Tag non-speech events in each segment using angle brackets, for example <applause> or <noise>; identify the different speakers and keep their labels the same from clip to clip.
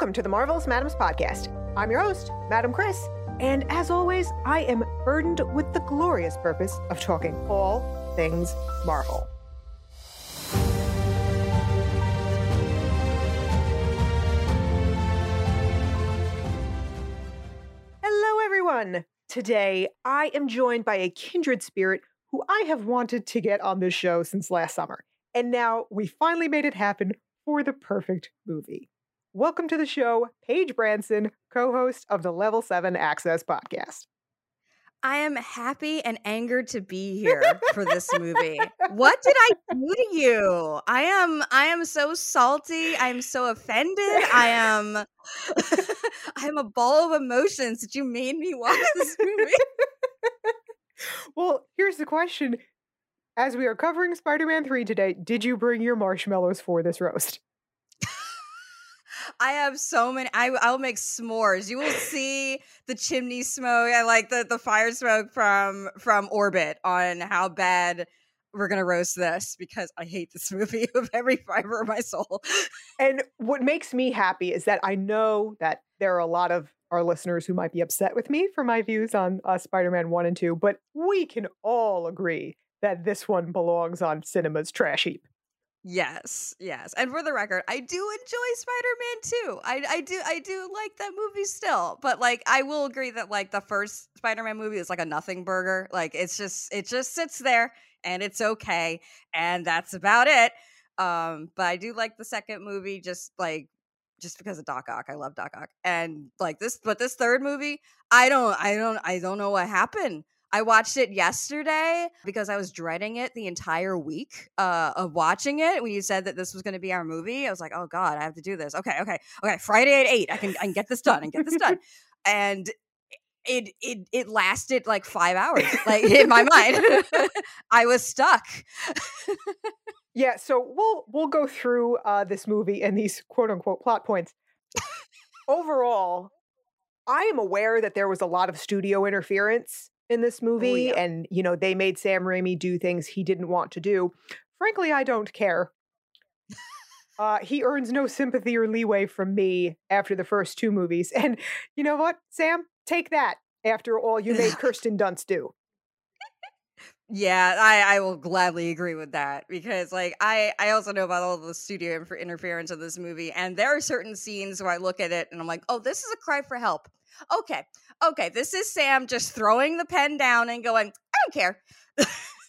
Speaker 1: Welcome to the Marvelous Madames podcast. I'm your host, Madam Kris, and as always, I am burdened with the glorious purpose of talking all things Marvel. Hello, everyone. Today, I am joined by a kindred spirit who I have wanted to get on this show since last summer. And now we finally made it happen for the perfect movie. Welcome to the show, Page Branson, co host of the Level 7 Access podcast.
Speaker 2: I am happy and angered to be here <laughs> for this movie. what did I do to you? I am I am so salty. I am so offended. I am <laughs> I am a ball of emotions that you made me watch this movie. <laughs>
Speaker 1: well, here's the question. As we are covering Spider-Man 3 today, did you bring your marshmallows for this roast?
Speaker 2: I have so many. I I'll make s'mores. You will see the chimney smoke. I like the the fire smoke from from orbit on how bad we're gonna roast this because I hate this <laughs> movie with every fiber of my soul.
Speaker 1: And what makes me happy is that I know that there are a lot of our listeners who might be upset with me for my views on uh, Spider-Man 1 and 2, but we can all agree that this one belongs on cinema's trash heap.
Speaker 2: Yes, yes. And for the record, I do enjoy Spider-Man 2. I I do I do like that movie still. But like I will agree that like the first Spider-Man movie is like a nothing burger. Like it's just it just sits there and it's okay and that's about it. Um but I do like the second movie just like just because of Doc Ock. I love Doc Ock. And like this but this third movie, I don't I don't I don't know what happened. I watched it yesterday because I was dreading it the entire week uh, of watching it. When you said that this was going to be our movie, I was like, "Oh God, I have to do this." Okay, okay, okay. Friday at eight, I can I can get this done and get this done. <laughs> and it it it lasted like five hours. Like in my mind, <laughs> <laughs> I was stuck.
Speaker 1: yeah, so we'll we'll go through uh, this movie and these quote unquote plot points. Overall, I am aware that there was a lot of studio interference in this oh, movie. Oh, yeah. And, you know, they made Sam Raimi do things he didn't want to do. Frankly, I don't care. Uh, he earns no sympathy or leeway from me after the first two movies. <laughs> And you know what, Sam? Take that after all you made <laughs> Kirsten Dunst do.
Speaker 2: Yeah, I, I will gladly agree with that because like I I also know about all the studio interference of this movie and there are certain scenes where I look at it and I'm like, "Oh, this is a cry for help." Okay. Okay, this is Sam just throwing the pen down and going, "I don't care." <laughs>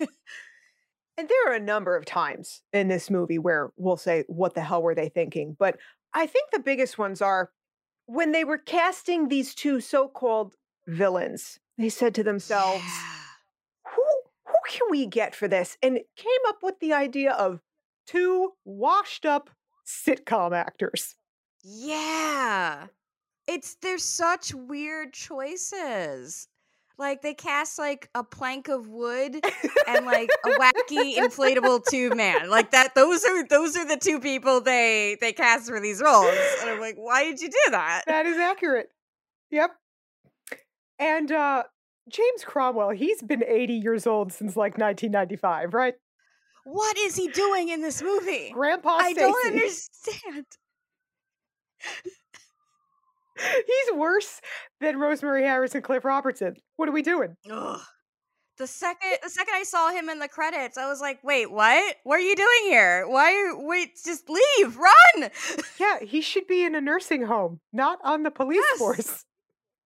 Speaker 1: and there are a number of times in this movie where we'll say, "What the hell were they thinking?" But I think the biggest ones are when they were casting these two so-called villains. They said to themselves, yeah can we get for this? And came up with the idea of two washed up sitcom actors.
Speaker 2: Yeah. It's there's such weird choices. Like they cast like a plank of wood and like a wacky inflatable tube man. Like that those are those are the two people they they cast for these roles. And I'm like, why did you do that?
Speaker 1: That is accurate. Yep. And uh James Cromwell, he's been 80 years old since like 1995, right?
Speaker 2: What is he doing in this movie?
Speaker 1: Grandpa
Speaker 2: I don't understand.
Speaker 1: He's worse than Rosemary Harris and Cliff Robertson. What are we doing? Ugh.
Speaker 2: The second the second I saw him in the credits, I was like, "Wait, what? What are you doing here? Why? Wait, just leave, run!"
Speaker 1: yeah, he should be in a nursing home, not on the police yes. force.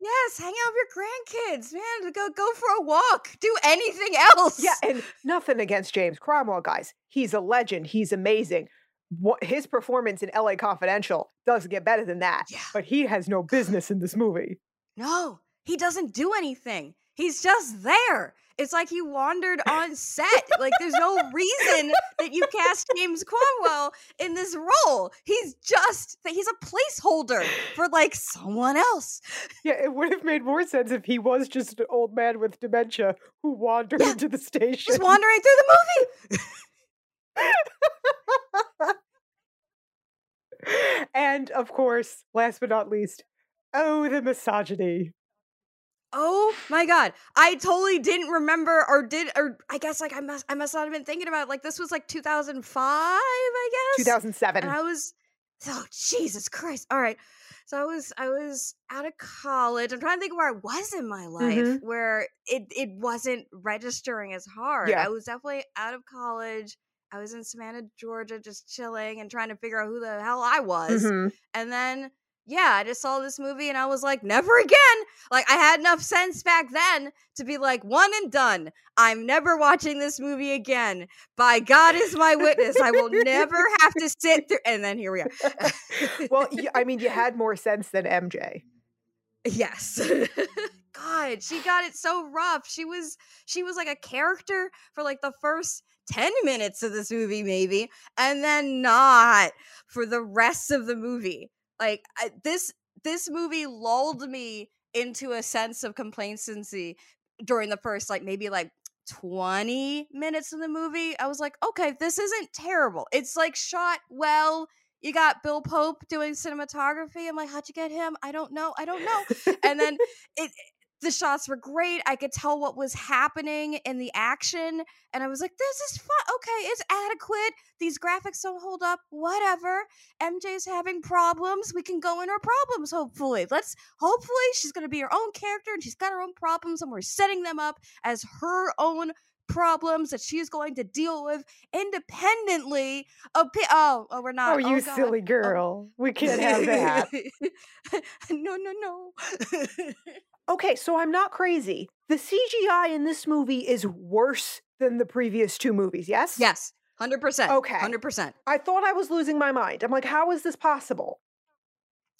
Speaker 2: Yes, hang out with your grandkids, man. Go go for a walk. Do anything <laughs> else.
Speaker 1: Yeah, and nothing against James Cromwell, guys. He's a legend. He's amazing. What his performance in LA Confidential doesn't get better than that. Yeah. But he has no business in this movie.
Speaker 2: No, he doesn't do anything. He's just there. It's like he wandered <laughs> on set. like there's no reason that you cast James Cromwell in this role. He's just that he's a placeholder for like someone else.
Speaker 1: Yeah, it would have made more sense if he was just an old man with dementia who wandered yeah, into the station.
Speaker 2: Just wandering through the
Speaker 1: movie. <laughs> <laughs> and of course, last but not least, oh, the misogyny.
Speaker 2: Oh my god. I totally didn't remember or did or I guess like I must I must not have been thinking about it. like this was like 2005, I
Speaker 1: guess. 2007.
Speaker 2: And I was oh Jesus Christ. All right. So I was I was out of college. I'm trying to think where I was in my life
Speaker 1: Mhm.
Speaker 2: where it it wasn't registering as hard.
Speaker 1: Yeah.
Speaker 2: I was definitely out of college. I was in Savannah, Georgia, just chilling and trying to figure out who the hell I was.
Speaker 1: Mhm.
Speaker 2: And then, yeah, I just saw this movie and I was like, never again. Like, I had enough sense back then to be like, one and done. I'm never watching this movie again. By God is my witness. I will never <laughs> have to sit through. And then here we are.
Speaker 1: well, <laughs> I mean, you had more sense than MJ.
Speaker 2: Yes. <laughs> God, she got it so rough. She was she was like a character for like the first 10 minutes of this movie maybe and then not for the rest of the movie. Like I, this this movie lulled me into a sense of complacency during the first like maybe like 20 minutes of the movie. I was like, "Okay, this isn't terrible. It's like shot well. You got Bill Pope doing cinematography. I'm like, how'd you get him? I don't know. I don't know and then <laughs> it the shots were great i could tell what was happening in the action and i was like this is fun okay it's adequate these graphics don't hold up whatever mj's having problems we can go in her problems hopefully let's hopefully she's going to be her own character and she's got her own problems and we're setting them up as her own problems that she's going to deal with independently of pi- oh oh we're not
Speaker 1: oh, oh you
Speaker 2: God.
Speaker 1: silly oh. girl. We can't have that. <laughs>
Speaker 2: no, no, no. <laughs>
Speaker 1: Okay, so I'm not crazy. The CGI in this movie is worse than the previous two movies, yes?
Speaker 2: yes, hundred percent.
Speaker 1: Okay.
Speaker 2: hundred percent.
Speaker 1: I thought I was losing my mind. I'm like, how is this possible?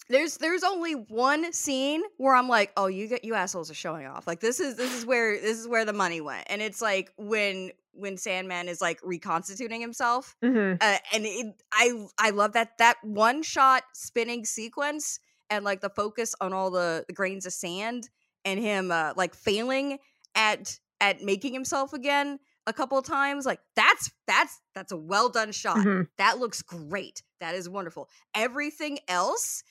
Speaker 2: There's there's only one scene where I'm like, oh, you get you assholes are showing off. Like this is this is where this is where the money went, and it's like when when Sandman is like reconstituting himself,
Speaker 1: Mm-hmm.
Speaker 2: uh, and it, I I love that that one shot spinning sequence and like the focus on all the, the grains of sand and him uh, like failing at at making himself again a couple of times like that's that's that's a well done shot.
Speaker 1: Hmm
Speaker 2: that looks great. That is wonderful. Everything else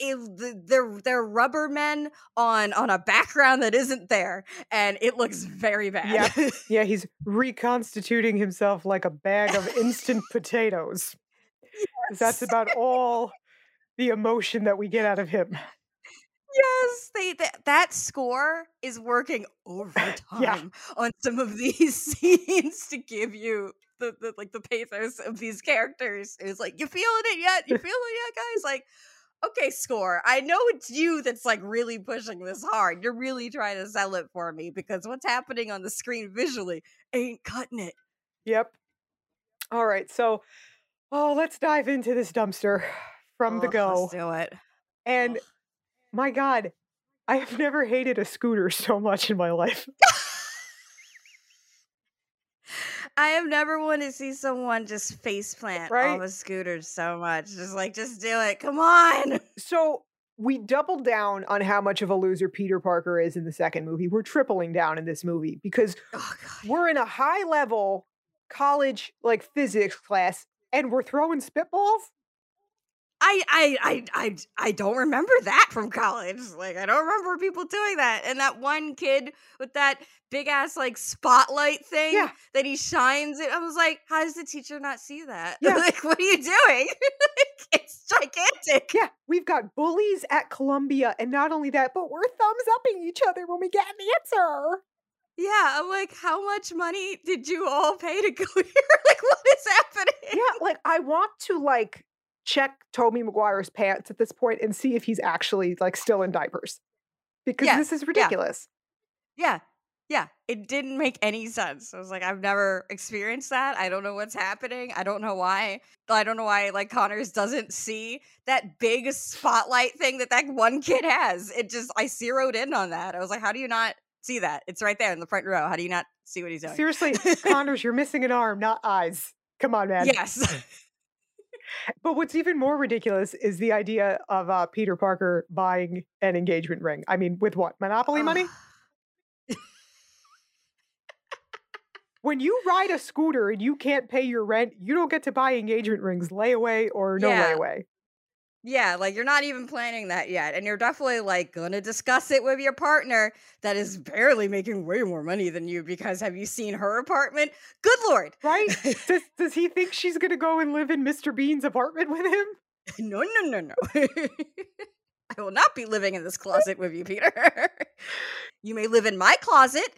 Speaker 2: if the, they're they're rubber men on on a background that isn't there and it looks very bad.
Speaker 1: Yeah, <laughs> yeah, he's reconstituting himself like a bag of <laughs> instant potatoes. 'Cause That's about all the emotion that we get out of him.
Speaker 2: Yes, they that, that score is working <laughs> overtime on some of these <laughs> scenes to give you the, the like the pathos of these characters. It's like you feeling it yet? You <laughs> feeling it yet, guys? Like, okay, score. I know it's you that's like really pushing this hard. You're really trying to sell it for me because what's happening on the screen visually ain't cutting it.
Speaker 1: Yep. All right, so oh, let's dive into this dumpster from the oh,
Speaker 2: Ugh,
Speaker 1: go.
Speaker 2: Do it.
Speaker 1: And
Speaker 2: Ugh.
Speaker 1: my God, I have never hated a scooter <laughs> so much in my life. <laughs>
Speaker 2: I have never wanted to see someone just face plant
Speaker 1: Right?
Speaker 2: off a scooter so much. Just like, just do it. Come on. <laughs>
Speaker 1: So we doubled down on how much of a loser Peter Parker is in the second movie. We're tripling down in this movie because
Speaker 2: Oh
Speaker 1: we're in a high level college like physics class and we're throwing spitballs.
Speaker 2: I, I I I I don't remember that from college. Like I don't remember people doing that. And that one kid with that big ass like spotlight thing
Speaker 1: Yeah.
Speaker 2: that he shines it. I was like, how does the teacher not see that? <laughs>
Speaker 1: Yeah.
Speaker 2: like, what are you doing? <laughs> like, it's gigantic.
Speaker 1: Yeah, we've got bullies at Columbia, and not only that, but we're thumbs upping each other when we get an answer.
Speaker 2: Yeah, I'm like, how much money did you all pay to go <laughs> here? like, what is happening?
Speaker 1: Yeah, like I want to like check Tobey Maguire's pants at this point and see if he's actually like still in diapers. Because
Speaker 2: Yeah,
Speaker 1: this is ridiculous.
Speaker 2: Yeah. Yeah. It didn't make any sense. I was like, I've never experienced that. I don't know what's happening. I don't know why. I don't know why like Connors doesn't see that big spotlight thing that that one kid has. It just I zeroed in on that. I was like, how do you not see that? It's right there in the front row. How do you not see what he's doing?
Speaker 1: Seriously, Connors, you're missing an arm, not eyes. Come on, man.
Speaker 2: Yes. <laughs>
Speaker 1: But what's even more ridiculous is the idea of uh, Peter Parker buying an engagement ring. I mean, with what? Monopoly money? When you ride a scooter and you can't pay your rent, you don't get to buy engagement rings, layaway or no
Speaker 2: Yeah.
Speaker 1: layaway.
Speaker 2: Yeah, like you're not even planning that yet. And you're definitely like gonna discuss it with your partner that is barely making way more money than you because have you seen her apartment? Good lord.
Speaker 1: Right? <laughs> does, does he think she's going to go and live in Mr. Bean's apartment with him? <laughs>
Speaker 2: no, no, no, no. <laughs> I will not be living in this closet with you, Peter. you may live in my closet.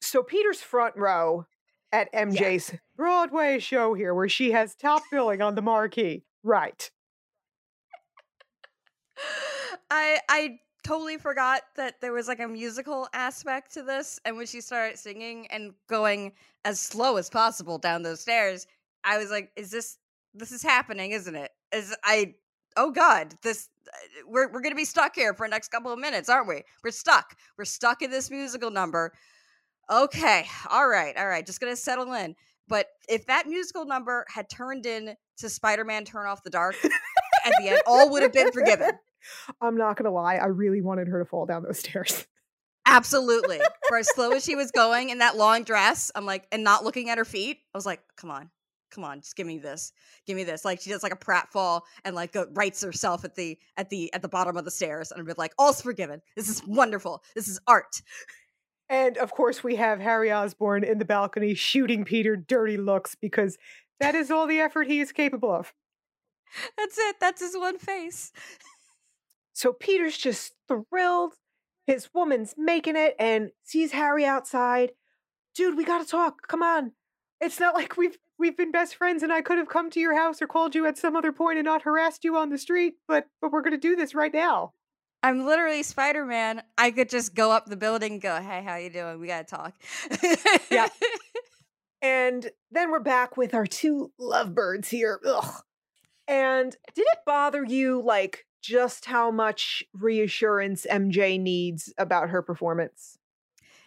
Speaker 1: so Peter's front row at MJ's yeah. Broadway show here, where she has top billing on the marquee. Right.
Speaker 2: I I totally forgot that there was like a musical aspect to this, and when she started singing and going as slow as possible down those stairs, I was like, "Is this this is happening, isn't it?" Is I oh god, this uh, we're we're gonna be stuck here for the next couple of minutes, aren't we? We're stuck. We're stuck in this musical number. Okay, all right, all right. Just gonna settle in. But if that musical number had turned in to Spider-Man Turn Off the Dark at the end, all would have been forgiven.
Speaker 1: I'm not gonna lie, I really wanted her to fall down those <laughs> stairs.
Speaker 2: Absolutely. For as slow as she was going in that long dress, I'm like, and not looking at her feet, I was like, come on, come on, just give me this, give me this. Like she does like a pratfall and like go, writes herself at the at the at the bottom of the stairs, and I'm like, all's forgiven. This is wonderful. This is art.
Speaker 1: And of course, we have Harry Osborn in the balcony shooting Peter dirty looks because that is all the effort he is capable of.
Speaker 2: That's it. That's his one face.
Speaker 1: So Peter's just thrilled. His woman's making it and sees Harry outside. Dude, we gotta talk. Come on. It's not like we've we've been best friends and I could have come to your house or called you at some other point and not harassed you on the street, but but we're gonna do this right now.
Speaker 2: I'm literally Spider Man. I could just go up the building and go, "Hey, how you doing? We gotta talk."
Speaker 1: yeah. <laughs> And then we're back with our two lovebirds here. Ugh. And did it bother you, like, just how much reassurance MJ needs about her performance?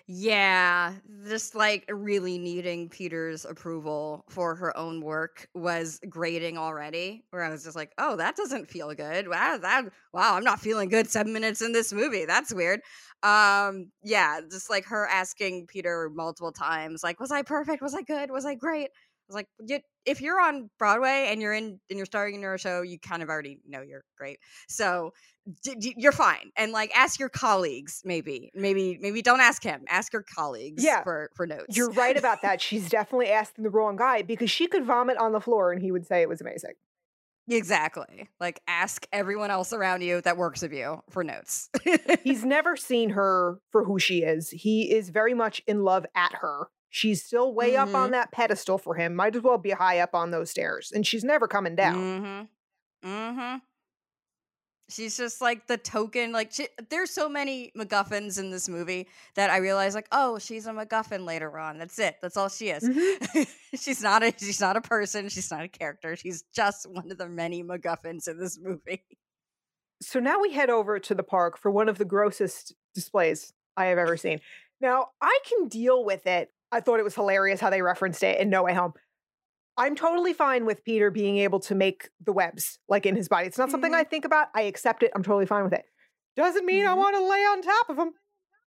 Speaker 2: Yeah, just like really needing Peter's approval for her own work was grating already. Where I was just like, "Oh, that doesn't feel good. Wow, that wow, I'm not feeling good 7 minutes in this movie. That's weird." Um, yeah, just like her asking Peter multiple times like, "Was I perfect? Was I good? Was I great?" I was like, if you're on Broadway and you're in and you're starring in your show, you kind of already know you're great. So d- d- you're fine. And like, ask your colleagues. Maybe, maybe, maybe don't ask him. Ask your colleagues. Yeah. for for notes.
Speaker 1: You're right about that. She's definitely asking the wrong guy because she could vomit on the floor and he would say it was amazing.
Speaker 2: Exactly. Like ask everyone else around you that works with you for notes.
Speaker 1: He's never seen her for who she is. He is very much in love at her. She's still way mm-hmm. up on mm-hmm. that pedestal for him. Might as well be high up on those stairs. And she's never coming down.
Speaker 2: Mm-hmm. Mm-hmm. She's just like the token. Like she, there's so many MacGuffins in this movie that I realize, like, oh, she's a MacGuffin later on. That's it. That's all she is. Mm-hmm. <laughs> she's not a. She's not a person. She's not a character. She's just one of the many MacGuffins in this movie.
Speaker 1: So now we head over to the park for one of the grossest displays I have ever seen. Now I can deal with it I thought it was hilarious how they referenced it in No Way Home. I'm totally fine with Peter being able to make the webs like in his body. It's not something mm-hmm. I think about. I accept it. I'm totally fine with it. Doesn't mean mm-hmm. I want to lay on top of him.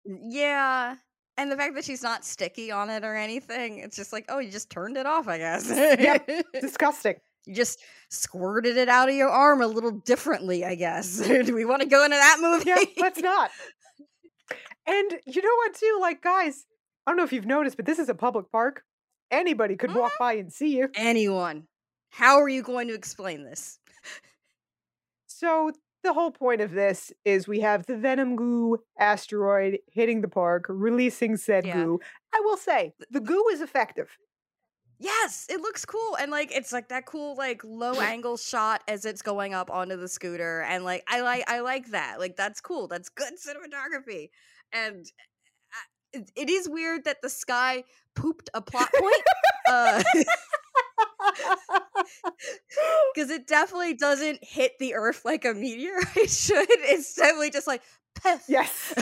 Speaker 2: Yeah. And the fact that she's not sticky on it or anything, it's just like, oh, you just turned it off, I guess.
Speaker 1: yep. <laughs> Disgusting.
Speaker 2: You just squirted it out of your arm a little differently, I guess. <laughs> Do we want to go into that movie?
Speaker 1: Yeah, let's not. And you know what, too? Like, guys, I don't know if you've noticed, but this is a public park. Anybody could walk mm-hmm. by and see you.
Speaker 2: Anyone. How are you going to explain this?
Speaker 1: so, the whole point of this is we have the Venom goo asteroid hitting the park, releasing said yeah. goo. I will say, the goo is effective.
Speaker 2: Yes, it looks cool. And like it's like that cool like low <clears throat> angle shot as it's going up onto the scooter and like I like I like that. Like that's cool. That's good cinematography. And it is weird that the sky pooped a plot point. uh, <laughs> <laughs> because it definitely doesn't hit the earth like a meteor <laughs> it should it's definitely just like
Speaker 1: yes.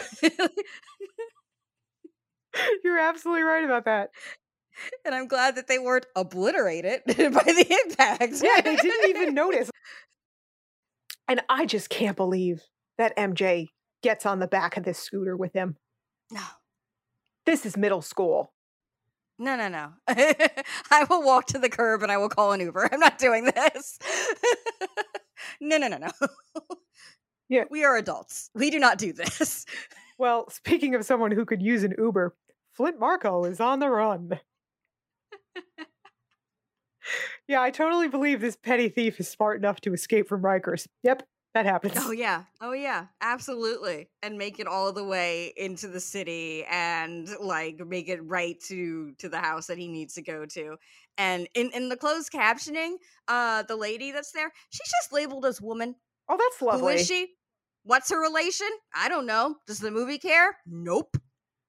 Speaker 1: You're absolutely right about that.
Speaker 2: And i'm glad that they weren't obliterated by the impact
Speaker 1: yeah they didn't even notice. And i just can't believe that mj gets on the back of this scooter with him.
Speaker 2: No
Speaker 1: this is middle school.
Speaker 2: No, no, no. <laughs> I will walk to the curb and I will call an Uber. I'm not doing this. <laughs> no, no, no, no.
Speaker 1: Yeah.
Speaker 2: We are adults. We do not do this.
Speaker 1: Well, speaking of someone who could use an Uber, Flint Marko is on the run. <laughs> Yeah, I totally believe this petty thief is smart enough to escape from Rikers. Yep, that happens.
Speaker 2: Oh yeah. Oh yeah. Absolutely. And make it all the way into the city and like make it right to to the house that he needs to go to. And in in the closed captioning, uh the lady that's there, she's just labeled as woman.
Speaker 1: Oh, that's lovely.
Speaker 2: Who is she? What's her relation? I don't know. Does the movie care? Nope.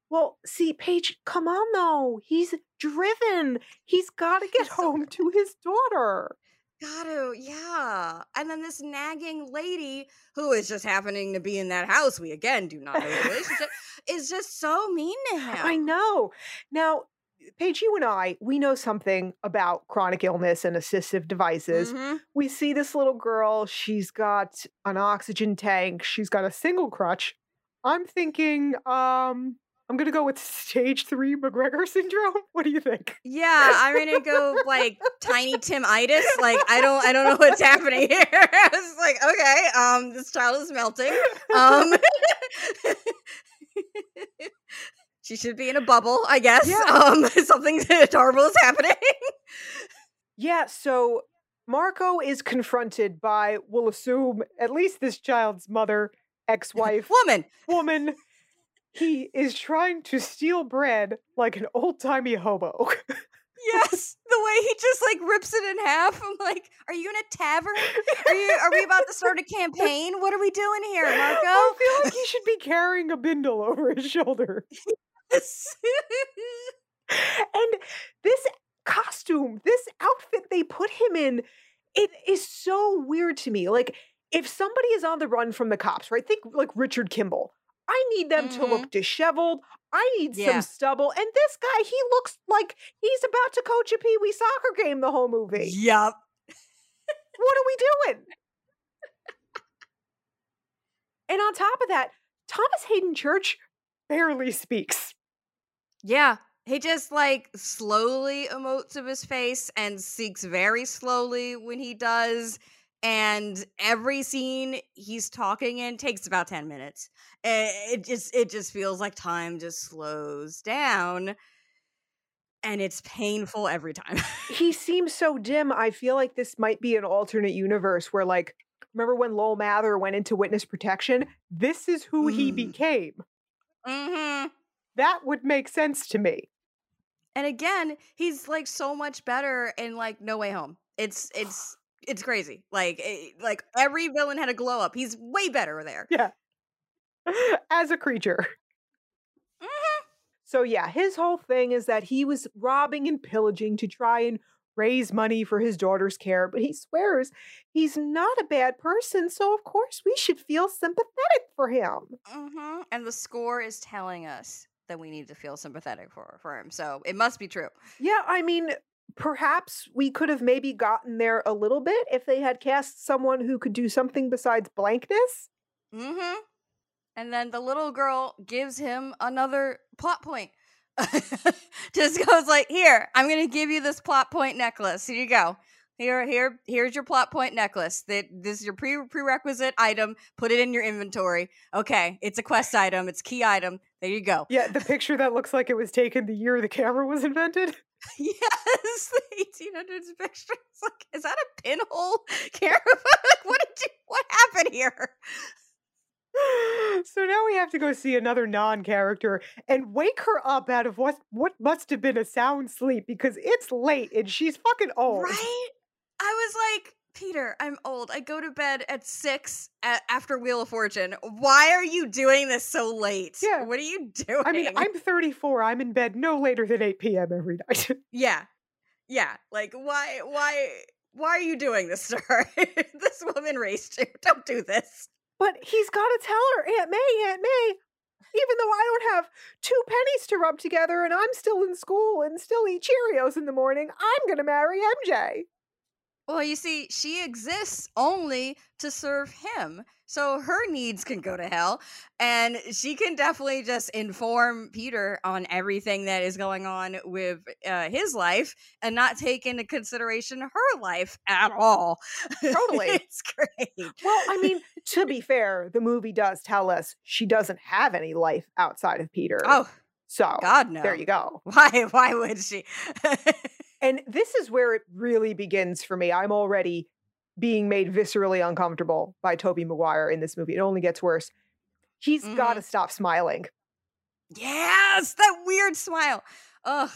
Speaker 1: Well, see, Page, come on though. He's driven. He's got to <laughs> get
Speaker 2: so
Speaker 1: home to his daughter.
Speaker 2: Gotta, yeah. And then this nagging lady who is just happening to be in that house, we again do not know the <laughs> relationship, is just so mean to him.
Speaker 1: I know. Now, Page, you and I, we know something about chronic illness and assistive devices.
Speaker 2: Mhm.
Speaker 1: We see this little girl. She's got an oxygen tank. She's got a single crutch. I'm thinking, um, I'm gonna go with stage three McGregor <laughs> syndrome. What do you think?
Speaker 2: Yeah, I'm gonna go like tiny Tim itis. Like I don't I don't know what's happening here. <laughs> I was like, okay, um, this child is melting. Um <laughs> She should be in a bubble, I guess.
Speaker 1: Yeah.
Speaker 2: Um something adorable is happening.
Speaker 1: Yeah, so Marko is confronted by, we'll assume, at least this child's mother, ex wife,
Speaker 2: Woman.
Speaker 1: woman. He is trying to steal bread like an old timey hobo. <laughs>
Speaker 2: Yes, the way he just like rips it in half. I'm like, are you in a tavern? Are you? Are we about to start a campaign? What are we doing here, Marko?
Speaker 1: I feel like he should be carrying a bindle over his shoulder. <laughs> <laughs> And this costume, this outfit they put him in, it is so weird to me. Like, if somebody is on the run from the cops, right? Think like Richard Kimball. I need them to look mm-hmm. disheveled. I need
Speaker 2: Yeah.
Speaker 1: some stubble. And this guy, he looks like he's about to coach a Pee Wee soccer game the whole movie.
Speaker 2: Yep.
Speaker 1: What are we doing? and on top of that, Thomas Haden Church barely speaks.
Speaker 2: Yeah. He just like slowly emotes of his face and speaks very slowly when he does. And every scene he's talking in takes about 10 minutes. Eh, It just it just feels like time just slows down. And it's painful every time.
Speaker 1: he <laughs> seems so dim. I feel like this might be an alternate universe where, like, remember when Lowell Mather went into witness protection? This is who he
Speaker 2: Mm.
Speaker 1: became.
Speaker 2: hmm
Speaker 1: That would make sense to me.
Speaker 2: And again, he's like so much better in like No Way Home. It's it's it's crazy. Like eh, like <laughs> every villain had a glow up. He's way better there.
Speaker 1: Yeah. <laughs> As a creature. <laughs>
Speaker 2: Mhm.
Speaker 1: So, yeah, his whole thing is that he was robbing and pillaging to try and raise money for his daughter's care, but he swears he's not a bad person. So, of course, we should feel sympathetic for him.
Speaker 2: hmm And the score is telling us that we need to feel sympathetic for for him. So it must be true.
Speaker 1: Yeah, I mean, perhaps we could have maybe gotten there a little bit if they had cast someone who could do something besides blankness.
Speaker 2: hmm And then the little girl gives him another plot point. <laughs> Just goes like, "Here, I'm going to give you this plot point necklace. Here you go. Here, here, here's your plot point necklace. That this is your pre prerequisite item. Put it in your inventory. Okay, it's a quest item. It's key item. There you go.
Speaker 1: Yeah, the picture that looks like it was taken the year the camera was invented. <laughs> <laughs>
Speaker 2: yes, the 1800s picture. It's like, is that a pinhole <laughs> camera? Like, what did you? What happened here? <laughs>
Speaker 1: so now we have to go see another non-character and wake her up out of what what must have been a sound sleep because it's late and she's fucking old.
Speaker 2: Right? I was like, Peter, I'm old. I go to bed at six after Wheel of Fortune. Why are you doing this so late?
Speaker 1: Yeah.
Speaker 2: What are you doing?
Speaker 1: I mean, I'm 34. I'm in bed no later than 8 p.m. every night. <laughs>
Speaker 2: yeah, yeah. Like, why, why, why are you doing this to her? <laughs> this woman raised you. Don't do this.
Speaker 1: but he's got to tell her, Aunt May, Aunt May, even though I don't have two pennies to rub together and I'm still in school and still eat Cheerios in the morning, I'm going to marry MJ.
Speaker 2: Well, you see, she exists only to serve him. So her needs can go to hell. And she can definitely just inform Peter on everything that is going on with uh, his life and not take into consideration her life at all. <laughs>
Speaker 1: Totally.
Speaker 2: it's great.
Speaker 1: Well, I mean, to be <laughs> fair, the movie does tell us she doesn't have any life outside of Peter.
Speaker 2: Oh,
Speaker 1: so
Speaker 2: God, no.
Speaker 1: there you go.
Speaker 2: Why, why would she? <laughs>
Speaker 1: And this is where it really begins for me. I'm already being made viscerally uncomfortable by Tobey Maguire in this movie. It only gets worse. He's
Speaker 2: Mhm.
Speaker 1: got to stop smiling.
Speaker 2: Yes, that weird smile. Ugh,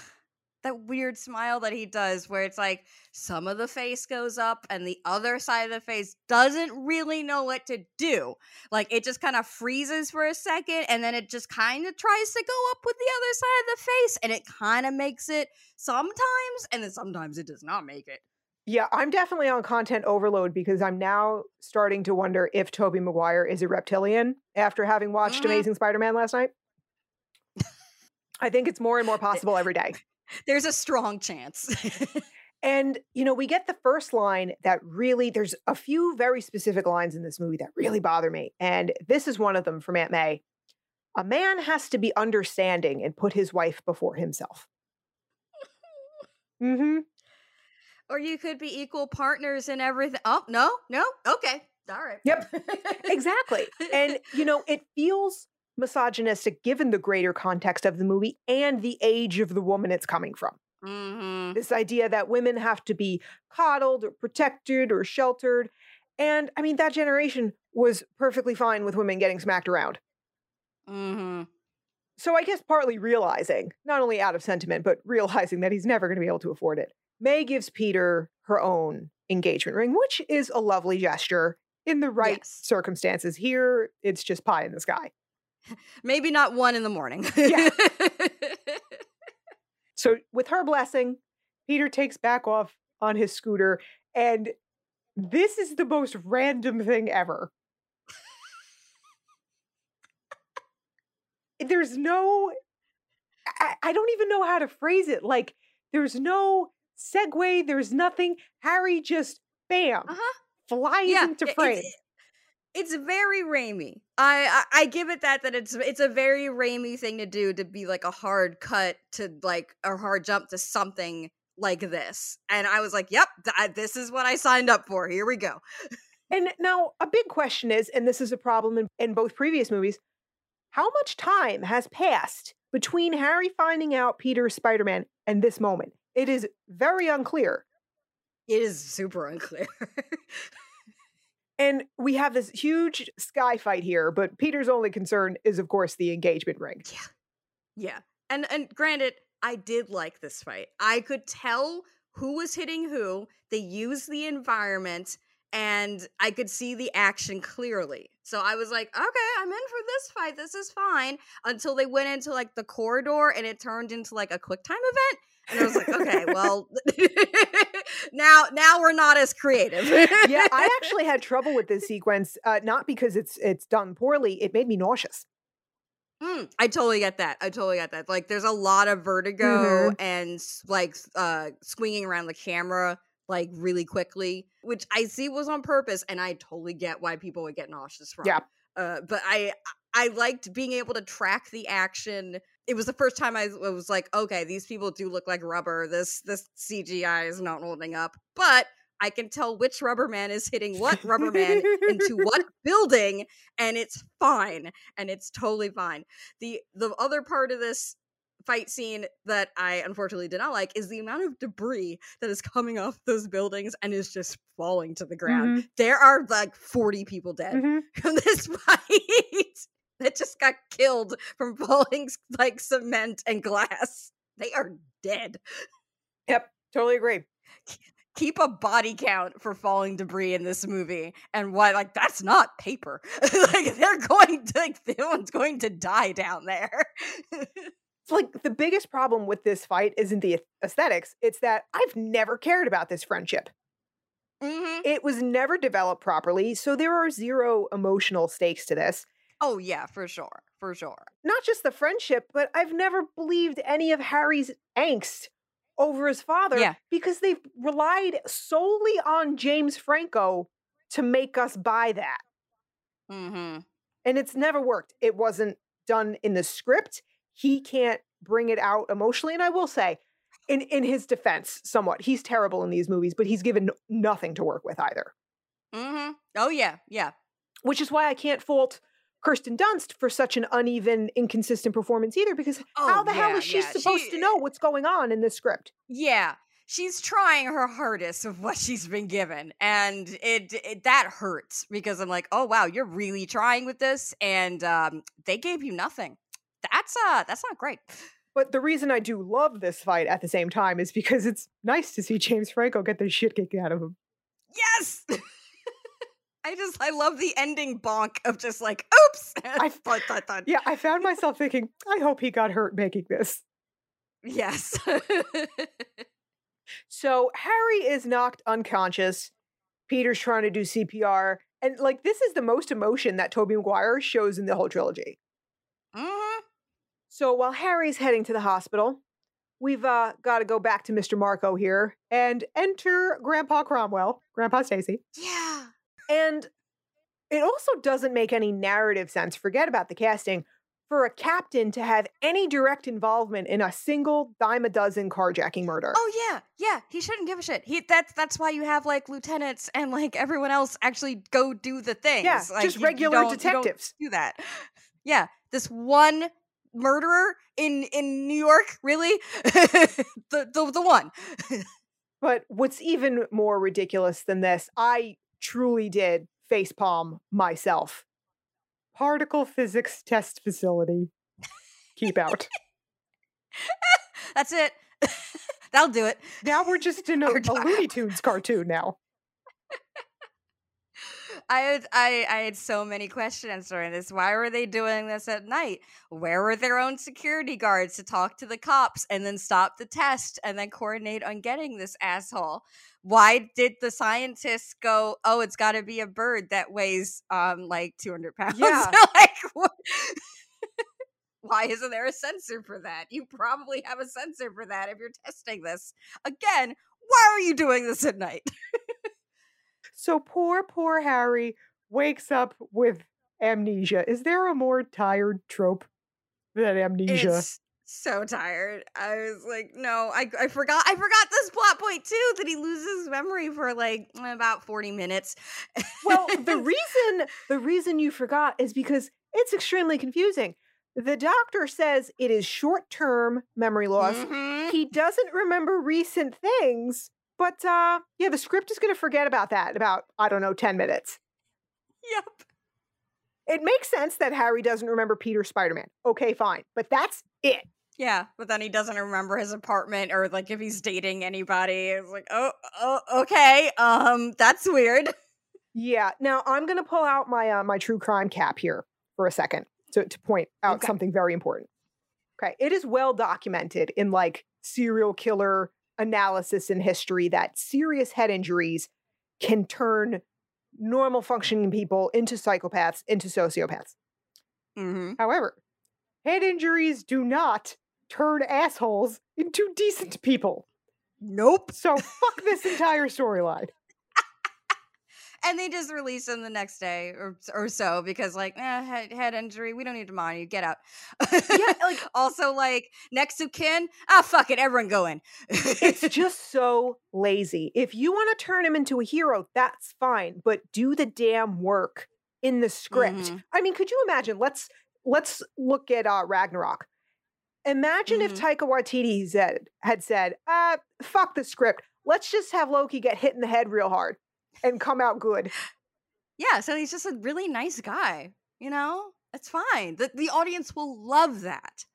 Speaker 2: that weird smile that he does, where it's like some of the face goes up and the other side of the face doesn't really know what to do. Like it just kind of freezes for a second and then it just kind of tries to go up with the other side of the face and it kind of makes it sometimes and then sometimes it does not make it.
Speaker 1: Yeah, I'm definitely on content overload because I'm now starting to wonder if Tobey Maguire is a reptilian after having watched
Speaker 2: Mhm.
Speaker 1: Amazing Spider-Man last night. I think it's more and more <laughs> possible every day.
Speaker 2: There's a strong chance. <laughs>
Speaker 1: And, you know, we get the first line that really, there's a few very specific lines in this movie that really bother me. And this is one of them from Aunt May. A man has to be understanding and put his wife before himself. mm hmm.
Speaker 2: or you could be equal partners in everything. Oh, no, no. Okay. All right.
Speaker 1: Yep. Exactly. And, you know, it feels misogynistic given the greater context of the movie and the age of the woman it's coming from.
Speaker 2: hmm
Speaker 1: This idea that women have to be coddled or protected or sheltered. And I mean, that generation was perfectly fine with women getting smacked around.
Speaker 2: hmm
Speaker 1: So I guess partly realizing, not only out of sentiment, but realizing that he's never going to be able to afford it. May gives Peter her own engagement ring, which is a lovely gesture in the right
Speaker 2: Yes.
Speaker 1: circumstances. Here, it's just pie in the sky. <laughs>
Speaker 2: Maybe not one in the morning.
Speaker 1: Yeah. <laughs> So, with her blessing, Peter takes back off on his scooter, and this is the most random thing ever. There's no, I, I don't even know how to phrase it. Like, there's no segue, there's nothing. Harry just, bam,
Speaker 2: Uh-huh.
Speaker 1: flies
Speaker 2: yeah,
Speaker 1: into frame.
Speaker 2: It's, it's very Raimi. I, I I give it that that it's it's a very Raimi thing to do to be like a hard cut to like a hard jump to something like this. And I was like, "Yep, th- this is what I signed up for. Here we go."
Speaker 1: And now a big question is, and this is a problem in, in both previous movies, how much time has passed between Harry finding out Peter's Spider-Man and this moment? It is very unclear.
Speaker 2: It is super unclear. <laughs>
Speaker 1: And we have this huge sky fight here, but Peter's only concern is, of course, the engagement ring.
Speaker 2: Yeah. Yeah. And and granted, I did like this fight. I could tell who was hitting who. They used the environment and I could see the action clearly. So I was like, okay, I'm in for this fight. This is fine. Until they went into like the corridor and it turned into like a quick time event. And I was like, okay, well now now we're not as creative.
Speaker 1: yeah, I <laughs> actually had trouble with this sequence, uh, not because it's it's done poorly. It made me nauseous.
Speaker 2: Mm, I totally get that. I totally get that. Like, there's a lot of vertigo
Speaker 1: Mhm.
Speaker 2: and like uh swinging around the camera like really quickly, which I see was on purpose, and I totally get why people would get nauseous from.
Speaker 1: Yeah.
Speaker 2: Uh, but I I liked being able to track the action. It was the first time I was like, okay, these people do look like rubber. This this CGI is not holding up, but I can tell which rubber man is hitting what rubber man into what <laughs> building and it's fine and it's totally fine. The the other part of this fight scene that i unfortunately did not like is the amount of debris that is coming off those buildings and is just falling to the ground. There are like 40 people dead
Speaker 1: Mhm. <laughs>
Speaker 2: from this fight <laughs> that just got killed from <laughs> falling like cement and glass they are dead
Speaker 1: Yep, totally agree.
Speaker 2: keep a body count for falling debris in this movie and why like that's not paper <laughs> like they're going to like no one's going to die down there
Speaker 1: It's like the biggest problem with this fight isn't the aesthetics, it's that I've never cared about this friendship.
Speaker 2: hmm
Speaker 1: It was never developed properly, so there are zero emotional stakes to this.
Speaker 2: Oh yeah for sure for sure
Speaker 1: Not just the friendship, but I've never believed any of Harry's angst over his father
Speaker 2: Yeah.
Speaker 1: because they've relied solely on James Franco to make us buy that.
Speaker 2: hmm
Speaker 1: And it's never worked. It wasn't done in the script. He can't bring it out emotionally. And I will say, in, in his defense, somewhat, he's terrible in these movies, but he's given nothing to work with either.
Speaker 2: hmm oh yeah yeah
Speaker 1: Which is why I can't fault Kirsten Dunst for such an uneven, inconsistent performance either, because how
Speaker 2: Oh,
Speaker 1: the hell is she
Speaker 2: yeah.
Speaker 1: supposed
Speaker 2: She-
Speaker 1: to know what's going on in this script?
Speaker 2: yeah she's trying her hardest with what she's been given and it, it, that hurts because i'm like oh wow you're really trying with this and um, they gave you nothing that's uh that's not great
Speaker 1: but the reason i do love this fight at the same time is because it's nice to see james franco get the shit kicked out of him
Speaker 2: yes <laughs> I just I love the ending bonk of just like oops. <laughs> I thought, thought, thought.
Speaker 1: Yeah, I found <laughs> myself thinking, I hope he got hurt making this.
Speaker 2: Yes. <laughs>
Speaker 1: So Harry is knocked unconscious. Peter's trying to do CPR. And like this is the most emotion that Tobey Maguire shows in the whole trilogy.
Speaker 2: Mm-hmm.
Speaker 1: So while Harry's heading to the hospital, we've uh, got to go back to Mr. Marko here and enter Grandpa Cromwell, Grandpa Stacy.
Speaker 2: Yeah.
Speaker 1: And it also doesn't make any narrative sense. Forget about the casting for a captain to have any direct involvement in a single dime a dozen carjacking murder.
Speaker 2: Oh yeah, yeah. He shouldn't give a shit. He that's that's why you have like lieutenants and like everyone else actually go do the things.
Speaker 1: Yeah,
Speaker 2: like,
Speaker 1: just you, regular
Speaker 2: you
Speaker 1: detectives
Speaker 2: do that. <laughs> Yeah, this one murderer in in New York, really, <laughs> the the the one. <laughs>
Speaker 1: but what's even more ridiculous than this, I truly did facepalm myself particle physics test facility. Keep out. <laughs>
Speaker 2: That's it. <laughs> That'll do it.
Speaker 1: Now we're just in <laughs> a, a Looney Tunes cartoon now.
Speaker 2: I had I, I had so many questions during this. Why were they doing this at night? Where were their own security guards to talk to the cops and then stop the test and then coordinate on getting this asshole? Why did the scientists go, oh, it's got to be a bird that weighs um like 200 pounds? <laughs>
Speaker 1: Yeah.
Speaker 2: like, <laughs> why isn't there a sensor for that? You probably have a sensor for that if you're testing this. Again, why are you doing this at night? <laughs>
Speaker 1: So poor, poor Harry wakes up with amnesia. Is there a more tired trope than amnesia?
Speaker 2: It's so tired. I was like, no, I, I forgot. I forgot this plot point too that he loses memory for like about forty minutes.
Speaker 1: well, the <laughs> reason the reason you forgot is because it's extremely confusing. The doctor says it is short term memory loss.
Speaker 2: Mm-hmm.
Speaker 1: He doesn't remember recent things. But uh, yeah, the script is going to forget about that in about, I don't know, 10 minutes.
Speaker 2: Yep.
Speaker 1: It makes sense that Harry doesn't remember Peter Spider Man. Okay, fine. But that's it.
Speaker 2: Yeah, but then he doesn't remember his apartment or like if he's dating anybody. It's like, oh, oh okay. Um, that's weird. <laughs>
Speaker 1: Yeah. Now I'm gonna pull out my uh, my true crime cap here for a second to, to point out
Speaker 2: Okay.
Speaker 1: something very important. Okay. It is well documented in like serial killer analysis in history that serious head injuries can turn normal functioning people into psychopaths, into sociopaths.
Speaker 2: Mm-hmm.
Speaker 1: However, head injuries do not turn assholes <laughs> into decent people.
Speaker 2: Nope.
Speaker 1: So fuck this <laughs> entire storyline.
Speaker 2: And they just release him the next day or or so because like eh, head, head injury, we don't need to monitor you. Get out.
Speaker 1: Yeah, like- <laughs>
Speaker 2: also like next to kin, ah fuck it, everyone go in.
Speaker 1: It's <laughs> just so lazy. If you want to turn him into a hero, that's fine, but do the damn work in the script.
Speaker 2: Mhm.
Speaker 1: I mean, could you imagine? Let's let's look at uh, Ragnarok. Imagine if
Speaker 2: Mhm.
Speaker 1: Taika Waititi said had said, "Uh, fuck the script. Let's just have Loki get hit in the head real hard and come out good."
Speaker 2: yeah, so he's just a really nice guy. You know, it's fine. The the audience will love that.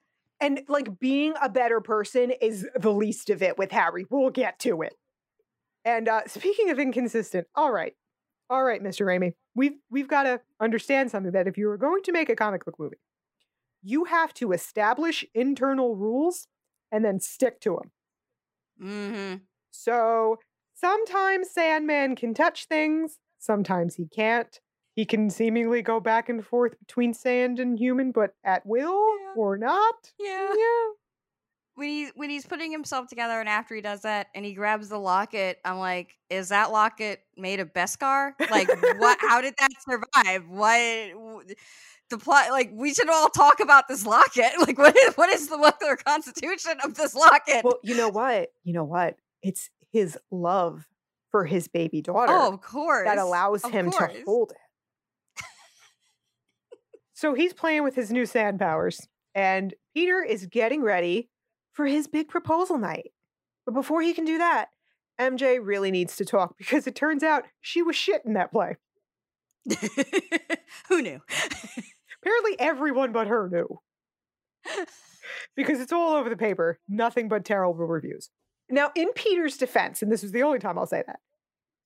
Speaker 1: And like being a better person is the least of it with Harry. We'll get to it. And uh speaking of inconsistent, all right. All right, Mr. Raimi. We've we've got to understand something that if you are going to make a comic book movie, you have to establish internal rules and then stick to them.
Speaker 2: Mm-hmm.
Speaker 1: So sometimes Sandman can touch things, sometimes he can't. He can seemingly go back and forth between sand and human, but at will
Speaker 2: Yeah.
Speaker 1: or not.
Speaker 2: Yeah.
Speaker 1: Yeah.
Speaker 2: when he when he's putting himself together and after he does that and he grabs the locket i'm like is that locket made of beskar like what how did that survive what the plot like we should all talk about this locket <laughs> like what is what is the molecular constitution of this locket
Speaker 1: Well, you know what? You know what? It's his love for his baby daughter
Speaker 2: oh of course
Speaker 1: that allows
Speaker 2: of
Speaker 1: him to hold it. so he's playing with his new sand powers, and Peter is getting ready for his big proposal night. But before he can do that, MJ really needs to talk <laughs> because it turns out she was shit in that play. <laughs>
Speaker 2: Who knew? <laughs>
Speaker 1: Apparently, everyone but her knew. because it's all over the paper, nothing but terrible reviews. Now, in Peter's defense, and this is the only time I'll say that,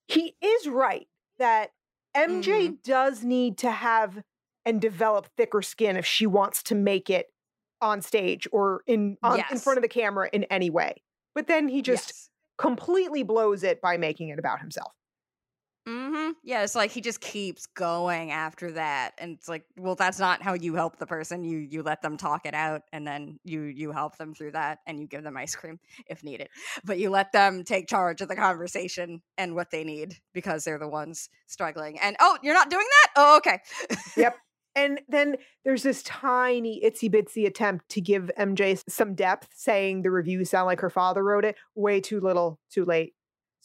Speaker 1: he is right that MJ
Speaker 2: Mm-hmm.
Speaker 1: does need to have and develop thicker skin if she wants to make it on stage or in on, in front of the camera in any way. But then he just
Speaker 2: Yes.
Speaker 1: completely blows it by making it about himself.
Speaker 2: Mm-hmm. Yeah, it's like he just keeps going after that, and it's like, well, that's not how you help the person. You you let them talk it out, and then you you help them through that, and you give them ice cream <laughs> if needed. But you let them take charge of the conversation and what they need because they're the ones struggling. And oh, you're not doing that? Oh, okay.
Speaker 1: Yep. <laughs> And then there's this tiny itsy bitsy attempt to give MJ some depth, saying the reviews sound like her father wrote it. Way too little, too late.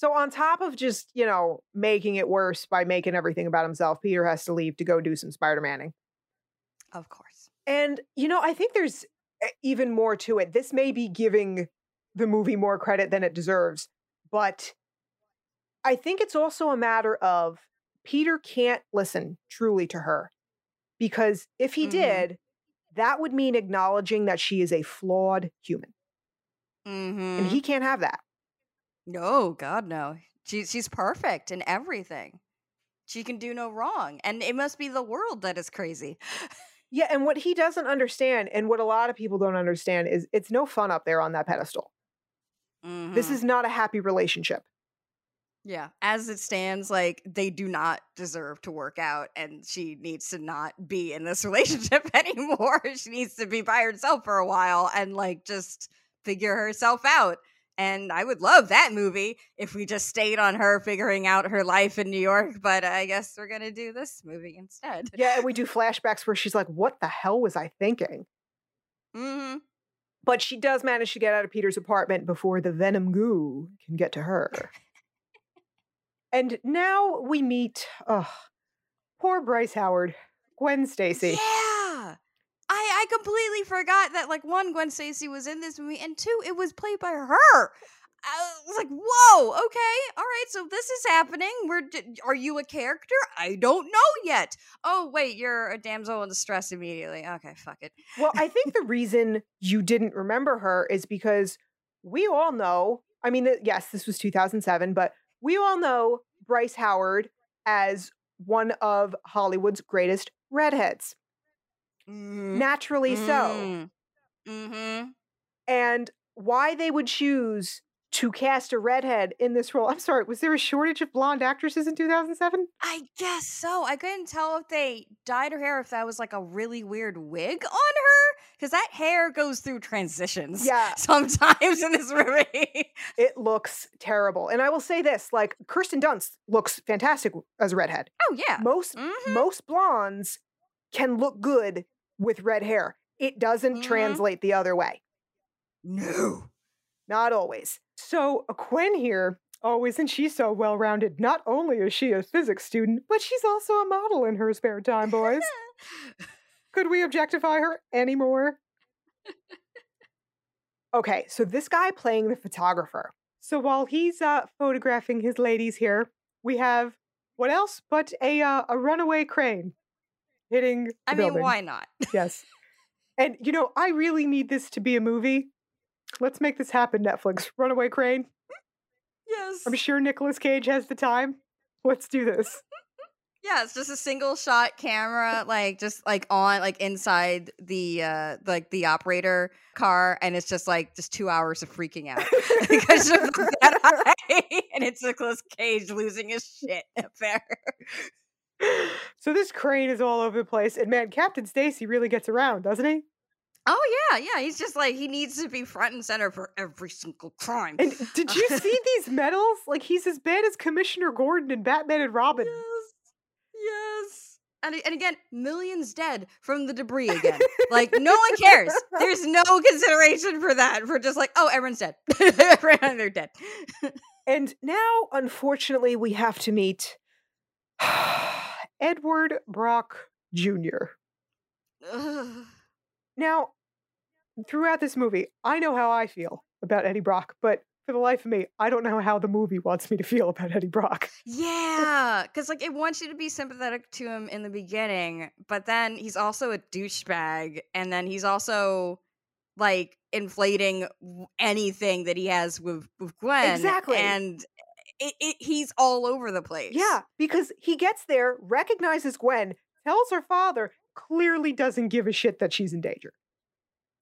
Speaker 1: So, on top of just, you know, making it worse by making everything about himself, Peter has to leave to go do some Spider Manning.
Speaker 2: Of course.
Speaker 1: And, you know, I think there's uh, even more to it. This may be giving the movie more credit than it deserves, but I think it's also a matter of Peter can't listen truly to her because if he
Speaker 2: Mhm.
Speaker 1: did, that would mean acknowledging that she is a flawed human.
Speaker 2: Mm-hmm.
Speaker 1: And he can't have that.
Speaker 2: No, God, no. She's she's perfect in everything. She can do no wrong, and it must be the world that is crazy.
Speaker 1: Yeah. And what he doesn't understand, and what a lot of people don't understand, is it's no fun up there on that pedestal. This
Speaker 2: Mhm.
Speaker 1: is not a happy relationship.
Speaker 2: Yeah, as it stands, like they do not deserve to work out, and she needs to not be in this <laughs> relationship <laughs> anymore. she needs to be by herself for a while and like just figure herself out. And I would love that movie if we just stayed on her figuring out her life in New York, but I guess we're gonna do this movie instead.
Speaker 1: Yeah. And we do flashbacks where she's like, what the hell was I thinking?
Speaker 2: hmm
Speaker 1: But she does manage to get out of Peter's apartment before the Venom goo can get to her. and now we meet, ugh, poor Bryce Howard, Gwen Stacy.
Speaker 2: Yeah. I I completely forgot that like one Gwen Stacy was in this movie and two it was played by her. I was like, "Whoa, okay. All right, so this is happening. We're are you a character? I don't know yet. Oh, wait, you're a damsel in distress immediately. Okay, fuck it.
Speaker 1: Well, I think the reason you didn't remember her is because we all know, I mean, yes, this was 2007, but we all know Bryce Howard as one of Hollywood's greatest redheads. Naturally so.
Speaker 2: Mm-hmm.
Speaker 1: and why they would choose to cast a redhead in this role. I'm sorry, was there a shortage of blonde actresses in 2007?
Speaker 2: I guess so. I couldn't tell if they dyed her hair, if that was like a really weird wig on her, because that hair goes through transitions. <laughs>
Speaker 1: Yeah.
Speaker 2: sometimes in this movie.
Speaker 1: It looks terrible. And I will say this, like Kirsten Dunst looks fantastic as a redhead.
Speaker 2: oh yeah.
Speaker 1: Most
Speaker 2: Mhm.
Speaker 1: most blondes can look good with red hair. It doesn't
Speaker 2: Mhm.
Speaker 1: translate the other way.
Speaker 2: No.
Speaker 1: Not always. So Gwen here, oh, isn't she so well rounded? Not only is she a physics student, but she's also a model in her spare time, boys. Could we objectify her anymore? okay, so this guy playing the photographer. So while he's uh, photographing his ladies here, we have what else but a uh, a runaway crane hitting.
Speaker 2: I mean,
Speaker 1: building.
Speaker 2: why not?
Speaker 1: Yes. <laughs> And you know, I really need this to be a movie. Let's make this happen, Netflix. Runaway crane.
Speaker 2: yes.
Speaker 1: I'm sure Nicolas Cage has the time. Let's do this. <laughs>
Speaker 2: Yeah, it's just a single shot camera, like just like on like inside the uh like the operator car, and it's just like just two hours of freaking out <laughs> because of that high, and it's Nicolas Cage losing his shit up there.
Speaker 1: So this crane is all over the place, and man, Captain Stacy really gets around, doesn't he?
Speaker 2: Oh yeah, yeah. He's just like he needs to be front and center for every single crime.
Speaker 1: And did you <laughs> see these medals? Like he's as bad as Commissioner Gordon and Batman and Robin.
Speaker 2: Yes. Yes. And, and again, millions dead from the debris again. like, no one cares. <laughs> There's no consideration for that. For just like, oh, everyone's dead. <laughs> They're dead.
Speaker 1: And now, unfortunately, we have to meet <sighs> <sighs> Edward Brock Jr.
Speaker 2: Ugh.
Speaker 1: Now, throughout this movie, I know how I feel about Eddie Brock, but for the life of me, I don't know how the movie wants me to feel about Eddie Brock.
Speaker 2: Yeah, because like it wants you to be sympathetic to him in the beginning, but then he's also a douchebag, and then he's also like inflating anything that he has with with Gwen.
Speaker 1: Exactly,
Speaker 2: and it, it, he's all over the place.
Speaker 1: Yeah, because he gets there, recognizes Gwen, tells her father, clearly doesn't give a shit that she's in danger.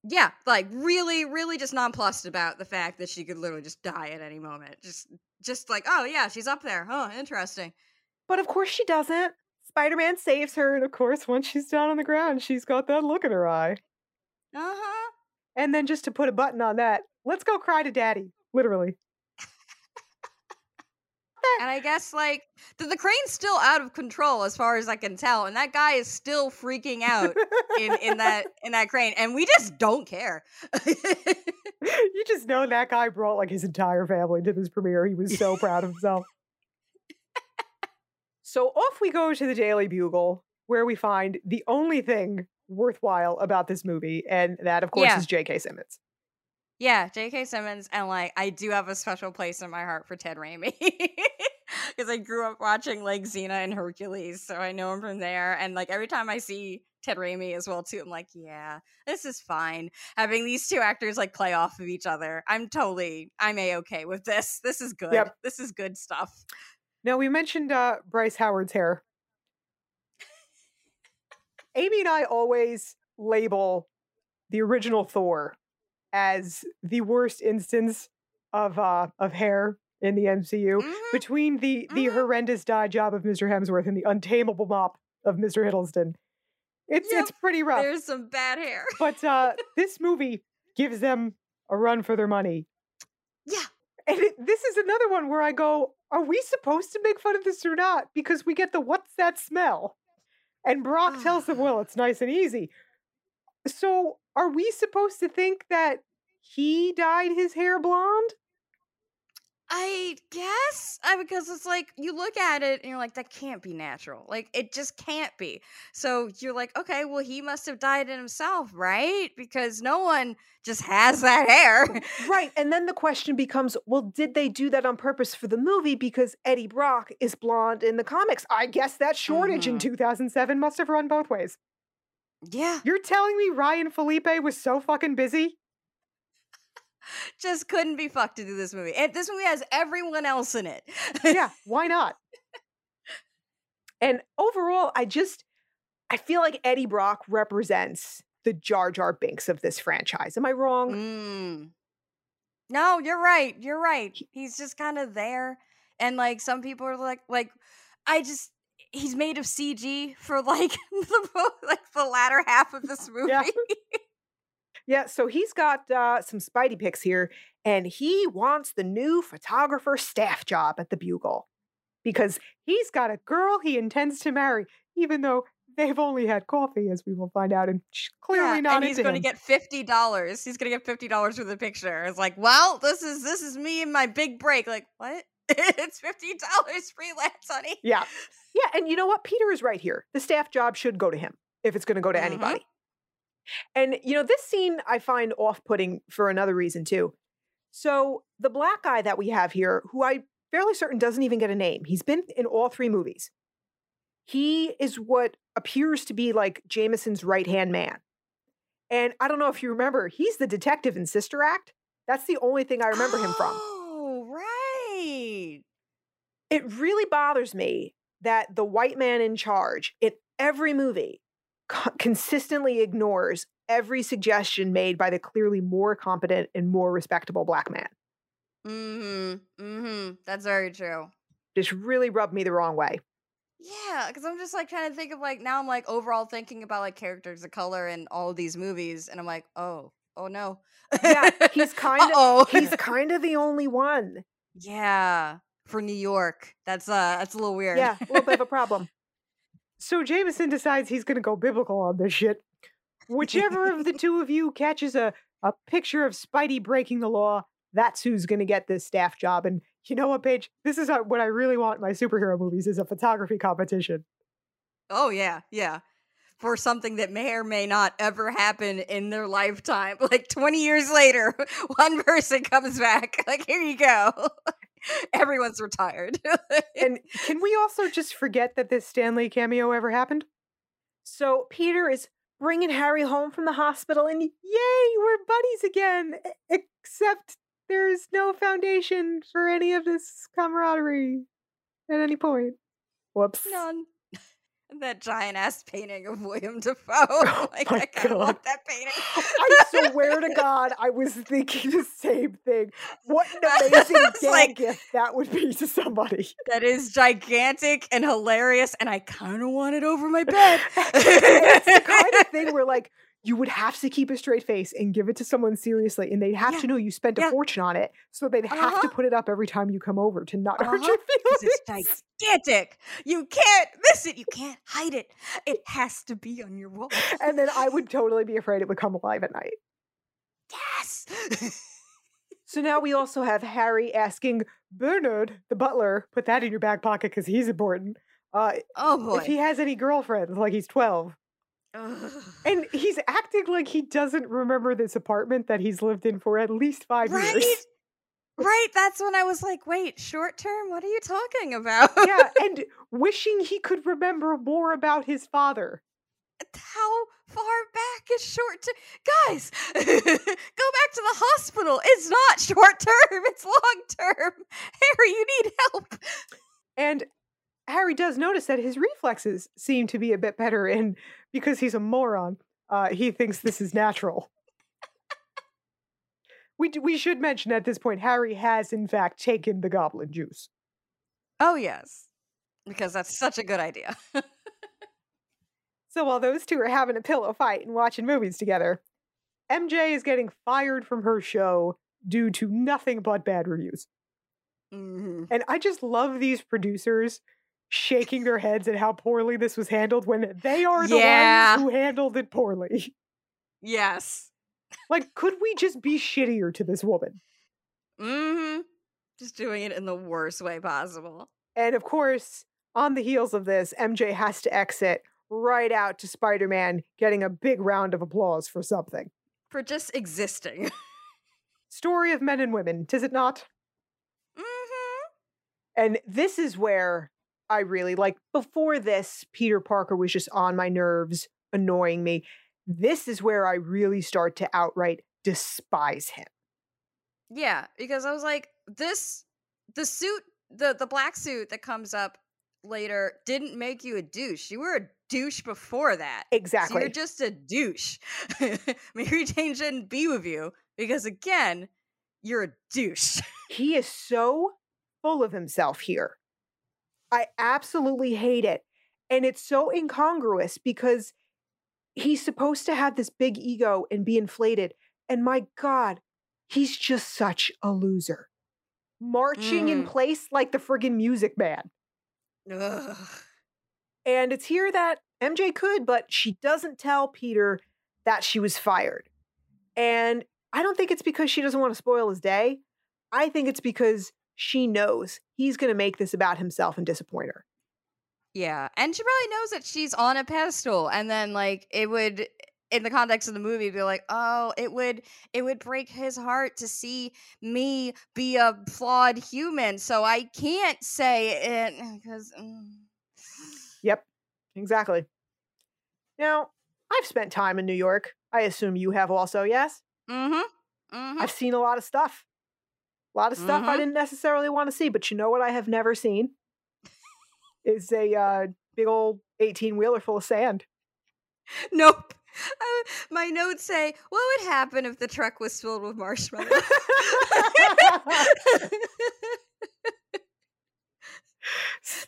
Speaker 2: Yeah, like really, really just nonplussed about the fact that she could literally just die at any moment. Just, just like, oh yeah, she's up there. Huh, interesting.
Speaker 1: But of course she doesn't. Spider Man saves her, and of course, once she's down on the ground, she's got that look in her eye.
Speaker 2: Uh huh.
Speaker 1: And then just to put a button on that, let's go cry to daddy. Literally.
Speaker 2: And I guess like the, the crane's still out of control as far as I can tell, and that guy is still freaking out in in that <laughs> in that crane, and we just don't care. <laughs>
Speaker 1: you just know that guy brought like his entire family to this premiere. He was so proud of himself. so off we go to the Daily Bugle, where we find the only thing worthwhile about this movie, and that, of course, yeah. is J.K. Simmons.
Speaker 2: Yeah, J.K. Simmons, and like I do have a special place in my heart for Ted Raimi <laughs> because I grew up watching like Xena and Hercules, so I know him from there. And like every time I see Ted Raimi as well too, I'm like, yeah, this is fine. Having these two actors like play off of each other, I'm totally, I'm a okay with this. This is good. Yep. This is good stuff.
Speaker 1: Now we mentioned uh, Bryce Howard's hair. Amy and I always label the original Thor as the worst instance of uh of hair in the MCU mm-hmm. between the the mm-hmm. horrendous dye job of Mr. Hemsworth and the untamable mop of Mr. Hiddleston. It's yep. it's pretty rough.
Speaker 2: There's some bad hair.
Speaker 1: but uh this movie gives them a run for their money.
Speaker 2: Yeah.
Speaker 1: And it, this is another one where I go, are we supposed to make fun of this or not? Because we get the what's that smell? And Brock tells them, well, it's nice and easy. So are we supposed to think that he dyed his hair blonde?
Speaker 2: I guess I, because it's like you look at it and you're like that can't be natural. Like it just can't be. So you're like, okay, well he must have dyed it himself, right? Because no one just has that hair.
Speaker 1: right. And then the question becomes, well, did they do that on purpose for the movie because Eddie Brock is blonde in the comics? I guess that shortage mm-hmm. in 2007 must have run both ways.
Speaker 2: Yeah.
Speaker 1: You're telling me Ryan Phillippe was so fucking busy?
Speaker 2: Just couldn't be fucked to do this movie. And this movie has everyone else in it.
Speaker 1: yeah, why not? <laughs> And overall, I just I feel like Eddie Brock represents the Jar Jar Binks of this franchise. Am I wrong?
Speaker 2: Mm. No, you're right. You're right. He's just kind of there. And like some people are like like I just he's made of CG for like <laughs> the like the latter half of this <laughs> movie.
Speaker 1: Yeah. yeah so he's got uh, some Spidey picks here, and he wants the new photographer staff job at the Bugle because he's got a girl he intends to marry, even though they've only had coffee, as we will find out, and clearly
Speaker 2: yeah,
Speaker 1: not.
Speaker 2: And he's going to get fifty dollars. He's going to get fifty dollars for the picture. It's like, well, this is this is me and my big break. Like, what? <laughs> it's fifty dollars freelance, honey.
Speaker 1: Yeah, yeah, and you know what? Peter is right here. The staff job should go to him if it's going to go to mm-hmm. anybody. And you know, this scene I find off-putting for another reason too. So the black guy that we have here, who I fairly certain doesn't even get a name, he's been in all three movies. He is what appears to be like Jameson's right hand man. And I don't know if you remember, he's the detective in Sister Act. That's the only thing I remember him from. It really bothers me that the white man in charge in every movie co- consistently ignores every suggestion made by the clearly more competent and more respectable black man.
Speaker 2: Mm-hmm. Mm-hmm. That's very true.
Speaker 1: Just really rubbed me the wrong way.
Speaker 2: Yeah, because I'm just like trying to think of like now I'm like overall thinking about like characters of color in all these movies, and I'm like, oh, oh no.
Speaker 1: yeah, <laughs> he's kind of he's kind of the only one. <laughs>
Speaker 2: Yeah, for New York, that's uh that's a little weird.
Speaker 1: Yeah, a little bit of a problem. <laughs> So Jameson decides he's going to go biblical on this shit. Whichever of the <laughs> two of you catches a a picture of Spidey breaking the law, that's who's going to get this staff job. And you know what, Page? This is what I really want in my superhero movies is a photography competition.
Speaker 2: Oh yeah, yeah. for something that may or may not ever happen in their lifetime. <laughs> Like 20 years later, one person comes back. Like, here you go. <laughs> Everyone's retired. <laughs>
Speaker 1: and can we also just forget that this Stan Lee cameo ever happened? So Peter is bringing Harry home from the hospital, and yay, we're buddies again. Except there's no foundation for any of this camaraderie at any point. Whoops.
Speaker 2: None that giant ass painting of William Dafoe. <laughs> Oh <laughs> like I want that painting.
Speaker 1: I swear to God, I was thinking the same thing. What an <laughs> amazing like, gift that would be to somebody.
Speaker 2: That is gigantic and hilarious, and I kind of want it over my bed.
Speaker 1: it's the kind of thing where like you would have to keep a straight face and give it to someone seriously, and they'd have yeah. to know you spent a fortune on it, so they'd have uh-huh. to put it up every time you come over to not uh-huh. hurt your feelings.
Speaker 2: It's gigantic. You can't miss it. You can't hide it. It has to be on your wall. <laughs>
Speaker 1: And then I would totally be afraid it would come alive at night.
Speaker 2: Yes. <laughs>
Speaker 1: so now we also have Harry asking Bernard, the butler, put that in your back pocket because he's important. Uh,
Speaker 2: oh boy.
Speaker 1: If he has any girlfriends, like he's 12. And he's acting like he doesn't remember this apartment that he's lived in for at least five right? years.
Speaker 2: Right. That's when I was like, wait, short term? What are you talking about?
Speaker 1: yeah. And <laughs> wishing he could remember more about his father.
Speaker 2: How far back is short term? Guys, <laughs> go back to the hospital. It's not short term, it's long term. Harry, you need help.
Speaker 1: And Harry does notice that his reflexes seem to be a bit better, and because he's a moron, uh, he thinks this is natural. we we should mention at this point, Harry has in fact taken the goblin juice.
Speaker 2: Oh yes, because that's such a good idea.
Speaker 1: so while those two are having a pillow fight and watching movies together, MJ is getting fired from her show due to nothing but bad reviews.
Speaker 2: Mm-hmm.
Speaker 1: And I just love these producers shaking their heads at how poorly this was handled when they are the yeah. ones who handled it poorly. <laughs>
Speaker 2: Yes.
Speaker 1: Like, could we just be shittier to this woman?
Speaker 2: Mm-hmm. Just doing it in the worst way possible.
Speaker 1: And of course, on the heels of this, MJ has to exit right out to Spider Man getting a big round of applause for something.
Speaker 2: For just existing. <laughs>
Speaker 1: Story of men and women, tis it not?
Speaker 2: Mm-hmm.
Speaker 1: And this is where I really like before this, Peter Parker was just on my nerves, annoying me. This is where I really start to outright despise him.
Speaker 2: Yeah, because I was like, this the suit, the the black suit that comes up later didn't make you a douche. You were a douche before that.
Speaker 1: Exactly.
Speaker 2: So you're just a douche. <laughs> Mary Jane shouldn't be with you because again, you're a douche.
Speaker 1: he is so full of himself here. I absolutely hate it. And it's so incongruous because he's supposed to have this big ego and be inflated. And my God, he's just such a loser. Marching mm. in place like the friggin' music man.
Speaker 2: Ugh.
Speaker 1: And it's here that MJ could, but she doesn't tell Peter that she was fired. And I don't think it's because she doesn't want to spoil his day. I think it's because she knows he's going to make this about himself and disappoint her.
Speaker 2: Yeah. And she probably knows that she's on a pedestal. And then, like, it would in the context of the movie be like oh it would it would break his heart to see me be a flawed human so i can't say it <sighs> because mm.
Speaker 1: yep exactly now i've spent time in new york i assume you have also yes
Speaker 2: mm-hmm, mm-hmm.
Speaker 1: i've seen a lot of stuff a lot of stuff
Speaker 2: mm-hmm.
Speaker 1: I didn't necessarily want to see, but you know what I have never seen? is a uh, big old 18 wheeler full of sand.
Speaker 2: Nope. Uh, my notes say, what would happen if the truck was filled with marshmallows?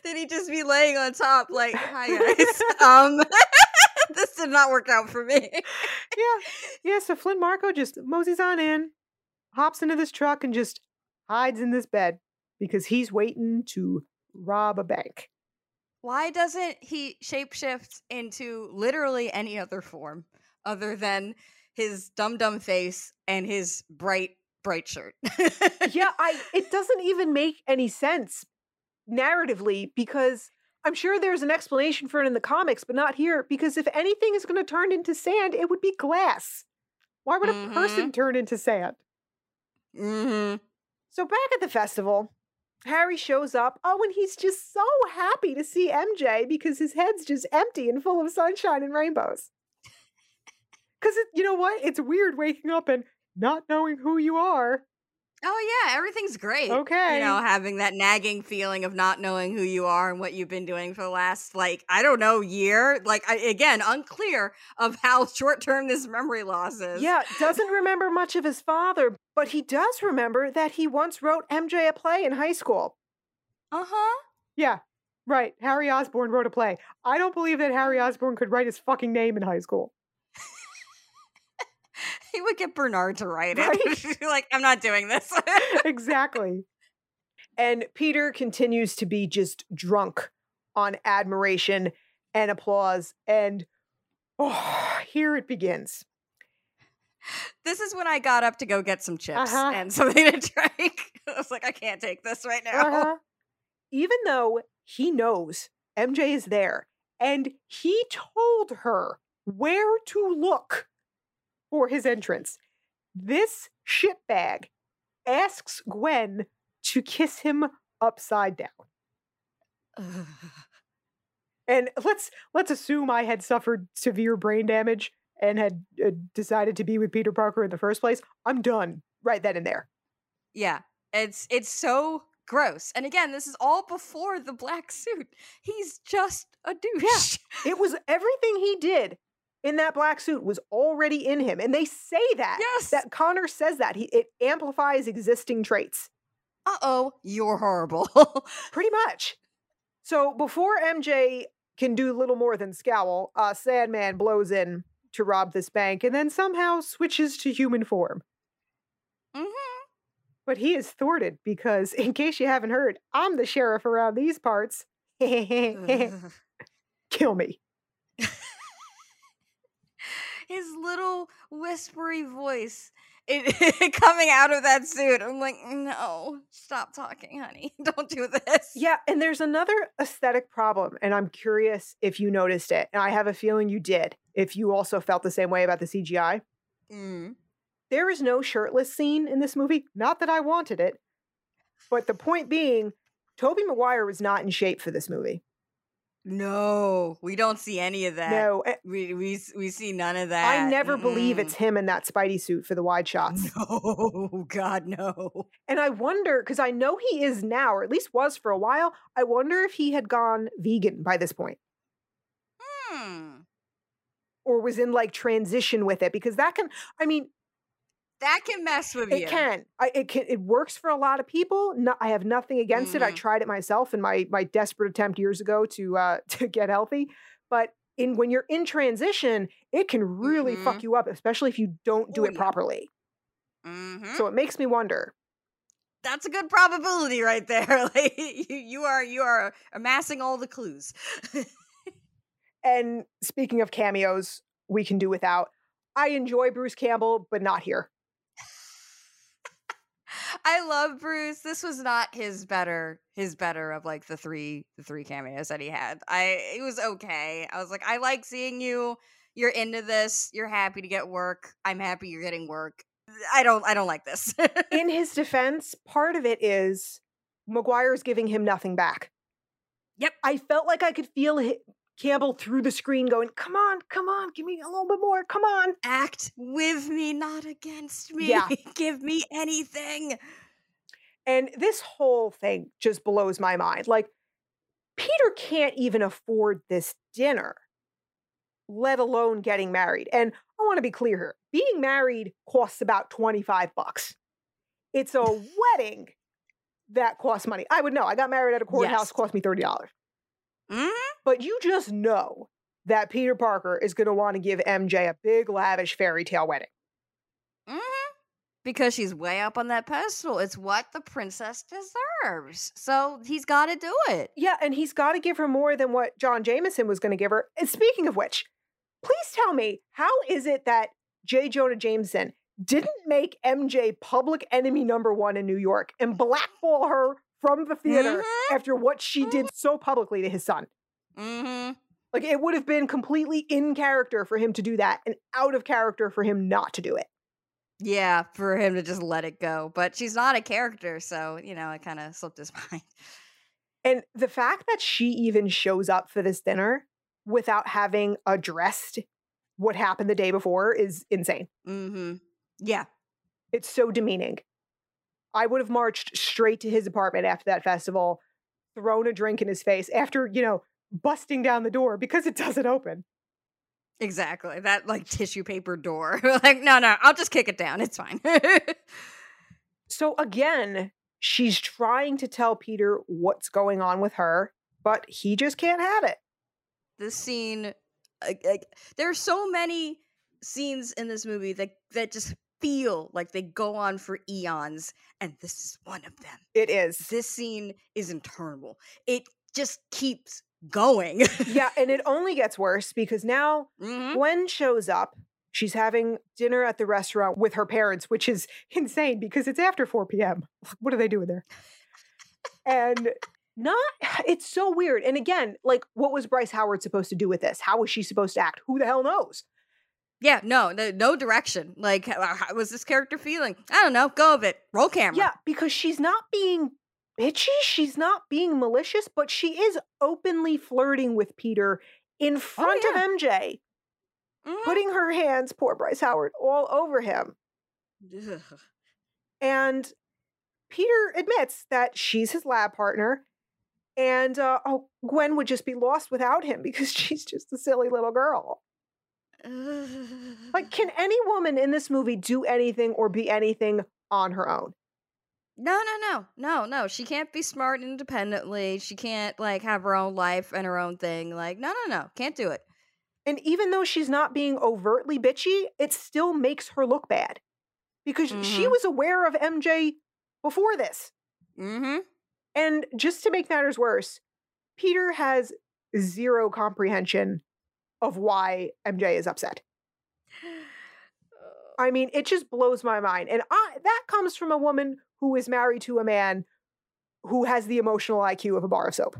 Speaker 2: then he'd just be laying on top, like, hi guys. <laughs> um, <laughs> this did not work out for me.
Speaker 1: yeah. Yeah. So Flint Marko just moseys on in, hops into this truck, and just hides in this bed because he's waiting to rob a bank.
Speaker 2: Why doesn't he shapeshift into literally any other form other than his dumb dumb face and his bright bright shirt?
Speaker 1: yeah, <laughs> I it doesn't even make any sense narratively because I'm sure there's an explanation for it in the comics, but not here because if anything is going to turn into sand, it would be glass. Why would
Speaker 2: Mhm.
Speaker 1: a person turn into sand?
Speaker 2: Mm-hmm.
Speaker 1: So back at the festival, Harry shows up. Oh, and he's just so happy to see MJ because his head's just empty and full of sunshine and rainbows. <laughs> Because you know what? It's weird waking up and not knowing who you are.
Speaker 2: Oh yeah, everything's great.
Speaker 1: Okay.
Speaker 2: You know, having that nagging feeling of not knowing who you are and what you've been doing for the last like I don't know year. Like I, again, unclear of how <laughs> short term this memory loss is.
Speaker 1: Yeah, doesn't remember much of his father, but he does remember that he once wrote MJ a play in high school.
Speaker 2: Uh huh.
Speaker 1: Yeah, right. Harry Osborn wrote a play. I don't believe that Harry Osborn could write his fucking name in high school. <laughs>
Speaker 2: He would get Bernard to write it.
Speaker 1: Right? <laughs>
Speaker 2: like I'm not doing this. <laughs>
Speaker 1: exactly. And Peter continues to be just drunk on admiration and applause. And oh, here it begins.
Speaker 2: this is when I got up to go get some chips
Speaker 1: Uh-huh.
Speaker 2: and something to drink. I was like, I can't take this right now.
Speaker 1: Uh-huh. Even though he knows MJ is there and he told her where to look for his entrance, this shitbag asks Gwen to kiss him upside down.
Speaker 2: Ugh.
Speaker 1: And let's let's assume I had suffered severe brain damage and had uh, decided to be with Peter Parker in the first place. I'm done right then and there.
Speaker 2: yeah, it's it's so gross. And again, this is all before the black suit. He's just a douche.
Speaker 1: It was everything he did in that black suit was already in him, and they say that.
Speaker 2: Yes.
Speaker 1: That Connor says that he it amplifies existing traits,
Speaker 2: uh oh, you're horrible. <laughs>
Speaker 1: pretty much. So before MJ can do little more than scowl, uh, Sandman blows in to rob this bank, and then somehow switches to human form.
Speaker 2: hmm
Speaker 1: But he is thwarted because, in case you haven't heard, I'm the sheriff around these parts. <laughs> <laughs> Kill me.
Speaker 2: His little whispery voice it, <laughs> coming out of that suit. I'm like, no, stop talking, honey. <laughs> Don't do this.
Speaker 1: Yeah, and there's another aesthetic problem, and I'm curious if you noticed it. And I have a feeling you did, if you also felt the same way about the CGI.
Speaker 2: Mm.
Speaker 1: There is no shirtless scene in this movie. Not that I wanted it, but the point being, Tobey Maguire was not in shape for this movie.
Speaker 2: No, we don't see any of that.
Speaker 1: No, eh,
Speaker 2: We, we we see none of that.
Speaker 1: I never believe
Speaker 2: Mm-mm.
Speaker 1: it's him in that Spidey suit for the wide shots.
Speaker 2: No, <laughs> God, no.
Speaker 1: And I wonder, because I know he is now, or at least was for a while, I wonder if he had gone vegan by this point
Speaker 2: Hmm.
Speaker 1: or was in like transition with it, because that can, I mean,
Speaker 2: That can mess with
Speaker 1: it
Speaker 2: you.
Speaker 1: can. I, it can. It works for a lot of people. No, I have nothing against it. I
Speaker 2: Mhm.
Speaker 1: tried it myself in my my desperate attempt years ago to uh <laughs> to get healthy. But in when you're in transition, it can really fuck
Speaker 2: Mhm.
Speaker 1: you up, especially if you don't do
Speaker 2: Oh,
Speaker 1: it properly.
Speaker 2: Mhm.
Speaker 1: So it makes me wonder.
Speaker 2: That's a good probability right there. <laughs> like you, you are you are amassing all the clues.
Speaker 1: And speaking of cameos, we can do without. I enjoy Bruce Campbell, but not here.
Speaker 2: I love Bruce. This was not his better his better of like the three the three cameos that he had. I it was okay. I was like, I like seeing you. You're into this. You're happy to get work. I'm happy you're getting work. I don't I don't like this.
Speaker 1: In his <laughs> defense, part of it is Maguire's giving him nothing back.
Speaker 2: Yep.
Speaker 1: I felt like I could feel Campbell through the screen going, "Come on, come on, give me a little bit more. Come on."
Speaker 2: Act with me, not against me.
Speaker 1: Yeah. <laughs>
Speaker 2: Give me anything.
Speaker 1: And this whole thing just blows my mind. Like Peter can't even afford this dinner, let alone getting married. And I want to be clear here. Being married costs about 25 bucks. It's a <laughs> wedding that costs money. I would know. I got married at a courthouse,
Speaker 2: Yes.
Speaker 1: cost me $30.
Speaker 2: Mhm.
Speaker 1: But you just know that Peter Parker is going to want to give MJ a big, lavish fairy tale wedding.
Speaker 2: Mm-hmm. Because she's way up on that pedestal. It's what the princess deserves. So he's got to do it.
Speaker 1: Yeah, and he's got to give her more than what John Jameson was going to give her. And speaking of which, please tell me, how is it that J. Jonah Jameson didn't make MJ public enemy number one in New York and blackball her from the theater
Speaker 2: Mhm.
Speaker 1: after what she did so publicly to his son.
Speaker 2: Mm-hmm.
Speaker 1: Like it would have been completely in character for him to do that and out of character for him not to do it.
Speaker 2: Yeah, for him to just let it go. But she's not a character, so you know, it kind of slipped his <laughs> mind.
Speaker 1: And the fact that she even shows up for this dinner without having addressed what happened the day before is insane.
Speaker 2: Mm-hmm. Yeah.
Speaker 1: It's so demeaning. I would have marched straight to his apartment after that festival, thrown a drink in his face after, you know, busting down the door because it doesn't open.
Speaker 2: Exactly. That like tissue paper door. <laughs> like, no, no, I'll just kick it down. It's fine. <laughs>
Speaker 1: So again, she's trying to tell Peter what's going on with her, but he just can't have it.
Speaker 2: this scene like, like there's so many scenes in this movie that that just feel like they go on for eons and this is one of them
Speaker 1: It is.
Speaker 2: this scene is interminable it just keeps going
Speaker 1: yeah, and it <laughs> only gets worse because now
Speaker 2: Mhm.
Speaker 1: Gwen shows up. She's having dinner at the restaurant with her parents, which is <laughs> insane because it's after 4 p.m. <laughs> What are they doing there? and not, <sighs> it's so weird. And again, like, what was Bryce Howard supposed to do with this? How was she supposed to act? Who the hell knows?
Speaker 2: Yeah no, no no direction like how, how was this character feeling i don't know go of it roll camera
Speaker 1: Yeah, because she's not being bitchy, she's not being malicious, but she is openly flirting with Peter in front
Speaker 2: Oh, yeah.
Speaker 1: of MJ,
Speaker 2: Mhm.
Speaker 1: putting her hands, poor Bryce Howard, all over him.
Speaker 2: Ugh.
Speaker 1: And Peter admits that she's his lab partner. And uh, oh, Gwen would just be lost without him <laughs> because she's just a silly little girl. <sighs> Like, can any woman in this movie do anything or be anything on her own?
Speaker 2: No, no, no, no, no. She can't be smart independently. She can't like have her own life and her own thing. Like, no, no, no, can't do it.
Speaker 1: And even though she's not being overtly bitchy, it still makes her look bad because she
Speaker 2: Mhm.
Speaker 1: was aware of MJ before this.
Speaker 2: Mm-hmm.
Speaker 1: And just to make matters worse, Peter has zero comprehension of why MJ is upset. <sighs> I mean, it just blows my mind. And I, that comes from a woman who is married to a man who has the emotional IQ of a bar of soap.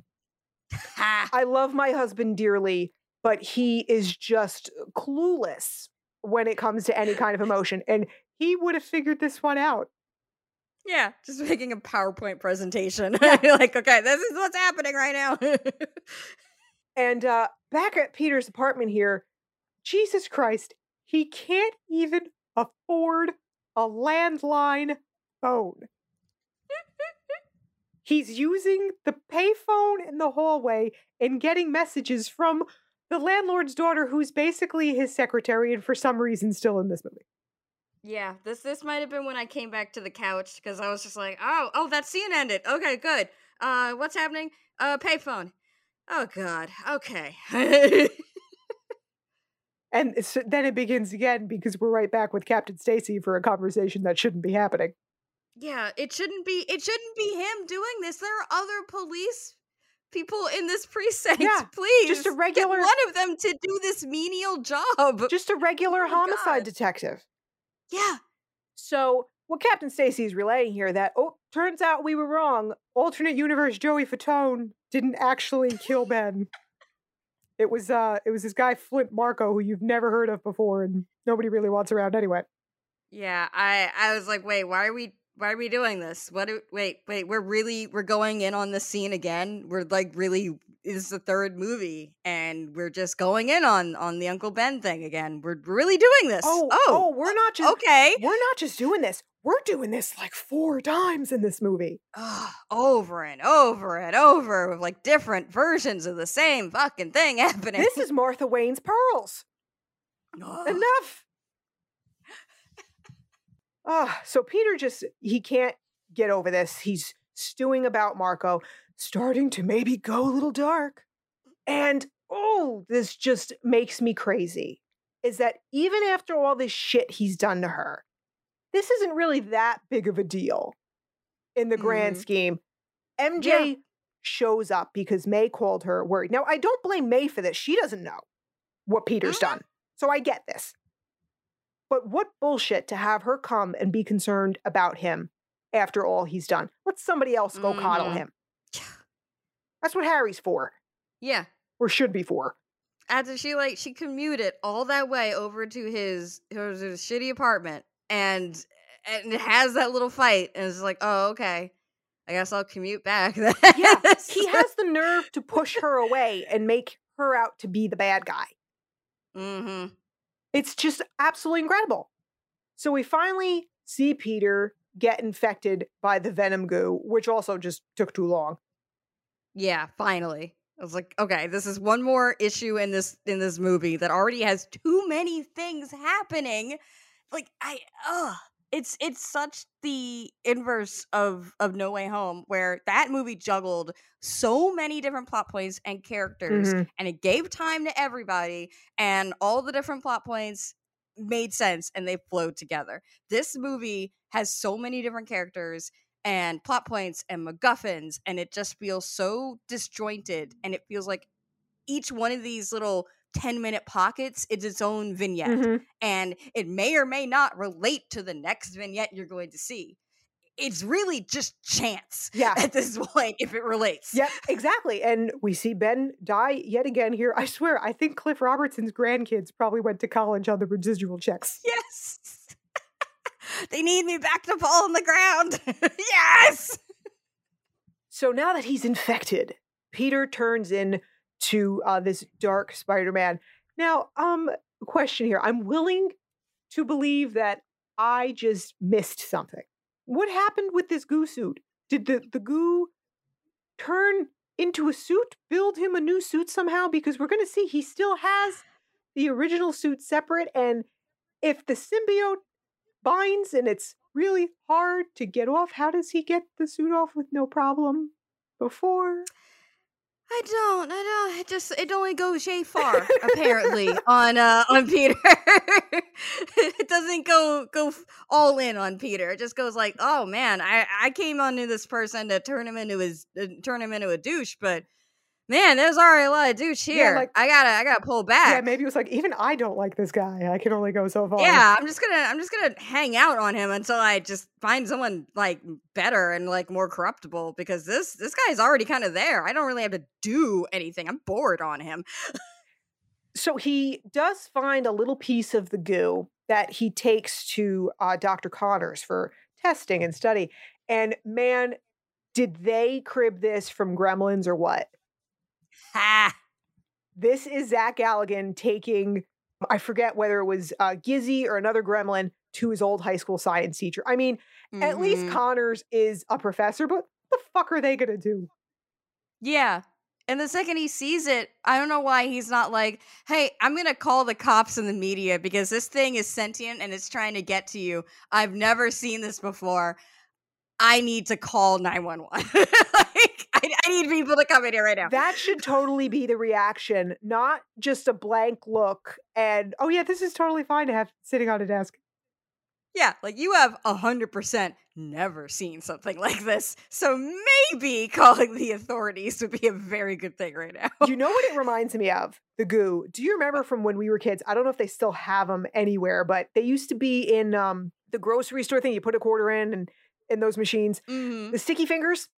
Speaker 1: <laughs> I love my husband dearly, but he is just clueless when it comes to any kind of emotion. And he would have figured this one out.
Speaker 2: yeah, just making a PowerPoint presentation. <laughs> like, okay, this is what's happening right now. <laughs>
Speaker 1: And uh, back at Peter's apartment here, Jesus Christ, he can't even afford a landline phone. He's using the payphone in the hallway and getting messages from the landlord's daughter, who's basically his secretary and for some reason still in this movie.
Speaker 2: yeah, this this might have been when I came back to the couch because I was just like, oh, oh, that scene ended. Okay, good. Uh, what's happening? Uh, payphone. Oh God. Okay.
Speaker 1: And it's, then it begins again because we're right back with Captain Stacy for a conversation that shouldn't be happening.
Speaker 2: Yeah, it shouldn't be it shouldn't be him doing this. There are other police people in this <laughs> precinct.
Speaker 1: Yeah,
Speaker 2: Please.
Speaker 1: just a
Speaker 2: get
Speaker 1: regular-
Speaker 2: one of them to do this menial job.
Speaker 1: Just a regular
Speaker 2: Oh
Speaker 1: homicide
Speaker 2: God.
Speaker 1: detective.
Speaker 2: yeah.
Speaker 1: So, what Captain Stacy is relaying here that oh, turns out we were wrong. Alternate universe Joey Fatone didn't actually kill <laughs> Ben. It was uh it was this guy Flint Marko who you've never heard of before and nobody really wants around anyway.
Speaker 2: Yeah, I I was like, "Wait, why are we why are we doing this? What do, wait, wait, we're really we're going in on the scene again. We're like really this is the third movie and we're just going in on on the Uncle Ben thing again. We're really doing this.
Speaker 1: Oh,
Speaker 2: oh,
Speaker 1: oh, we're not just
Speaker 2: okay.
Speaker 1: we're not just doing this. We're doing this like four times in this movie.
Speaker 2: Over and over and over with like different versions of the same fucking thing <laughs> happening.
Speaker 1: This is Martha Wayne's pearls.
Speaker 2: Ugh.
Speaker 1: Enough. Ah, so Peter just he can't get over this. He's stewing about Marko, starting to maybe go a little dark. And oh, this just makes me crazy. Is that even after all this shit he's done to her, this isn't really that big of a deal in the grand
Speaker 2: Mhm.
Speaker 1: scheme. MJ shows up because May called her worried. Now, I don't blame May for this. She doesn't know what Peter's
Speaker 2: Mhm.
Speaker 1: done. So I get this. But what bullshit to have her come and be concerned about him after all he's done. Let somebody else go coddle
Speaker 2: Mhm.
Speaker 1: him. That's what Harry's for,
Speaker 2: Yeah.
Speaker 1: or should be for.
Speaker 2: After she like she commuted all that way over to his his, his shitty apartment and and it has that little fight and it's like, oh okay. I guess I'll commute back. <laughs> then."
Speaker 1: Yeah, He has the nerve to push her away and make her out to be the bad guy.
Speaker 2: mm-hmm.
Speaker 1: It's just absolutely incredible. So we finally see Peter get infected by the venom goo, which also just took too long.
Speaker 2: Yeah, finally. I was like, okay, this is one more issue in this in this movie that already has too many things happening. Like I ugh. It's it's such the inverse of of No Way Home where that movie juggled so many different plot points and characters
Speaker 1: Mhm.
Speaker 2: and it gave time to everybody and all the different plot points made sense and they flowed together. This movie has so many different characters and plot points and MacGuffins, and it just feels so disjointed. And it feels like each one of these little 10 minute pockets it's its own vignette,
Speaker 1: Mhm.
Speaker 2: and it may or may not relate to the next vignette you're going to see. It's really just chance
Speaker 1: Yeah.
Speaker 2: at this <laughs> point if it relates.
Speaker 1: Yep, exactly. And we see Ben die yet again here. I swear, I think Cliff Robertson's grandkids probably went to college on the residual checks.
Speaker 2: Yes. <laughs> they need me back to fall on the ground. <laughs> yes.
Speaker 1: So now that he's infected, Peter turns in to uh, this dark Spider-Man. Now, um, question here. I'm willing to believe that I just missed something. What happened with this goo suit? Did the, the goo turn into a suit, build him a new suit somehow? Because we're going to see he still has the original suit separate. And if the symbiote binds and it's really hard to get off, how does he get the suit off with no problem before?
Speaker 2: I don't. I don't. It just it only goes yay far apparently <laughs> on uh on Peter. <laughs> it doesn't go go all in on Peter. It just goes like, oh man, I I came onto this person to turn him into his uh, turn him into a douche, but man, there's already a lot of douche
Speaker 1: Yeah,
Speaker 2: here.
Speaker 1: like-
Speaker 2: I gotta I gotta pull back.
Speaker 1: Yeah, maybe it was like even I don't like this guy. I can only go so far.
Speaker 2: Yeah, I'm just gonna I'm just gonna hang out on him until I just find someone like better and like more corruptible because this this guy's already kind of there. I don't really have to do anything. I'm bored on him.
Speaker 1: So he does find a little piece of the goo that he takes to uh, Dr. Connors for testing and study. And man, did they crib this from Gremlins or what?
Speaker 2: Ha!
Speaker 1: This is Zach Galligan taking, I forget whether it was uh, Gizzy or another gremlin to his old high school science teacher. I mean, at least
Speaker 2: Mhm.
Speaker 1: Connors is a professor, but what the fuck are they going to do?
Speaker 2: yeah. And the second he sees it, I don't know why he's not like, "Hey, I'm gonna call the cops and the media because this thing is sentient and it's trying to get to you. I've never seen this before. I need to call 911. <laughs> like, I, <laughs> I need people to come in here right now."
Speaker 1: That should totally be the reaction, not just a blank look and, oh, yeah, this is totally fine to have sitting on a desk.
Speaker 2: Yeah, like you have a hundred percent never seen something <laughs> like this. So maybe calling the authorities would be a very good thing right now.
Speaker 1: You know what it reminds me of? The goo. Do you remember from when we were kids? I don't know if they still have them anywhere, but they used to be in um, the grocery store thing. You put a quarter in and in those machines.
Speaker 2: Mhm.
Speaker 1: The sticky fingers.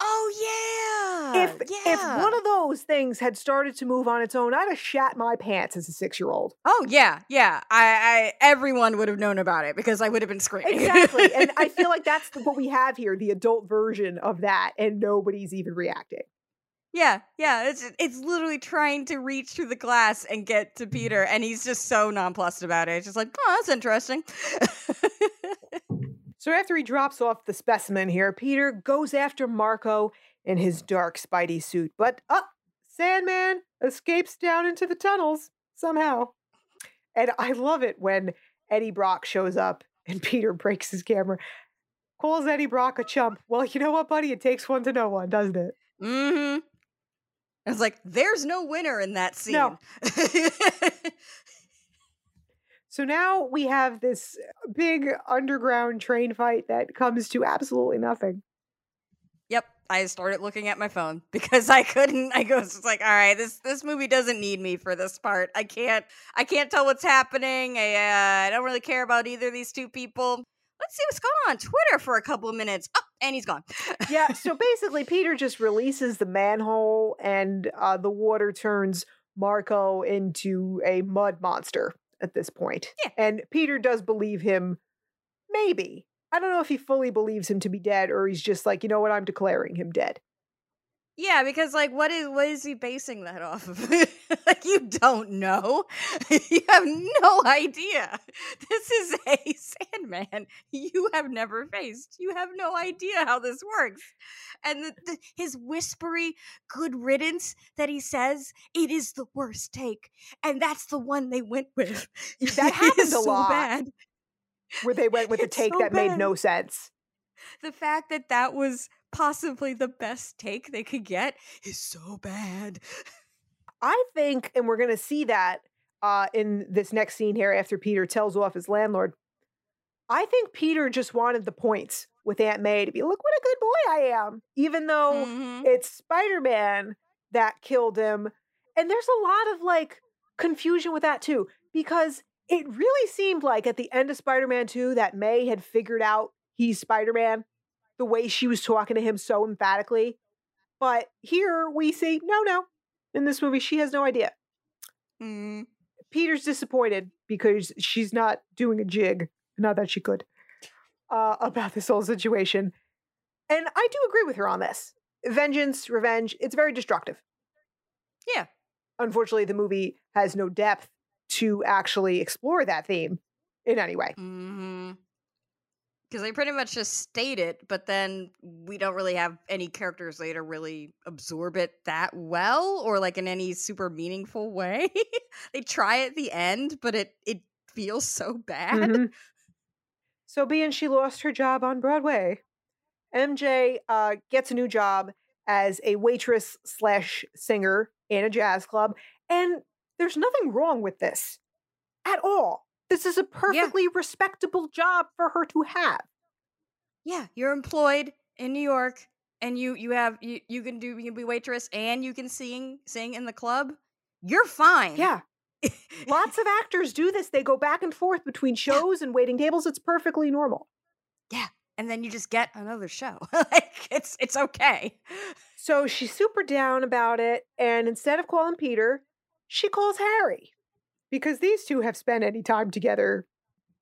Speaker 2: Oh yeah.
Speaker 1: if if one of those things had started to move on its own, I'd have shat my pants as a six year old.
Speaker 2: Oh yeah, yeah. I, I everyone would have known about it because I would have been screaming.
Speaker 1: Exactly, and I feel like that's the- <laughs> what we have here, the adult version of that, and nobody's even reacting.
Speaker 2: yeah, yeah. It's it's literally trying to reach through the glass and get to Peter, mm-hmm. and he's just so nonplussed about it. It's just like, oh, that's interesting. <laughs>
Speaker 1: So after he drops off the specimen here, Peter goes after Marko in his dark Spidey suit. But up, Sandman escapes down into the tunnels somehow. And I love it when Eddie Brock shows up <laughs> and Peter breaks his camera. Calls Eddie Brock a chump. Well, you know what, buddy? It takes one to know one, doesn't it?
Speaker 2: mm-hmm. It's like there's no winner in that scene.
Speaker 1: No. <laughs> So now we have this big underground train fight that comes to absolutely nothing.
Speaker 2: Yep, I started looking at my phone <laughs> because I couldn't. I was just like, all right, this this movie doesn't need me for this part. I can't I can't tell what's happening. I uh, I don't really care about either of these two people. let's see what's going on on Twitter for a couple of minutes. Oh, and he's gone.
Speaker 1: yeah. <laughs> So basically, Peter just releases the manhole, and uh, the water turns Marko into a mud monster at this point.
Speaker 2: Yeah.
Speaker 1: And Peter does believe him, maybe. I don't know if he fully believes him to be dead or he's just like, you know what, I'm declaring him dead.
Speaker 2: Yeah, because like what is what is he basing that off of? <laughs> like you don't know. <laughs> you have no idea. This is a Sandman you have never faced. You have no idea how this works. And the, the, his whispery good riddance that he says, it is the worst take. And that's the one they went with. <laughs>
Speaker 1: That happens a
Speaker 2: so
Speaker 1: lot.
Speaker 2: bad.
Speaker 1: Where they went with a take
Speaker 2: so
Speaker 1: that made no sense.
Speaker 2: The fact that that was possibly the best take they could get is so bad.
Speaker 1: I think, and we're going to see that uh, in this next scene here after Peter tells off his landlord. I think Peter just wanted the points with Aunt May to be, look what a good boy I am, even though
Speaker 2: Mhm.
Speaker 1: it's Spider Man that killed him. And there's a lot of like confusion with that too, because it really seemed like at the end of Spider Man 2 that May had figured out he's Spider Man the way she was talking to him so emphatically. But here we see, no, no. In this movie, she has no idea.
Speaker 2: Mm.
Speaker 1: Peter's disappointed because she's not doing a jig, not that she could, uh, about this whole situation. And I do agree with her on this. Vengeance, revenge, it's very destructive.
Speaker 2: Yeah.
Speaker 1: Unfortunately, the movie has no depth to actually explore that theme in any way.
Speaker 2: hmm Because they pretty much just state it, but then we don't really have any characters later really absorb it that well or like in any super meaningful way. <laughs> they try at the end, but it it feels so bad.
Speaker 1: Mhm. So, being she lost her job on Broadway, MJ uh, gets a new job as a waitress slash singer in a jazz club, and there's nothing wrong with this at all. This is a perfectly respectable job for her to have.
Speaker 2: Yeah, you're employed in New York and you you have you you can do you can be waitress and you can sing sing in the club. You're fine.
Speaker 1: Yeah, lots of actors do this. They go back and forth between <laughs> shows and waiting tables. It's perfectly normal. Yeah.
Speaker 2: And then you just get another show. <laughs> like it's it's okay.
Speaker 1: So she's super down about it, and instead of calling Peter, she calls Harry because these two have spent any time together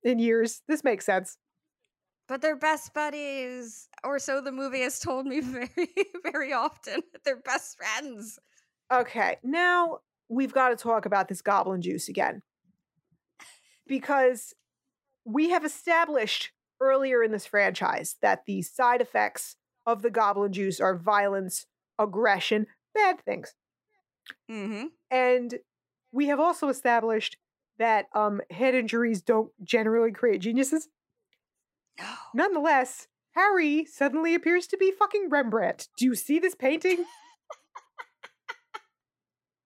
Speaker 1: in years. This makes sense.
Speaker 2: But they're best buddies, or so the movie has told me <laughs> very, very often. They're best friends.
Speaker 1: Okay, now we've got to talk about this goblin juice again because we have established earlier in this franchise that the side effects of the goblin juice are violence, aggression, bad things.
Speaker 2: Mm-hmm.
Speaker 1: And we have also established that um, head injuries don't generally create geniuses.
Speaker 2: No.
Speaker 1: Nonetheless, Harry suddenly appears to be fucking Rembrandt. Do you see this painting?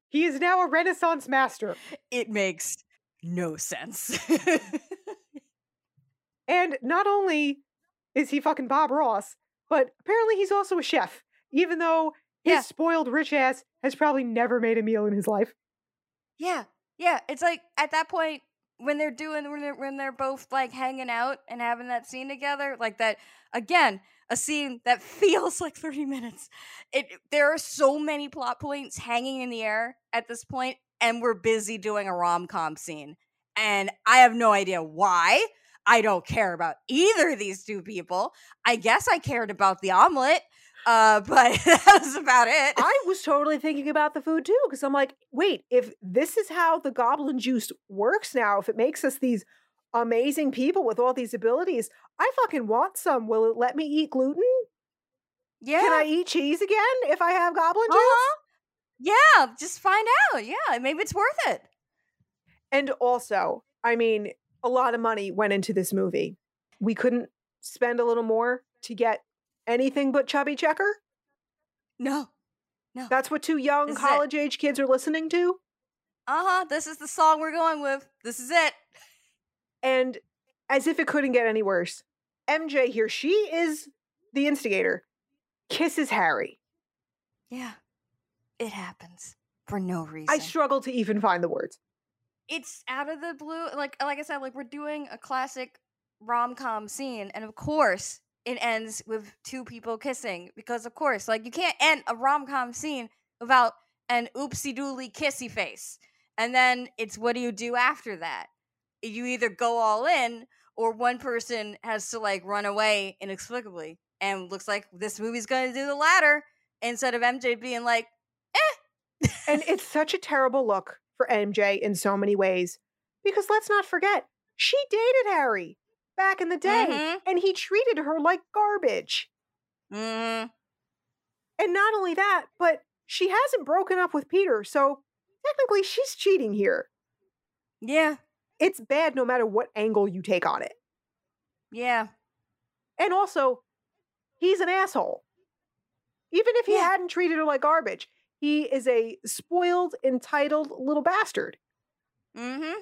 Speaker 1: he is now a Renaissance master.
Speaker 2: It makes no sense.
Speaker 1: And not only is he fucking Bob Ross, but apparently he's also a chef, even though his
Speaker 2: Yeah.
Speaker 1: spoiled rich ass has probably never made a meal in his life.
Speaker 2: Yeah, yeah. It's like at that point when they're doing when they're when they're both like hanging out and having that scene together, like that again, a scene that <laughs> feels like 30 minutes. It there are so many plot points hanging in the air at this point, and we're busy doing a rom-com scene. And I have no idea why. I don't care about either of these two people. I guess I cared about the omelet, uh, but <laughs> that was about it.
Speaker 1: I was totally thinking about the food too, because I'm like, wait, if this is how the goblin juice works now, if it makes us these amazing people with all these abilities, I fucking want some. Will it let me eat gluten?
Speaker 2: yeah.
Speaker 1: Can I eat cheese again if I have goblin juice?
Speaker 2: Uh-huh. Yeah, just find out. Yeah, maybe it's worth it.
Speaker 1: And also, I mean, a lot of money went into this movie. We couldn't spend a little more to get anything but Chubby Checker?
Speaker 2: No. No.
Speaker 1: That's what two young
Speaker 2: This
Speaker 1: college age kids are listening to?
Speaker 2: Uh-huh. This is the song we're going with. This is it.
Speaker 1: And as if it couldn't get any worse, MJ here, she is the instigator, kisses Harry.
Speaker 2: Yeah. It happens for no reason.
Speaker 1: I struggle to even find the words.
Speaker 2: it's out of the blue. Like like I said, like we're doing a classic rom com scene, and of course, it ends with two people kissing because, of course, like you can't end a rom com scene without an oopsie dooley kissy face. And then it's what do you do after that? You either go all in or one person has to like run away inexplicably. And looks like this movie's going to do the latter instead of MJ being like, eh.
Speaker 1: and it's <laughs> such a terrible look for MJ in so many ways because let's not forget, she dated Harry back in the day
Speaker 2: Mhm.
Speaker 1: and he treated her like garbage.
Speaker 2: Mm,
Speaker 1: And not only that, but she hasn't broken up with Peter, so technically she's cheating here.
Speaker 2: yeah,
Speaker 1: It's bad no matter what angle you take on it.
Speaker 2: yeah.
Speaker 1: And also, he's an asshole. Even if he
Speaker 2: Yeah.
Speaker 1: hadn't treated her like garbage, he is a spoiled, entitled little bastard.
Speaker 2: Mm-hmm.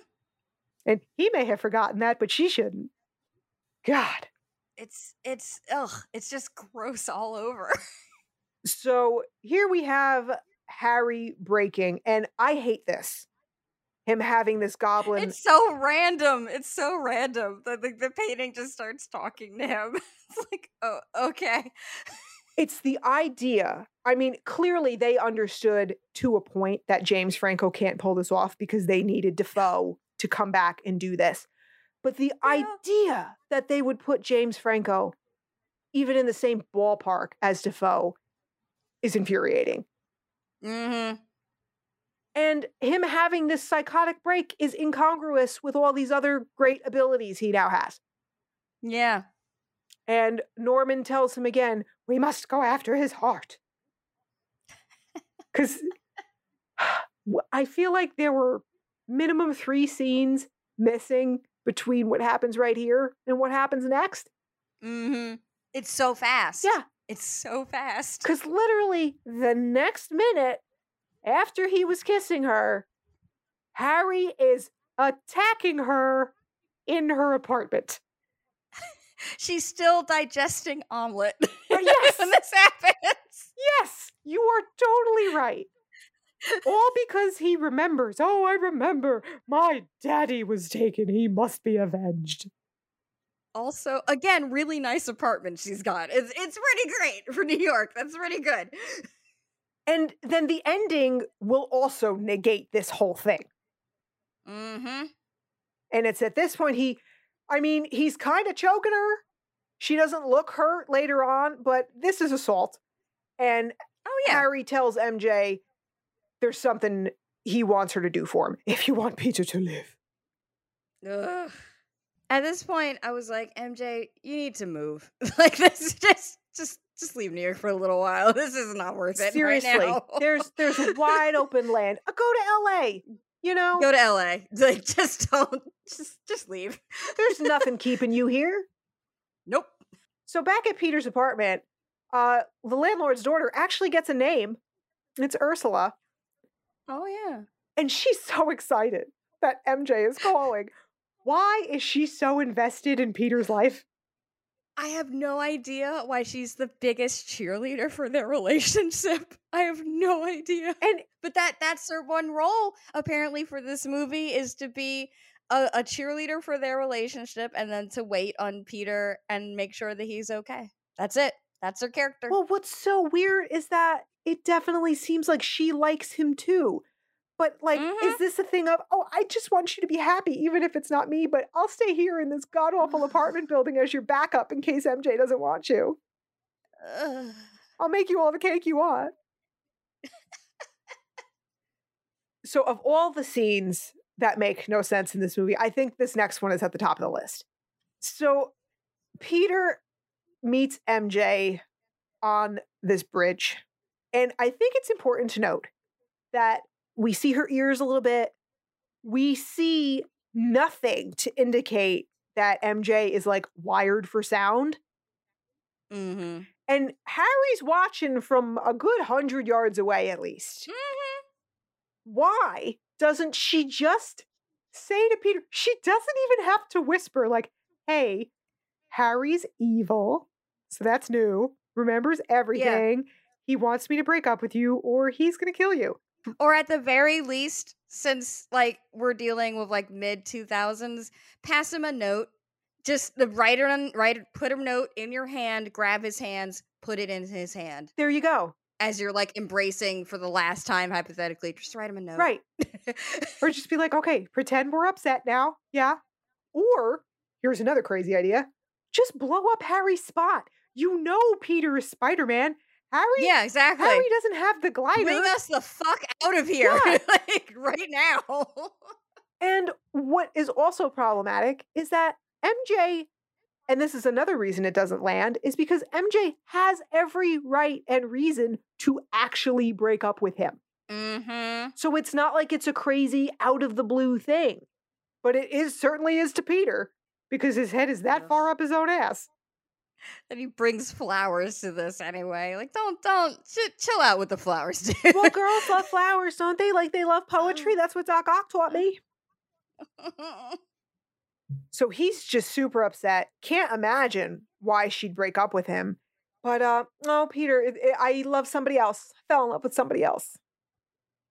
Speaker 1: And he may have forgotten that, but she shouldn't. God.
Speaker 2: It's it's ugh, it's just gross all over.
Speaker 1: So here we have Harry breaking, and I hate this. Him having this goblin.
Speaker 2: It's so random. It's so random. The, the the painting just starts talking to him. <laughs> It's like, oh, okay.
Speaker 1: It's the idea. I mean, clearly they understood to a point that James Franco can't pull this off because they needed Defoe to come back and do this. But the
Speaker 2: Yeah.
Speaker 1: idea that they would put James Franco even in the same ballpark as Defoe is infuriating.
Speaker 2: Mm-hmm.
Speaker 1: And him having this psychotic break is incongruous with all these other great abilities he now has.
Speaker 2: Yeah.
Speaker 1: And Norman tells him again, we must go after his heart. <laughs> Because <sighs> I feel like there were minimum three scenes missing between what happens right here and what happens next.
Speaker 2: Mm-hmm. It's so fast.
Speaker 1: Yeah,
Speaker 2: It's so fast.
Speaker 1: because literally the next minute after he was kissing her, Harry is attacking her in her apartment. <laughs>
Speaker 2: She's still digesting omelet.
Speaker 1: Uh, <laughs> yes.
Speaker 2: when this happens.
Speaker 1: Yes, you are totally right. All because he remembers. Oh, I remember. My daddy was taken. He must be avenged.
Speaker 2: Also, again, really nice apartment she's got. It's it's pretty great for New York. That's pretty good.
Speaker 1: And then the ending will also negate this whole thing.
Speaker 2: Mm-hmm.
Speaker 1: And it's at this point he, I mean, he's kind of choking her. She doesn't look hurt later on, but this is assault. And
Speaker 2: Oh yeah.
Speaker 1: Harry tells MJ there's something he wants her to do for him if you want Peter to live.
Speaker 2: Ugh. At this point, I was like, MJ, you need to move. <laughs> like this, just just just leave New York for a little while. <laughs> This is not worth it.
Speaker 1: Seriously,
Speaker 2: right
Speaker 1: there's there's wide open <laughs> land. Go to LA. You know,
Speaker 2: go to LA. Like, just don't. Just just leave.
Speaker 1: there's nothing keeping you here.
Speaker 2: Nope.
Speaker 1: So back at Peter's apartment, uh, the landlord's daughter actually gets a name. It's Ursula,
Speaker 2: Oh yeah.
Speaker 1: and she's so excited that MJ is calling. Why is she so invested in Peter's life?
Speaker 2: I have no idea why she's the biggest cheerleader for their <laughs> relationship. I have no idea.
Speaker 1: And
Speaker 2: But that that's her one role apparently for this movie is to be a, a cheerleader for their relationship and then to wait on Peter and make sure that he's okay. That's it. That's her character.
Speaker 1: well, what's so weird is that it definitely seems like she likes him too. But like,
Speaker 2: Mhm.
Speaker 1: is this a thing of, oh, I just want you to be happy, even if it's not me, but I'll stay here in this god awful apartment <sighs> building as your backup in case MJ doesn't want you.
Speaker 2: Ugh.
Speaker 1: I'll make you all the cake you want. so, of all the scenes that make no sense in this movie, I think this next one is at the top of the list. So, Peter meets MJ on this bridge. And I think it's important to note that we see her ears a little bit. We see nothing to indicate that MJ is like wired for sound.
Speaker 2: Mm-hmm.
Speaker 1: And Harry's watching from a good hundred yards away, at least.
Speaker 2: Mm-hmm.
Speaker 1: Why doesn't she just say to Peter, she doesn't even have to whisper, like, hey, Harry's evil. So that's new. Remembers everything. He wants me to break up with you, or he's going to kill you.
Speaker 2: Or at the very least, since like we're dealing with like mid 2000s, pass him a note Just the writer on write put a note in your hand, grab his hands, put it in his hand.
Speaker 1: There you go.
Speaker 2: As you're like embracing for the last time, hypothetically, just write him a note.
Speaker 1: Right. or just be like, okay, pretend we're upset now. Yeah. Or here's another crazy idea just blow up Harry's spot. You know Peter is Spider Man. Harry?
Speaker 2: Yeah, exactly.
Speaker 1: Harry doesn't have the glider.
Speaker 2: Bring us the fuck out of here. <laughs>
Speaker 1: Yeah.
Speaker 2: like right now. <laughs>
Speaker 1: And what is also problematic is that MJ, and this is another reason it doesn't land, is because MJ has every right and reason to actually break up with him.
Speaker 2: mm-hmm.
Speaker 1: So it's not like it's a crazy out of the blue thing, but it is certainly is to Peter because his head is that far up his own ass.
Speaker 2: And he brings flowers to this anyway. Like, don't, don't, ch- chill out with the flowers, <laughs> dude.
Speaker 1: Well, girls love flowers, don't they? Like they love poetry. That's what Doc Ock taught me. So he's just super upset. Can't imagine why she'd break up with him. But uh, oh, Peter, it, it- I love somebody else. I fell in love with somebody else.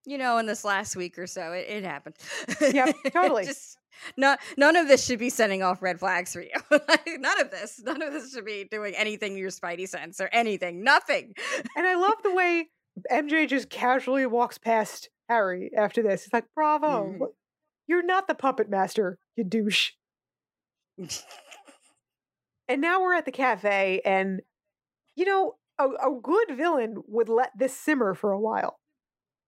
Speaker 2: you know, in this last week or so, it, it happened.
Speaker 1: Yep, <laughs> totally.
Speaker 2: Just not none of this should be sending off red flags for you. <laughs> Like, none of this, none of this should be doing anything to your spidey sense or anything. Nothing.
Speaker 1: And I love the way MJ just casually walks past Harry after this. He's like, "Bravo,
Speaker 2: Mhm.
Speaker 1: You're not the puppet master, you douche." <laughs> And now we're at the cafe, and you know, a, a good villain would let this simmer for a while.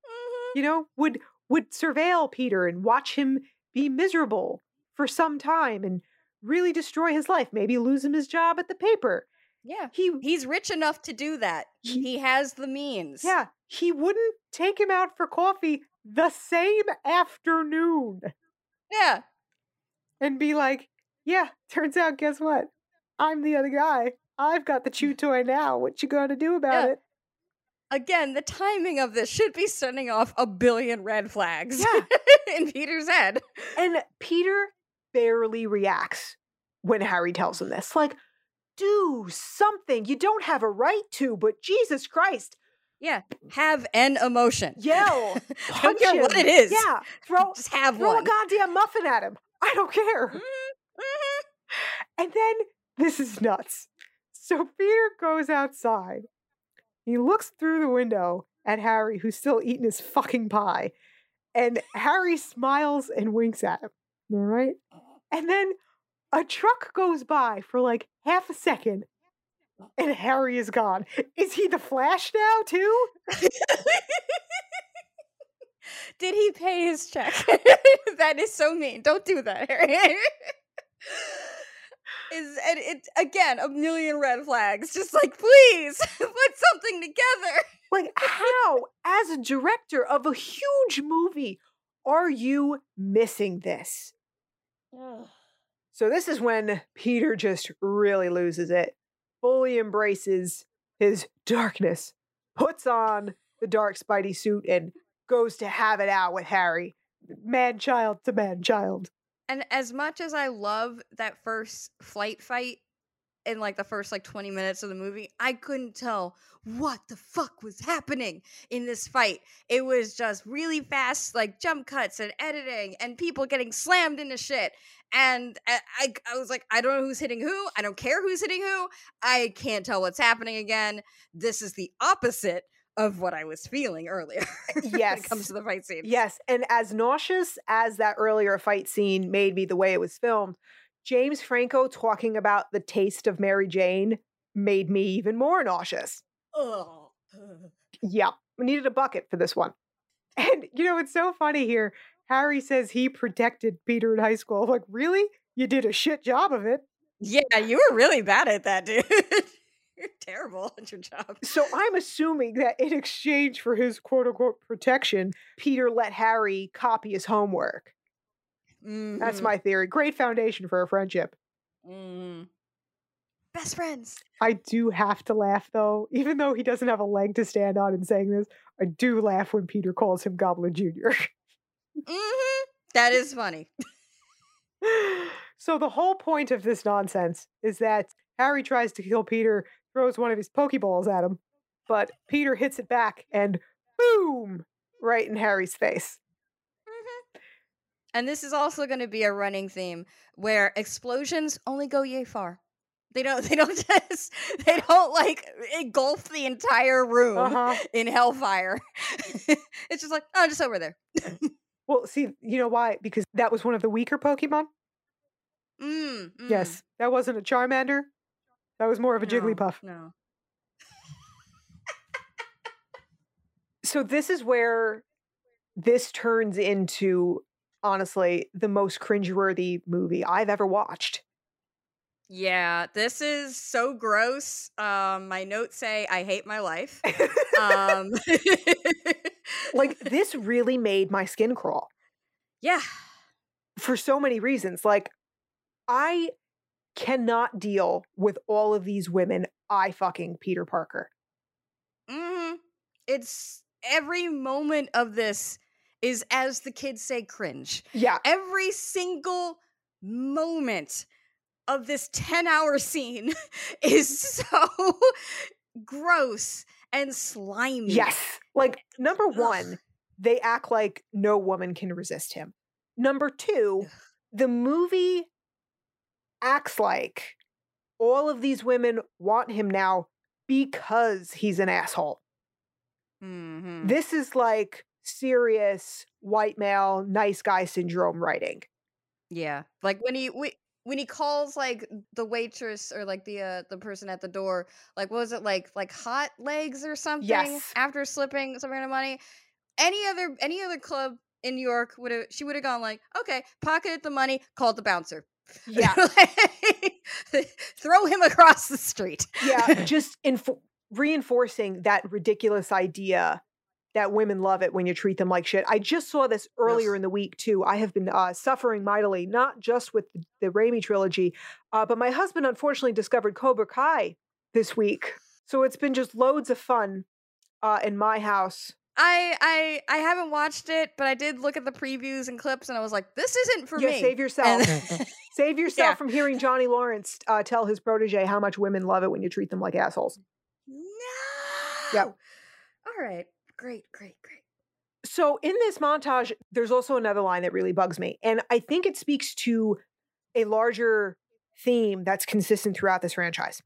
Speaker 2: Mhm.
Speaker 1: You know, would would surveil Peter and watch him be miserable for some time and really destroy his life. Maybe lose him his job at the paper.
Speaker 2: Yeah.
Speaker 1: He,
Speaker 2: He's rich enough to do that.
Speaker 1: He-
Speaker 2: He has the means.
Speaker 1: yeah, he wouldn't take him out for coffee the same afternoon
Speaker 2: Yeah.
Speaker 1: and be like, "Yeah, turns out, guess what? I'm the other guy. I've got the chew <laughs> toy now. What you gonna do about
Speaker 2: Yeah.
Speaker 1: it?"
Speaker 2: Again, the timing of this should be sending off a billion red flags
Speaker 1: Yeah. <laughs> <laughs> <laughs>
Speaker 2: in Peter's head.
Speaker 1: And Peter barely reacts when Harry tells him this. Like, do something. You don't have a right to, but Jesus Christ,
Speaker 2: Yeah. Have an emotion.
Speaker 1: yell, <laughs>
Speaker 2: don't care
Speaker 1: him.
Speaker 2: what it is.
Speaker 1: Yeah, <laughs> throw
Speaker 2: Just have
Speaker 1: throw
Speaker 2: one.
Speaker 1: a goddamn muffin at him. I don't care.
Speaker 2: Mhm.
Speaker 1: And then this is nuts. So Peter goes outside. He looks through the window at Harry, who's still eating his fucking pie. And Harry smiles and winks at him. All right. And then a truck goes by for like half a second. And Harry is gone. Is he the Flash now, too? <laughs>
Speaker 2: Did he pay his check? <laughs> that is so mean. Don't do that, Harry. <laughs> is and it again a million red flags. Just like please put something together.
Speaker 1: Like, how, as a director of a huge movie, are you missing this? So this is when Peter just really loses it, fully embraces his darkness, puts on the dark Spidey suit, and goes to have it out with Harry, man child to man child.
Speaker 2: And as much as I love that first flight fight in like the first like 20 minutes of the movie, I couldn't tell what the fuck was happening in this fight. It was just really fast, like jump cuts and editing and people getting slammed into shit. And I, I, I was like, I don't know who's hitting who. I don't care who's hitting who. I can't tell what's happening again. This is the opposite of what I was feeling earlier. <laughs> Eh, when
Speaker 1: Yes.
Speaker 2: it comes to the fight scenes.
Speaker 1: Yes, and as nauseous as that earlier fight scene made me the way it was filmed, James Franco talking about the taste of Mary Jane made me even more nauseous.
Speaker 2: Ugh.
Speaker 1: Yeah, we needed a bucket for this one. And you know, it's so funny here. Harry says he protected Peter in high school. I'm like, really? You did a shit job of it.
Speaker 2: Yeah, you were really bad at that, dude. <laughs> You're terrible at your job.
Speaker 1: So I'm assuming that in exchange for his quote unquote protection, Peter let Harry copy his homework. That's
Speaker 2: Mhm,
Speaker 1: my theory. Great foundation for a friendship.
Speaker 2: mhm. best friends.
Speaker 1: I do have to laugh though, even though he doesn't have a leg to stand on in saying this. I do laugh when Peter calls him Goblin Jr.
Speaker 2: hmm That is funny. <laughs>
Speaker 1: so the whole point of this nonsense is that Harry tries to kill Peter, throws one of his Pokeballs at him, but Peter hits it back and boom, right in Harry's face.
Speaker 2: And this is also going to be a running theme where explosions only go yay far. They don't. <laughs> They don't just. They don't like engulf the entire room
Speaker 1: Uh-huh.
Speaker 2: in hellfire. <laughs> it's just like oh, just over there.
Speaker 1: Well, see, you know why? Because that was one of the weaker Pokemon.
Speaker 2: Mm, mm.
Speaker 1: Yes, that wasn't a Charmander. That was more of a
Speaker 2: No,
Speaker 1: Jigglypuff.
Speaker 2: No.
Speaker 1: So this is where this turns into honestly the most cringeworthy movie I've ever watched.
Speaker 2: Yeah, this is so gross. Um, my notes say I hate my life. Um, <laughs>
Speaker 1: like <laughs> this really made my skin crawl
Speaker 2: yeah,
Speaker 1: for so many reasons. Like I cannot deal with all of these women I fucking Peter Parker.
Speaker 2: Mm-hmm. it's every moment of this is, as the kids say, cringe.
Speaker 1: Yeah.
Speaker 2: Every single moment of this 10 hour <laughs> scene is so gross and slimy.
Speaker 1: Yes. Like number
Speaker 2: Ugh.
Speaker 1: 1, they act like no woman can resist him. Number 2, the movie acts like all of these women want him now because he's an asshole.
Speaker 2: Mhm.
Speaker 1: This is like serious white male nice guy syndrome writing.
Speaker 2: Yeah, like when he whe- when he calls like the waitress or like the uh the person at the door, like what was it like like hot legs or something?
Speaker 1: Yes.
Speaker 2: After slipping some kind of money, any other any other club in New York would have she would have gone like, okay, pocketed the money, called the bouncer,
Speaker 1: Yeah. <laughs>
Speaker 2: throw him across the street.
Speaker 1: yeah, <laughs> just info- reinforcing that ridiculous idea that women love it when you treat them like shit. I just saw this earlier
Speaker 2: Ugh.
Speaker 1: in the week too. I have been uh, suffering mightily, not just with the, the Raimi trilogy, uh, but my husband unfortunately discovered Cobra Kai this week, so it's been just loads of fun uh, in my house.
Speaker 2: I I I haven't watched it, but I did look at the previews and clips, and I was like, this isn't for
Speaker 1: yeah,
Speaker 2: me.
Speaker 1: save yourself. <laughs> Save <laughs> yourself
Speaker 2: Yeah.
Speaker 1: from hearing Johnny Lawrence uh, tell his protege how much women love it when you treat them like assholes.
Speaker 2: no. Yep. All right. Great. Great. Great.
Speaker 1: So in this montage, there's also another line that really bugs me. And I think it speaks to a larger theme that's consistent throughout this franchise.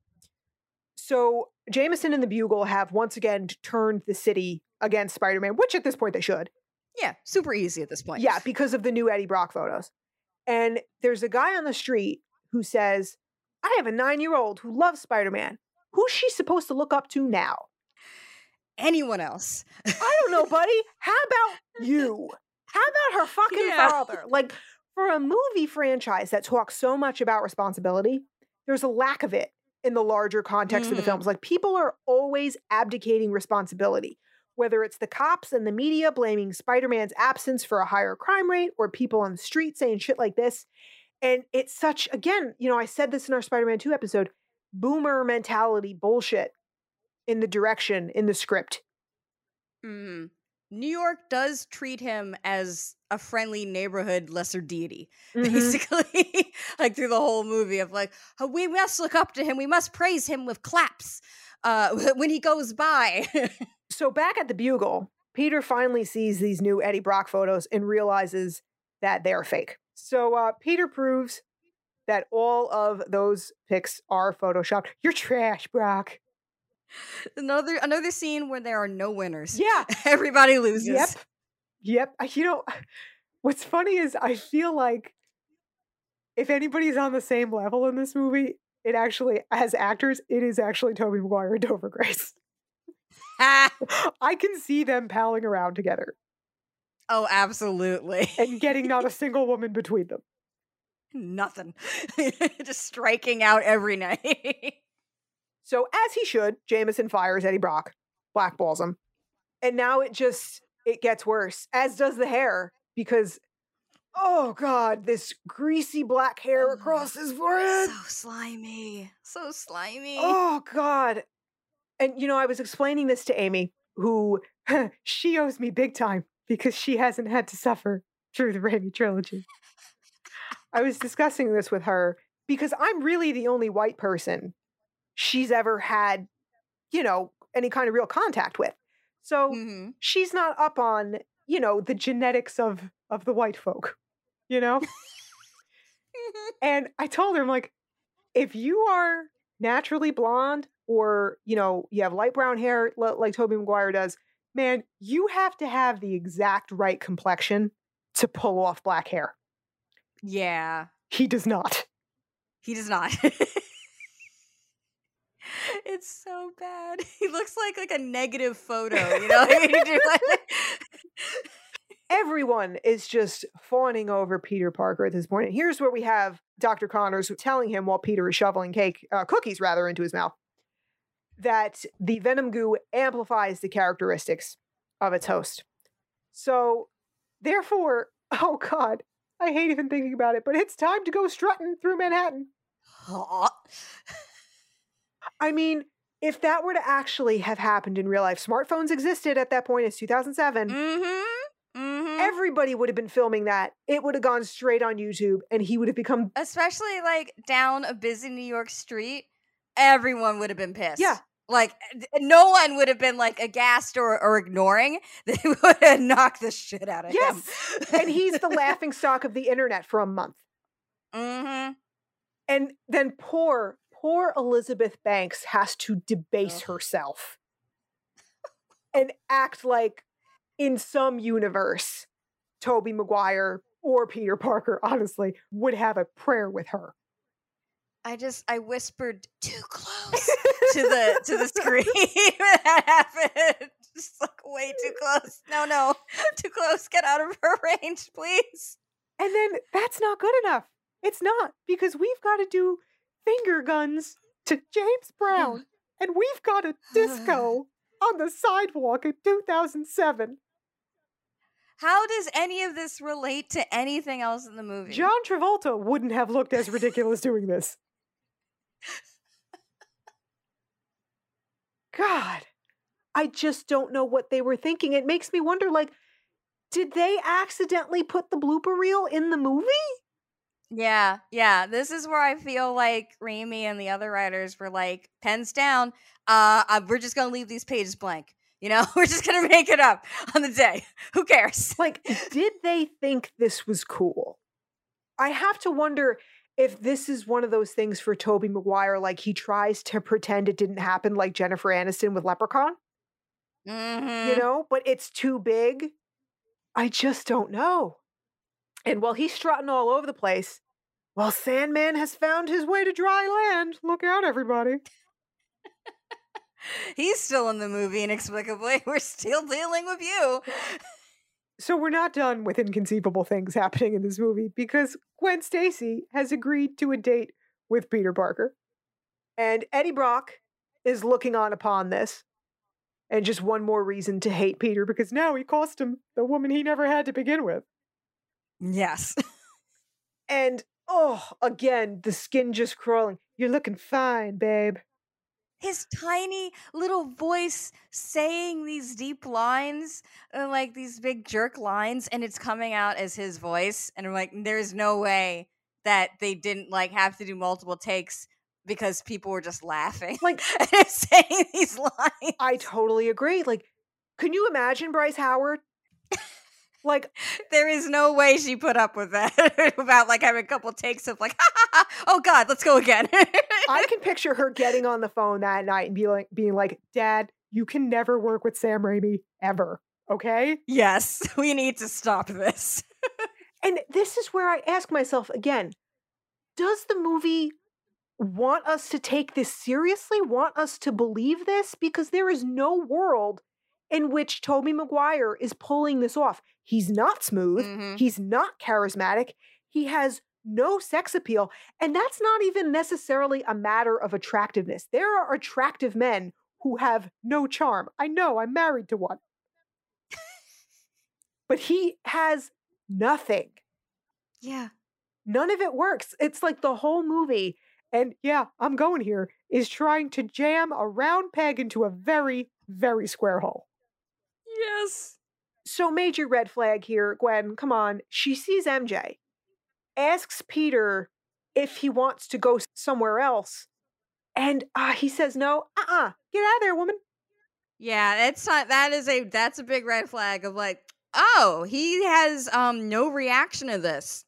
Speaker 1: So Jameson and the Bugle have once again turned the city against Spider-Man, which at this point they should.
Speaker 2: Yeah, super easy at this point.
Speaker 1: Yeah, because of the new Eddie Brock photos. And there's a guy on the street who says, I have a nine year old who loves Spider Man. Who's she supposed to look up to now?
Speaker 2: Anyone else?
Speaker 1: I don't know, buddy. How about you? How about her <laughs> fucking
Speaker 2: Yeah.
Speaker 1: father? Like, for a movie franchise that talks so much about responsibility, there's a lack of it in the larger context of the
Speaker 2: Mhm.
Speaker 1: films. Like, people are always abdicating responsibility, whether it's the cops and the media blaming Spider Man's absence for a higher crime rate or people on the street saying shit like this. And it's such, again, you know, I said this in our Spider Man 2 episode boomer mentality bullshit in the direction, in the script.
Speaker 2: Mhm. New York does treat him as a friendly neighborhood lesser deity, <laughs>
Speaker 1: Mhm.
Speaker 2: basically, like through the whole movie of like, "Oh, we must look up to him, we must praise him with claps uh, <laughs> when he goes by. <laughs>
Speaker 1: So back at the Bugle, Peter finally sees these new Eddie Brock photos and realizes that they're fake. So uh, Peter proves that all of those pics are photoshopped. You're trash, Brock.
Speaker 2: Another another scene where there are no winners.
Speaker 1: Yeah. <laughs>
Speaker 2: Everybody loses.
Speaker 1: Yep. Yep. You know, <laughs> what's funny is I feel like if anybody's on the same level in this movie, it actually, as actors, it is actually Tobey Maguire and Topher Grace. <laughs> I can see them palling around together
Speaker 2: oh, absolutely.
Speaker 1: and getting not a single woman between them.
Speaker 2: Nothing. Just striking out every night.
Speaker 1: So, as he should, Jameson fires Eddie Brock, blackballs him. And now it just it gets worse, as does the hair, because oh god, this greasy black hair
Speaker 2: Oh,
Speaker 1: across his forehead.
Speaker 2: so slimy. So slimy.
Speaker 1: Oh god. And you know, I was explaining this to Amy, who <laughs> she owes me big time because she hasn't had to suffer through the Raimi trilogy. I was discussing this with her because I'm really the only white person she's ever had, you know, any kind of real contact with. So
Speaker 2: Mhm.
Speaker 1: she's not up on, you know, the genetics of of the white folk. you know? <laughs> and I told her, I'm like, if you are naturally blonde or, you know, you have light brown hair like Tobey Maguire does, man, you have to have the exact right complexion to pull off black hair.
Speaker 2: Yeah.
Speaker 1: He does not.
Speaker 2: He does not. <laughs> <laughs> it's so bad. <laughs> He looks like like a negative photo, you know? <laughs>
Speaker 1: Everyone is just fawning over Peter Parker at this point. And here's where we have Dr. Connors telling him while Peter is shoveling cake, uh, cookies rather, into his mouth, that the venom goo amplifies the characteristics of its host. So, therefore, oh God, I hate even thinking about it, but it's time to go strutting through Manhattan. I mean, if that were to actually have happened in real life, smartphones existed at that point. It's 2007.
Speaker 2: Mm-hmm. Mm-hmm.
Speaker 1: Everybody would have been filming that. It would have gone straight on YouTube, and he would have become.
Speaker 2: Especially like down a busy New York street, everyone would have been pissed.
Speaker 1: Yeah.
Speaker 2: Like no one would have been like aghast or, or ignoring. <laughs> They would have knocked the shit out of
Speaker 1: yes.
Speaker 2: him.
Speaker 1: and he's the laughing stock of the internet for a month.
Speaker 2: Mm-hmm.
Speaker 1: And then poor, poor Elizabeth Banks has to debase Ugh. herself and act like in some universe, Tobey Maguire or Peter Parker, honestly, would have a prayer with her.
Speaker 2: I just I whispered too close <laughs> to the to the screen <laughs> that happened. <laughs> Just like way too close. No, no, too close. Get out of her range, please.
Speaker 1: And then that's not good enough. It's not because we've got to do finger guns to James Brown, and we've got a <sighs> disco on the sidewalk in 2007.
Speaker 2: How does any of this relate to anything else in the movie?
Speaker 1: John Travolta wouldn't have looked as ridiculous doing this. God, I just don't know what they were thinking. It makes me wonder like, did they accidentally put the blooper reel in the movie?
Speaker 2: Yeah, yeah. This is where I feel like Raimi and the other writers were like, pens down. Uh, uh we're just gonna leave these pages blank. You know, <laughs> we're just gonna make it up on the day. <laughs> Who cares?
Speaker 1: Like, did they think this was cool? I have to wonder if this is one of those things for Tobey Maguire, like he tries to pretend it didn't happen, like Jennifer Aniston with Leprechaun.
Speaker 2: Mm-hmm.
Speaker 1: You know, but it's too big. I just don't know. And while he's strutting all over the place, while Sandman has found his way to dry land, look out, everybody. <laughs>
Speaker 2: he's still in the movie inexplicably. <laughs> We're still dealing with you.
Speaker 1: So we're not done with inconceivable things happening in this movie because Gwen Stacy has agreed to a date with Peter Parker. And Eddie Brock is looking on upon this. And just one more reason to hate Peter because now he cost him the woman he never had to begin with.
Speaker 2: Yes. <laughs>
Speaker 1: and oh, again, the skin just crawling. You're looking fine, babe
Speaker 2: his tiny little voice saying these deep lines, uh, like these big jerk lines, and it's coming out as his voice. And I'm like, there's no way that they didn't like have to do multiple takes because people were just laughing, <laughs>
Speaker 1: like
Speaker 2: saying these <laughs> lines.
Speaker 1: I totally agree. Like, can you imagine Bryce Howard like,
Speaker 2: there is no way she put up with that <laughs> about like having a couple takes of like, <laughs> ha, ha, ha, oh God, let's go again.
Speaker 1: I <laughs> can picture her getting on the phone that night and be like, being like, Dad, you can never work with Sam Raimi ever. Okay.
Speaker 2: Yes, we need to stop this.
Speaker 1: and this is where I ask myself again does the movie want us to take this seriously? Want us to believe this? Because there is no world in which Tobey Maguire is pulling this off. He's not smooth,
Speaker 2: mm-hmm.
Speaker 1: he's not charismatic, he has no sex appeal, and that's not even necessarily a matter of attractiveness. There are attractive men who have no charm. I know, I'm married to one. but he has nothing.
Speaker 2: Yeah.
Speaker 1: None of it works. It's like the whole movie, and yeah, I'm going here, is trying to jam a round peg into a very, very square hole.
Speaker 2: Yes.
Speaker 1: So, major red flag here, Gwen, come on. She sees MJ, asks Peter if he wants to go somewhere else. And uh, he says no. Uh uh-uh. uh Get out of there, woman.
Speaker 2: Yeah, that's not, that is a, that's a big red flag of like, oh, he has um no reaction to this.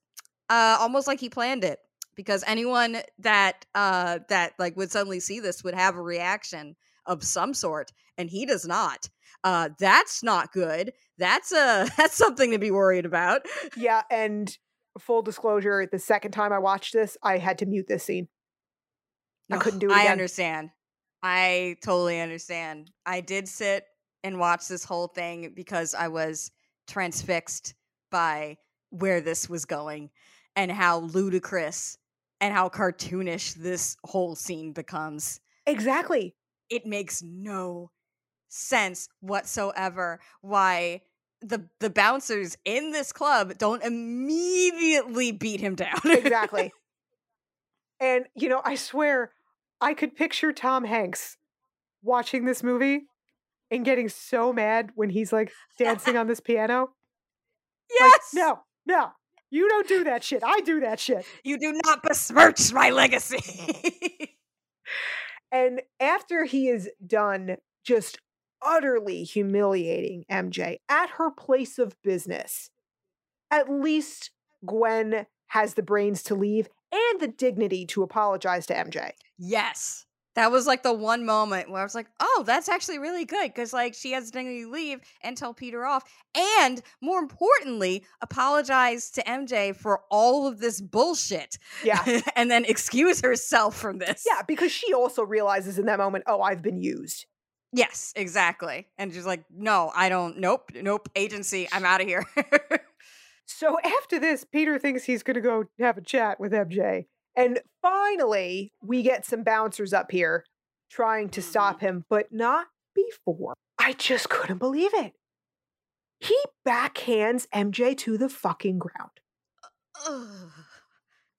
Speaker 2: uh, almost like he planned it because anyone that uh that like would suddenly see this would have a reaction of some sort and he does not uh that's not good. That's uh <laughs> that's something to be worried about.
Speaker 1: Yeah and full disclosure the second time i watched this i had to mute this scene. I couldn't do it
Speaker 2: i understand. I totally understand. I did sit and watch this whole thing because i was transfixed by where this was going and how ludicrous and how cartoonish this whole scene becomes.
Speaker 1: Exactly.
Speaker 2: It makes no sense whatsoever why the the bouncers in this club don't immediately beat him down.
Speaker 1: exactly. <laughs> And you know, I swear I could picture Tom Hanks watching this movie and getting so mad when he's like dancing on this piano.
Speaker 2: Yes.
Speaker 1: Like, no, no, you don't do that shit. I do that shit.
Speaker 2: You do not besmirch my legacy. <laughs>
Speaker 1: and after he is done just utterly humiliating MJ at her place of business, at least Gwen has the brains to leave and the dignity to apologize to MJ.
Speaker 2: Yes that was like the one moment where I was like, oh, that's actually really good because like she has dignity to leave and tell Peter off. And more importantly, apologize to MJ for all of this bullshit.
Speaker 1: Yeah. <laughs>
Speaker 2: and then excuse herself from this.
Speaker 1: Yeah, because she also realizes in that moment, oh, I've been used.
Speaker 2: Yes, exactly. And she's like, no, I don't, nope, nope, agency, I'm out of here. <laughs>
Speaker 1: so after this, Peter thinks he's going to go have a chat with MJ. And finally, we get some bouncers up here trying to stop
Speaker 2: mm-hmm.
Speaker 1: him, but not before. I just couldn't believe it. He backhands MJ to the fucking ground.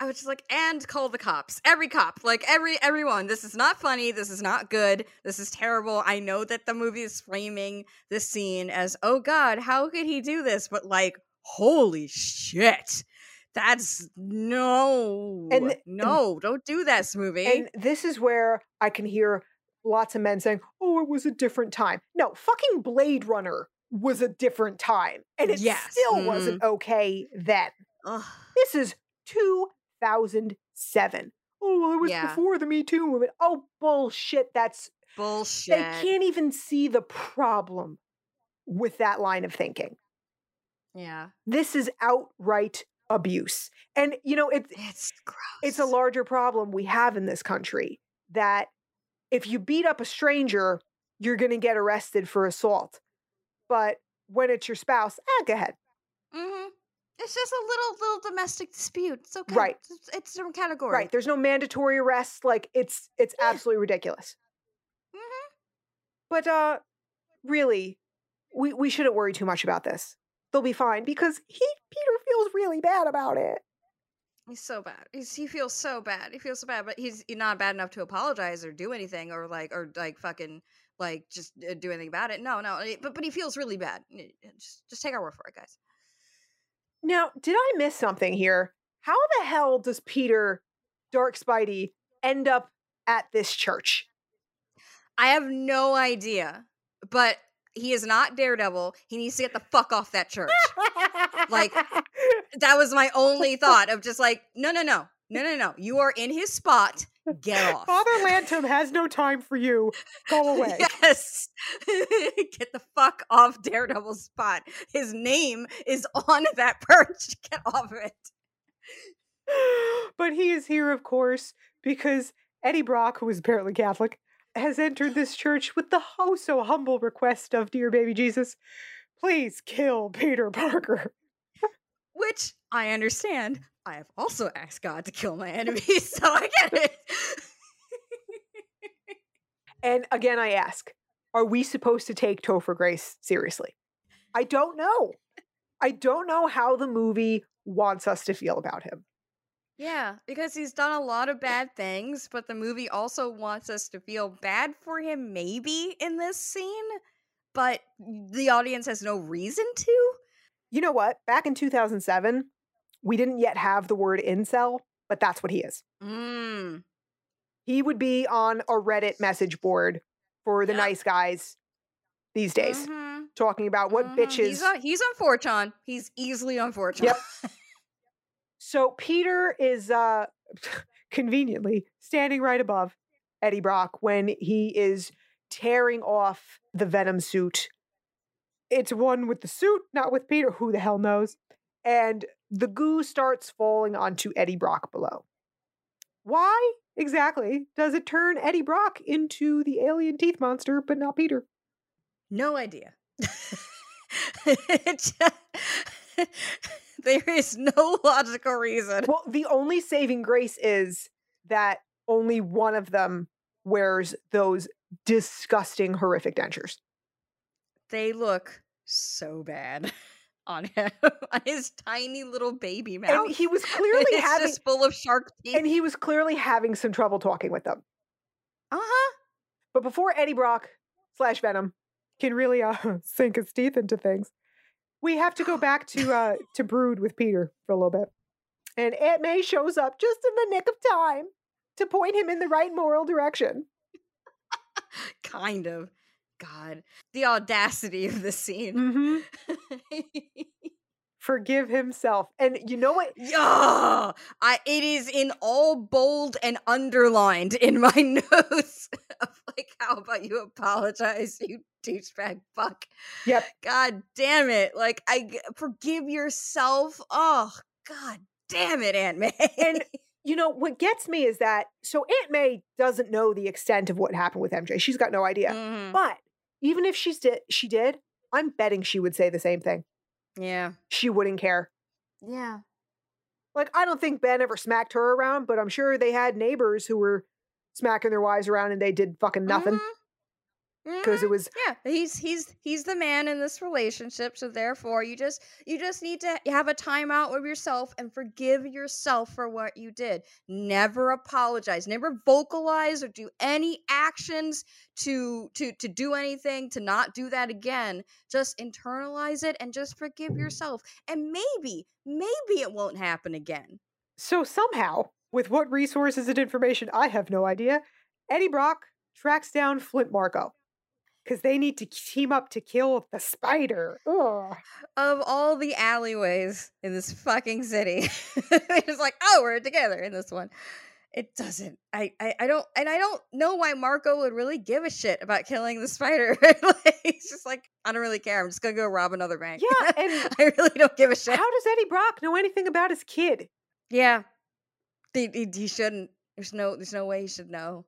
Speaker 2: I was just like, and call the cops. Every cop, like every everyone. This is not funny. This is not good. This is terrible. I know that the movie is framing this scene as, oh God, how could he do this? But like, holy shit that's no, and no, and, don't do that, movie.
Speaker 1: And this is where I can hear lots of men saying, "Oh, it was a different time." No, fucking Blade Runner was a different time, and it yes. still mm-hmm. wasn't okay then. Ugh. This is 2007. Oh, well, it was yeah. before the Me Too movement. Oh, bullshit. That's
Speaker 2: bullshit.
Speaker 1: They can't even see the problem with that line of thinking.
Speaker 2: Yeah.
Speaker 1: This is outright abuse. And you know, it's
Speaker 2: it's gross.
Speaker 1: It's a larger problem we have in this country that if you beat up a stranger, you're going to get arrested for assault. But when it's your spouse, ah, go ahead.
Speaker 2: Mm-hmm. It's just a little little domestic dispute. It's okay.
Speaker 1: Right.
Speaker 2: It's, it's a different category.
Speaker 1: Right. There's no mandatory arrest. Like it's it's yeah. absolutely ridiculous.
Speaker 2: Mm-hmm.
Speaker 1: But uh, really, we we shouldn't worry too much about this they'll be fine because he Peter feels really bad about it.
Speaker 2: He's so bad. He's, he feels so bad. He feels so bad, but he's not bad enough to apologize or do anything or like or like fucking like just uh, do anything about it. No, no. But but he feels really bad. Just just take our word for it, guys.
Speaker 1: Now, did I miss something here? How the hell does Peter Dark Spidey end up at this church?
Speaker 2: I have no idea. But he is not Daredevil. He needs to get the fuck off that church. like <laughs> that was my only thought of just like, no, no, no, no, no, no. You are in his spot. Get <laughs> off.
Speaker 1: Father Lantom has no time for you. Go <laughs> away.
Speaker 2: yes. <laughs> Get the fuck off Daredevil's spot. His name is on that perch. Get off it. <gasps>
Speaker 1: But he is here, of course, because Eddie Brock, who is apparently Catholic, has entered this church with the oh so humble request of dear baby Jesus, please kill Peter Parker.
Speaker 2: Which I understand. I have also asked God to kill my enemies, so I get it.
Speaker 1: and again, I ask, are we supposed to take Topher Grace seriously? I don't know. I don't know how the movie wants us to feel about him.
Speaker 2: Yeah, because he's done a lot of bad things, but the movie also wants us to feel bad for him, maybe in this scene, but the audience has no reason to.
Speaker 1: You know what? Back in 2007, we didn't yet have the word incel, but that's what he is.
Speaker 2: Mm.
Speaker 1: He would be on a Reddit message board for the nice guys these days, mm-hmm. talking about what mm-hmm. bitches.
Speaker 2: He's on, he's on 4chan. He's easily on 4chan.
Speaker 1: Yep. <laughs> So Peter is uh <laughs> conveniently standing right above Eddie Brock when he is tearing off the Venom suit. It's one with the suit, not with Peter. Who the hell knows? And the goo starts falling onto Eddie Brock below. Why exactly does it turn Eddie Brock into the alien teeth monster, but not Peter?
Speaker 2: No idea. <laughs> <laughs> there is no logical reason.
Speaker 1: Well, the only saving grace is that only one of them wears those disgusting, horrific dentures.
Speaker 2: They look so bad <laughs> on him, <laughs> on his tiny little baby mouth.
Speaker 1: And he was <laughs> clearly
Speaker 2: it's
Speaker 1: having
Speaker 2: just full of shark teeth.
Speaker 1: and he was clearly having some trouble talking with them.
Speaker 2: uh huh.
Speaker 1: But before Eddie Brock slash Venom can really uh, <laughs> sink his teeth into things, we have to go <gasps> back to uh, to Brood with Peter for a little bit. And Aunt May shows up just in the nick of time to point him in the right moral direction.
Speaker 2: kind of. God, the audacity of the scene.
Speaker 1: Mm-hmm. Forgive himself. And you know what?
Speaker 2: yeah, I it is in all bold and underlined in my <laughs> notes. of like, how about you apologize, you douchebag fuck?
Speaker 1: Yep.
Speaker 2: God damn it! Like, I forgive yourself. Oh, God damn it, Aunt May.
Speaker 1: And <laughs> you know what gets me is that so Aunt May doesn't know the extent of what happened with MJ. She's got no idea.
Speaker 2: Mhm.
Speaker 1: But even if she's did, she did, I'm betting she would say the same thing.
Speaker 2: yeah,
Speaker 1: She wouldn't care.
Speaker 2: yeah.
Speaker 1: Like I don't think Ben ever smacked her around, but I'm sure they had neighbors who were smacking their wives around and they did fucking nothing mm-hmm. Because
Speaker 2: Mhm.
Speaker 1: it was
Speaker 2: yeah he's he's he's the man in this relationship so therefore you just you just need to have a timeout with yourself and forgive yourself for what you did never apologize never vocalize or do any actions to to to do anything to not do that again just internalize it and just forgive yourself and maybe maybe it won't happen again
Speaker 1: so somehow with what resources and information I have no idea. Eddie Brock tracks down Flint Marko because they need to team up to kill the spider. Ugh.
Speaker 2: of all the alleyways in this fucking city <laughs> it's like oh we're together in this one. It doesn't I, I i don't and i don't know why Marko would really give a shit about killing the spider. <laughs> Like, he's just like i don't really care i'm just gonna go rob another bank.
Speaker 1: Yeah, and <laughs>
Speaker 2: i really don't give a shit.
Speaker 1: How does Eddie Brock know anything about his kid?
Speaker 2: yeah. He, he, he shouldn't. There's no there's no way he should know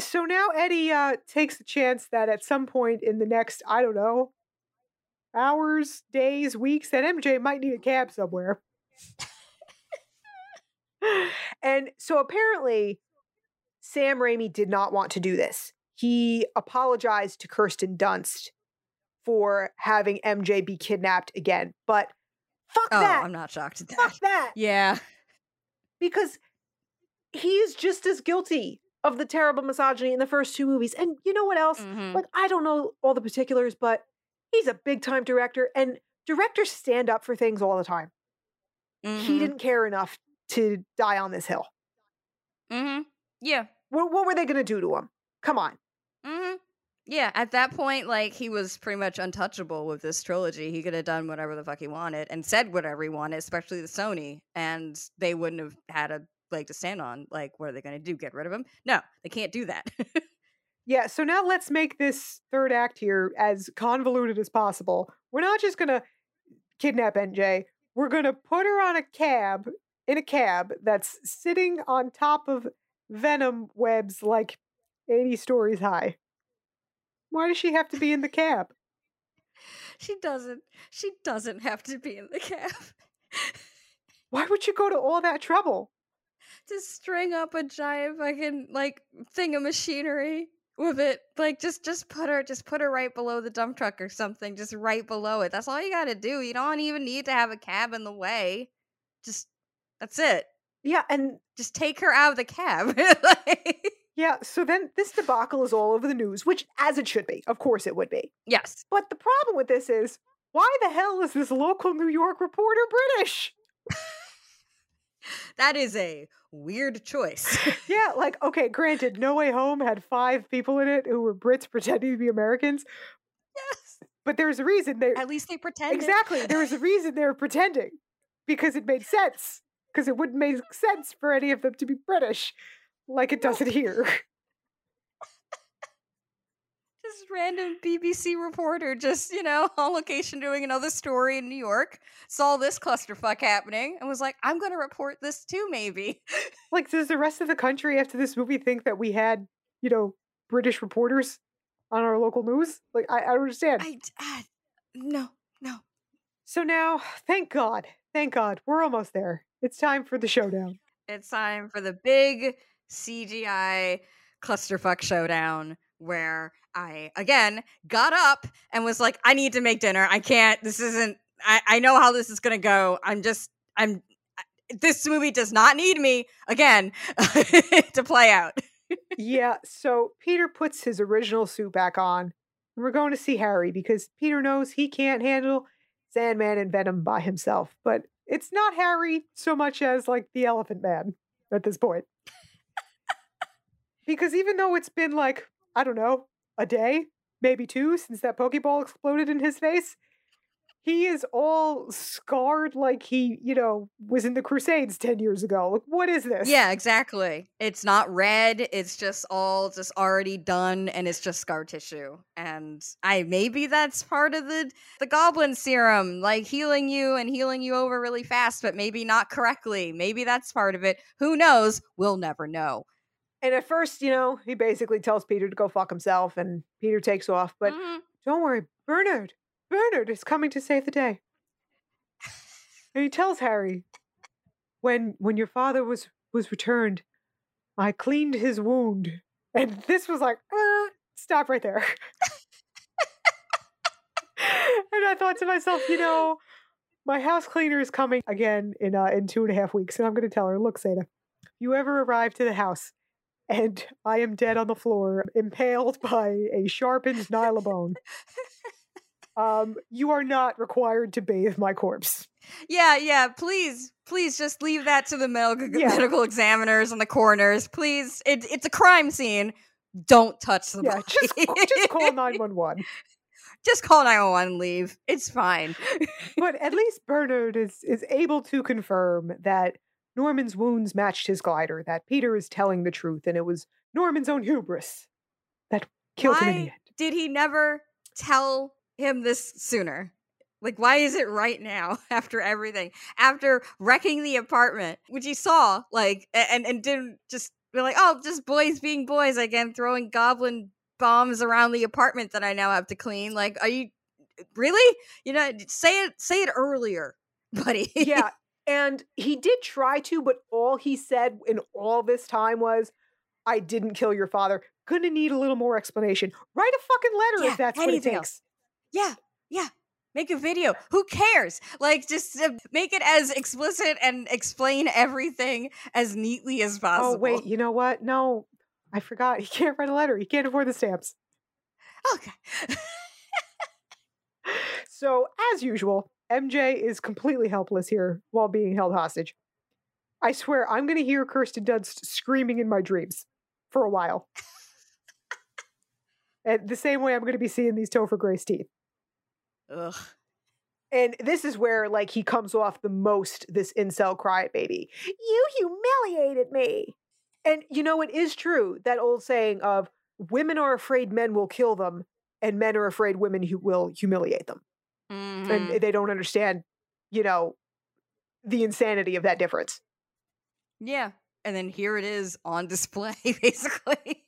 Speaker 1: So now Eddie uh, takes the chance that at some point in the next, I don't know, hours, days, weeks, that MJ might need a cab somewhere. <laughs> and so apparently, Sam Raimi did not want to do this. He apologized to Kirsten Dunst for having MJ be kidnapped again. But fuck
Speaker 2: oh
Speaker 1: that.
Speaker 2: i'm not shocked at that
Speaker 1: Fuck that.
Speaker 2: yeah
Speaker 1: because he is just as guilty of the terrible misogyny in the first two movies. And you know what else?
Speaker 2: Mhm.
Speaker 1: Like, I don't know all the particulars, but he's a big time director, and directors stand up for things all the time. He
Speaker 2: Mhm.
Speaker 1: didn't care enough to die on this hill.
Speaker 2: Mm-hmm. yeah
Speaker 1: What, what were they going to do to him? Come on.
Speaker 2: Mm-hmm. Yeah, at that point, like he was pretty much untouchable with this trilogy. He could have done whatever the fuck he wanted and said whatever he wanted, especially the Sony, and they wouldn't have had a leg to stand on. Like, what are they going to do? Get rid of him? No, they can't do that. <laughs>
Speaker 1: Yeah, so now let's make this third act here as convoluted as possible. We're not just going to kidnap MJ, we're going to put her on a cab, in a cab that's sitting on top of venom webs like 80 stories high. Why does she have to be in the cab?
Speaker 2: she doesn't. She doesn't have to be in the <laughs> cab.
Speaker 1: Why would you go to all that trouble?
Speaker 2: To string up a giant fucking like thing of machinery with it like just just put her just put her right below the dump truck or something just right below it that's all you gotta do you don't even need to have a cab in the way just that's it
Speaker 1: Yeah, and
Speaker 2: just take her out of the cab <laughs> Like-
Speaker 1: yeah, so then this debacle is all over the news, which as it should be. Of course it would be.
Speaker 2: yes
Speaker 1: But the problem with this is why the hell is this local New York reporter British? <laughs> <laughs>
Speaker 2: that is a weird choice <laughs>
Speaker 1: Yeah, like, okay, granted, No Way Home had five people in it who were Brits pretending to be Americans,
Speaker 2: yes
Speaker 1: but there's a reason they
Speaker 2: at least they pretended.
Speaker 1: exactly there was a <laughs> reason they were pretending because it made sense. because it wouldn't make sense for any of them to be British like it does it here.
Speaker 2: Just random BBC reporter, just, you know, <laughs> on location doing another story in New York, saw this clusterfuck happening and was like, I'm going to report this too, maybe. <laughs>
Speaker 1: Like, does the rest of the country after this movie think that we had, you know, British reporters on our local news? Like, I, I don't understand.
Speaker 2: I, uh, no, no.
Speaker 1: So now, <sighs> thank God, thank God, we're almost there. It's time for the showdown.
Speaker 2: It's time for the big CGI clusterfuck showdown where I again got up and was like, I need to make dinner. I can't. This isn't. I, I know how this is gonna go. I'm just. I'm. This movie does not need me again <laughs> to play out.
Speaker 1: yeah. So Peter puts his original suit back on, and we're going to see Harry because Peter knows he can't handle Sandman and Venom by himself. But it's not Harry so much as like the Elephant Man at this point. because even though it's been like I don't know, a day, maybe two, since that Pokeball exploded in his face. He is all scarred like he, you know, was in the Crusades 10 years ago. Like, what is this?
Speaker 2: Yeah, exactly. It's not red. It's just all just already done and it's just scar tissue. And I maybe that's part of the the goblin serum, like healing you and healing you over really fast, but maybe not correctly. Maybe that's part of it. Who knows? We'll never know.
Speaker 1: And at first, you know, he basically tells Peter to go fuck himself, and Peter takes off. But mm-hmm. don't worry, Bernard, Bernard is coming to save the day. and he tells Harry, when when your father was was returned, I cleaned his wound. And this was like, uh, stop right there. <laughs> and I thought to myself, you know, my house cleaner is coming again in uh, in two and a half weeks, and I'm going to tell her, look, Seda, you ever arrive to the house and I am dead on the floor, impaled by a sharpened nylabone. um, you are not required to bathe my corpse.
Speaker 2: Yeah, yeah. Please, please, just leave that to the medical, yeah. medical examiners and the coroners. Please, it, it's a crime scene. Don't touch the
Speaker 1: yeah,
Speaker 2: body.
Speaker 1: Just, just call <laughs> nine one one.
Speaker 2: Just call nine one one. Leave. It's fine.
Speaker 1: but at least Bernard is is able to confirm that Norman's wounds matched his glider, that Peter is telling the truth, and it was Norman's own hubris that killed
Speaker 2: why
Speaker 1: him in the end.
Speaker 2: Did he never tell him this sooner? Like, why is it right now <laughs> after everything? After wrecking the apartment, which he saw, like, and, and didn't just be like, oh, just boys being boys again, throwing goblin bombs around the apartment that I now have to clean. Like, are you really? You know, say it, say it earlier, <laughs> buddy.
Speaker 1: yeah, and he did try to, but all he said in all this time was, I didn't kill your father. Gonna need a little more explanation. Write a fucking letter yeah, if that's what it takes. Else.
Speaker 2: Yeah, yeah. Make a video. Who cares? Like, just uh, make it as explicit and explain everything as neatly as possible.
Speaker 1: Oh, wait, you know what? No, I forgot. <laughs> He can't write a letter. He can't afford the stamps.
Speaker 2: Okay. <laughs>
Speaker 1: so, as usual, MJ is completely helpless here while being held hostage. I swear, I'm going to hear Kirsten Dunst screaming in my dreams for a while. <laughs> and the same way I'm going to be seeing these Topher Grace teeth.
Speaker 2: Ugh.
Speaker 1: And this is where, like, he comes off the most this incel crybaby. You humiliated me. And, you know, it is true that old saying of women are afraid men will kill them, and men are afraid women who will humiliate them.
Speaker 2: Mm-hmm.
Speaker 1: And they don't understand, you know, the insanity of that difference.
Speaker 2: Yeah. And then here it is on display, <laughs> basically.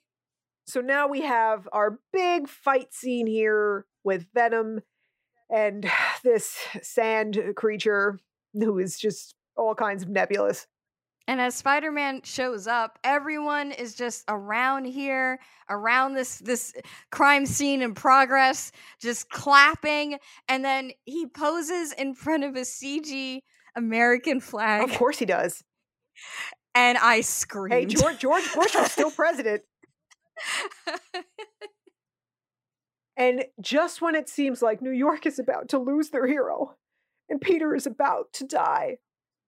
Speaker 1: So now we have our big fight scene here with Venom and <sighs> this sand creature who is just all kinds of nebulous.
Speaker 2: And as Spider-Man shows up, everyone is just around here, around this this crime scene in progress, just clapping, and then he poses in front of a CG American flag.
Speaker 1: Of course he does.
Speaker 2: And I screamed.
Speaker 1: Hey, George George Bush was still president. <laughs> and just when it seems like New York is about to lose their hero and Peter is about to die,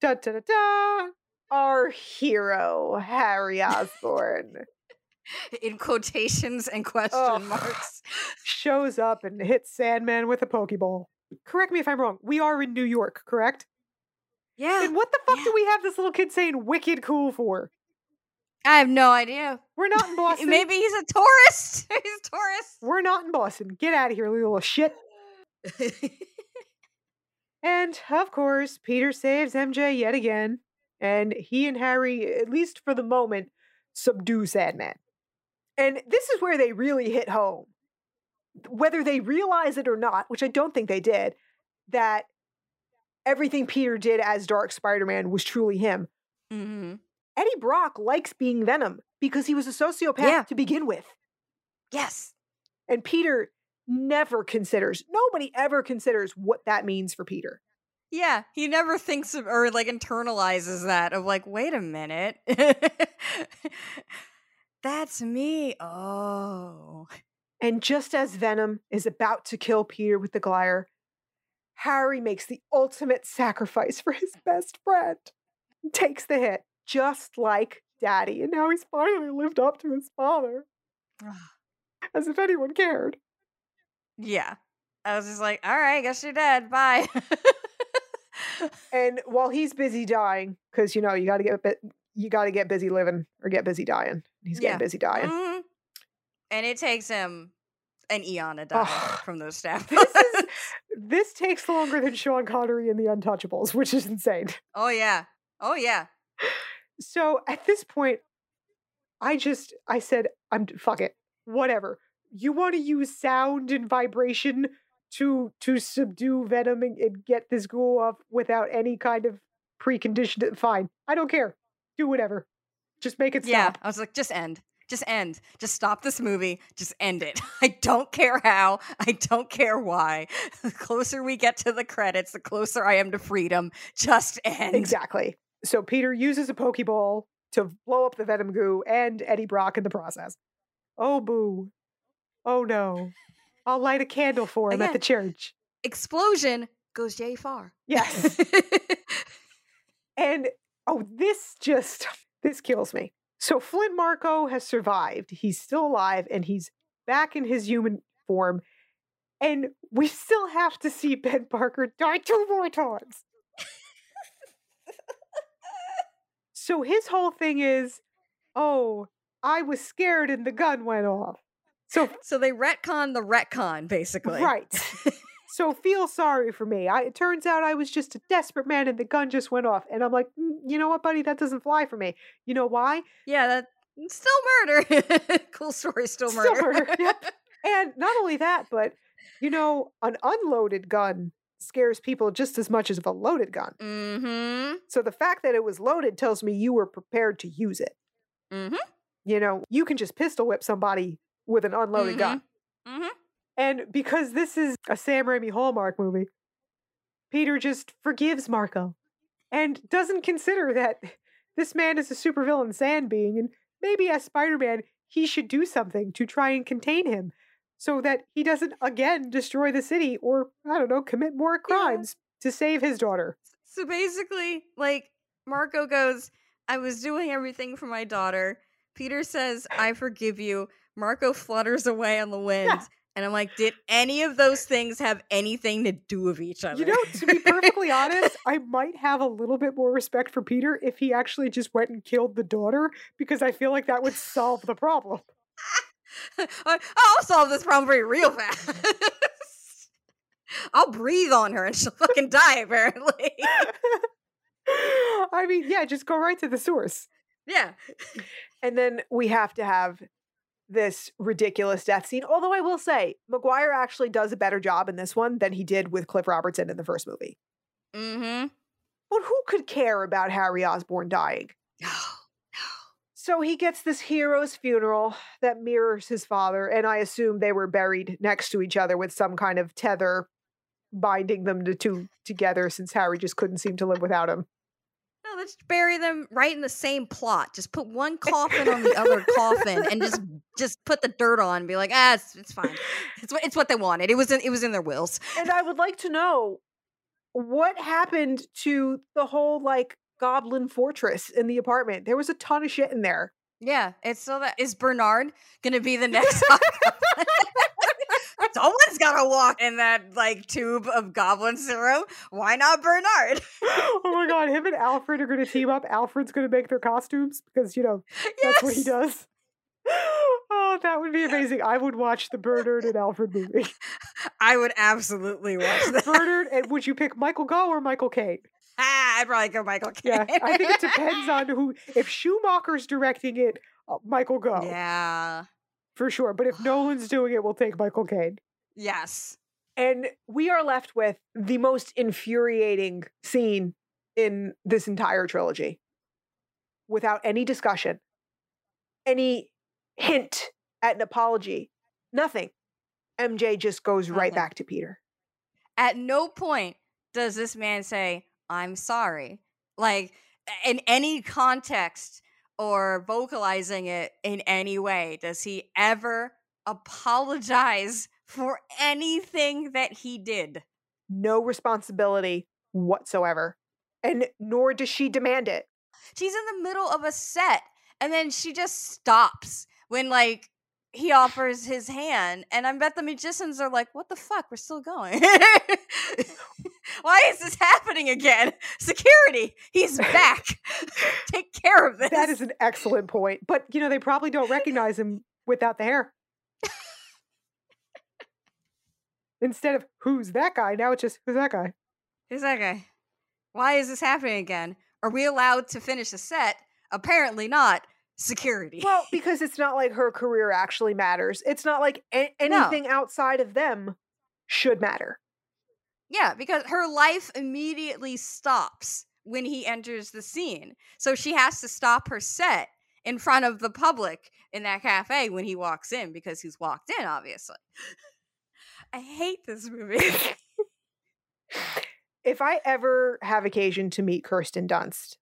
Speaker 1: da da da da our hero, Harry Osborn.
Speaker 2: In quotations and question marks.
Speaker 1: Shows up and hits Sandman with a Pokeball. Correct me if I'm wrong. We are in New York, correct?
Speaker 2: Yeah.
Speaker 1: And what the fuck
Speaker 2: yeah.
Speaker 1: do we have this little kid saying wicked cool for?
Speaker 2: I have no idea.
Speaker 1: We're not in <laughs> Boston.
Speaker 2: Maybe he's a tourist. <laughs> he's a tourist.
Speaker 1: We're not in Boston. Get out of here, little shit. <laughs> And of course, Peter saves MJ yet again, and he and Harry, at least for the moment, subdue Sandman. And this is where they really hit home. Whether they realize it or not, which I don't think they did, that everything Peter did as Dark Spider Man was truly him.
Speaker 2: Mm-hmm.
Speaker 1: Eddie Brock likes being Venom because he was a sociopath
Speaker 2: Yeah.
Speaker 1: to begin with.
Speaker 2: Yes.
Speaker 1: And Peter never considers, nobody ever considers what that means for Peter.
Speaker 2: Yeah, he never thinks of or like internalizes that of like, wait a minute. <laughs> That's me. Oh.
Speaker 1: And just as Venom is about to kill Peter with the glider, Harry makes the ultimate sacrifice for his best friend. Takes the hit, just like Daddy. And now he's finally lived up to his father, as if anyone cared.
Speaker 2: yeah. I was just like, all right, guess you're dead. Bye. <laughs>
Speaker 1: And while he's busy dying, because you know you got to get a bit, you got to get busy living or get busy dying. He's getting
Speaker 2: Yeah.
Speaker 1: busy dying.
Speaker 2: Mhm. And it takes him an eon to die
Speaker 1: Ugh.
Speaker 2: from those stab
Speaker 1: This is <laughs> this takes longer than Sean Connery in The Untouchables, which is insane.
Speaker 2: oh yeah. Oh yeah.
Speaker 1: So at this point, I just I said, I'm fuck it. Whatever. You want to use sound and vibration to to subdue venom and, and get this ghoul off without any kind of precondition. Fine. I don't care. Do whatever. Just make it stop. Yeah.
Speaker 2: I was like, just end. Just end. Just stop this movie. Just end it. <laughs> I don't care how. I don't care why. The closer we get to the credits, the closer I am to freedom. Just end.
Speaker 1: Exactly. So Peter uses a Pokeball to blow up the venom goo and Eddie Brock in the process. Oh boo. Oh no. I'll light a candle for him at the church.
Speaker 2: Explosion goes J far.
Speaker 1: Yes. <laughs> And oh, this just <laughs> this kills me. So Flint Marko has survived. He's still alive and he's back in his human form. And we still have to see Ben Parker die two more times. so his whole thing is, oh, I was scared and the gun went off. So
Speaker 2: so they retcon the retcon, basically.
Speaker 1: right. <laughs> So feel sorry for me. I, it turns out I was just a desperate man and the gun just went off. And I'm like, "Mm, you know what, buddy? That doesn't fly for me. You know why?
Speaker 2: Yeah, that still murder. <laughs> cool story, still
Speaker 1: Still
Speaker 2: murder.
Speaker 1: murder, <laughs> yep. And not only that, but you know, an unloaded gun scares people just as much as a loaded gun.
Speaker 2: mm-hmm.
Speaker 1: So the fact that it was loaded tells me you were prepared to use it.
Speaker 2: Mm-hmm.
Speaker 1: You know, you can just pistol whip somebody with an unloaded gun.
Speaker 2: Mm-hmm.
Speaker 1: And because this is a Sam Raimi Hallmark movie, Peter just forgives Marko and doesn't consider that this man is a supervillain sand being, and maybe as Spider Man, he should do something to try and contain him so that he doesn't again destroy the city or, I don't know, commit more crimes to save his daughter.
Speaker 2: So basically, like Marko goes, I was doing everything for my daughter. Peter says, I forgive you. Marko flutters away on the wind.
Speaker 1: Yeah.
Speaker 2: And I'm like, did any of those things have anything to do with each other?
Speaker 1: You know, to be perfectly honest, I might have a little bit more respect for Peter if he actually just went and killed the daughter because I feel like that would solve the problem. <laughs>
Speaker 2: I'll solve this problem for you real fast. <laughs> I'll breathe on her and she'll fucking die, apparently. <laughs>
Speaker 1: I mean, yeah, just go right to the source.
Speaker 2: yeah.
Speaker 1: And then we have to have this ridiculous death scene. Although I will say, Maguire actually does a better job in this one than he did with Cliff Robertson in the first movie.
Speaker 2: Mm-hmm.
Speaker 1: But who could care about Harry Osborn dying?
Speaker 2: No.
Speaker 1: So he gets this hero's funeral that mirrors his father, and I assume they were buried next to each other with some kind of tether binding them to two together since Harry just couldn't seem to live without him.
Speaker 2: Let's bury them right in the same plot. Just put one coffin on the other coffin, and just <laughs> just put the dirt on. And be like, ah, it's, it's fine. It's what it's what they wanted. It was in, it was in their wills.
Speaker 1: And I would like to know what happened to the whole like goblin fortress in the apartment. There was a ton of shit in there.
Speaker 2: Yeah, it's so that is Bernard gonna be the <laughs> next. <laughs> <laughs> Someone's gotta walk in that like tube of goblin serum. Why not Bernard? <laughs>
Speaker 1: oh my god, him and Alfred are gonna team up. Alfred's gonna make their costumes because you know that's what he does. <laughs> Oh, that would be amazing. I would watch the Bernard and Alfred movie.
Speaker 2: I would absolutely watch that.
Speaker 1: Bernard, and would you pick Michael Gough or Michael Caine?
Speaker 2: Ah, I'd probably go Michael Caine.
Speaker 1: Yeah, I think it depends on who. If Schumacher's directing it, uh, Michael Gough.
Speaker 2: Yeah,
Speaker 1: for sure. But if Nolan's doing it, we'll take Michael Caine.
Speaker 2: Yes.
Speaker 1: And we are left with the most infuriating scene in this entire trilogy, without any discussion, any hint at an apology, nothing. MJ just goes nothing. right back to Peter.
Speaker 2: At no point does this man say, I'm sorry. Like, in any context or vocalizing it in any way, does he ever apologize <laughs> for anything that he did?
Speaker 1: No responsibility whatsoever. And nor does she demand it.
Speaker 2: She's in the middle of a set and then she just stops when like he offers his hand and i bet the magicians are like what the fuck we're still going <laughs> why is this happening again? Security he's back. <laughs> Take care of this.
Speaker 1: that is an excellent point but you know they probably don't recognize him without the hair. Instead of who's that guy? Now it's just who's that guy?
Speaker 2: Who's that guy? Why is this happening again? Are we allowed to finish a set? Apparently not. Security.
Speaker 1: Well, because it's not like her career actually matters. It's not like a- anything no. outside of them should matter.
Speaker 2: Yeah, because her life immediately stops when he enters the scene. So she has to stop her set in front of the public in that cafe when he walks in because he's walked in, obviously. I hate this movie. <laughs>
Speaker 1: if I ever have occasion to meet Kirsten Dunst,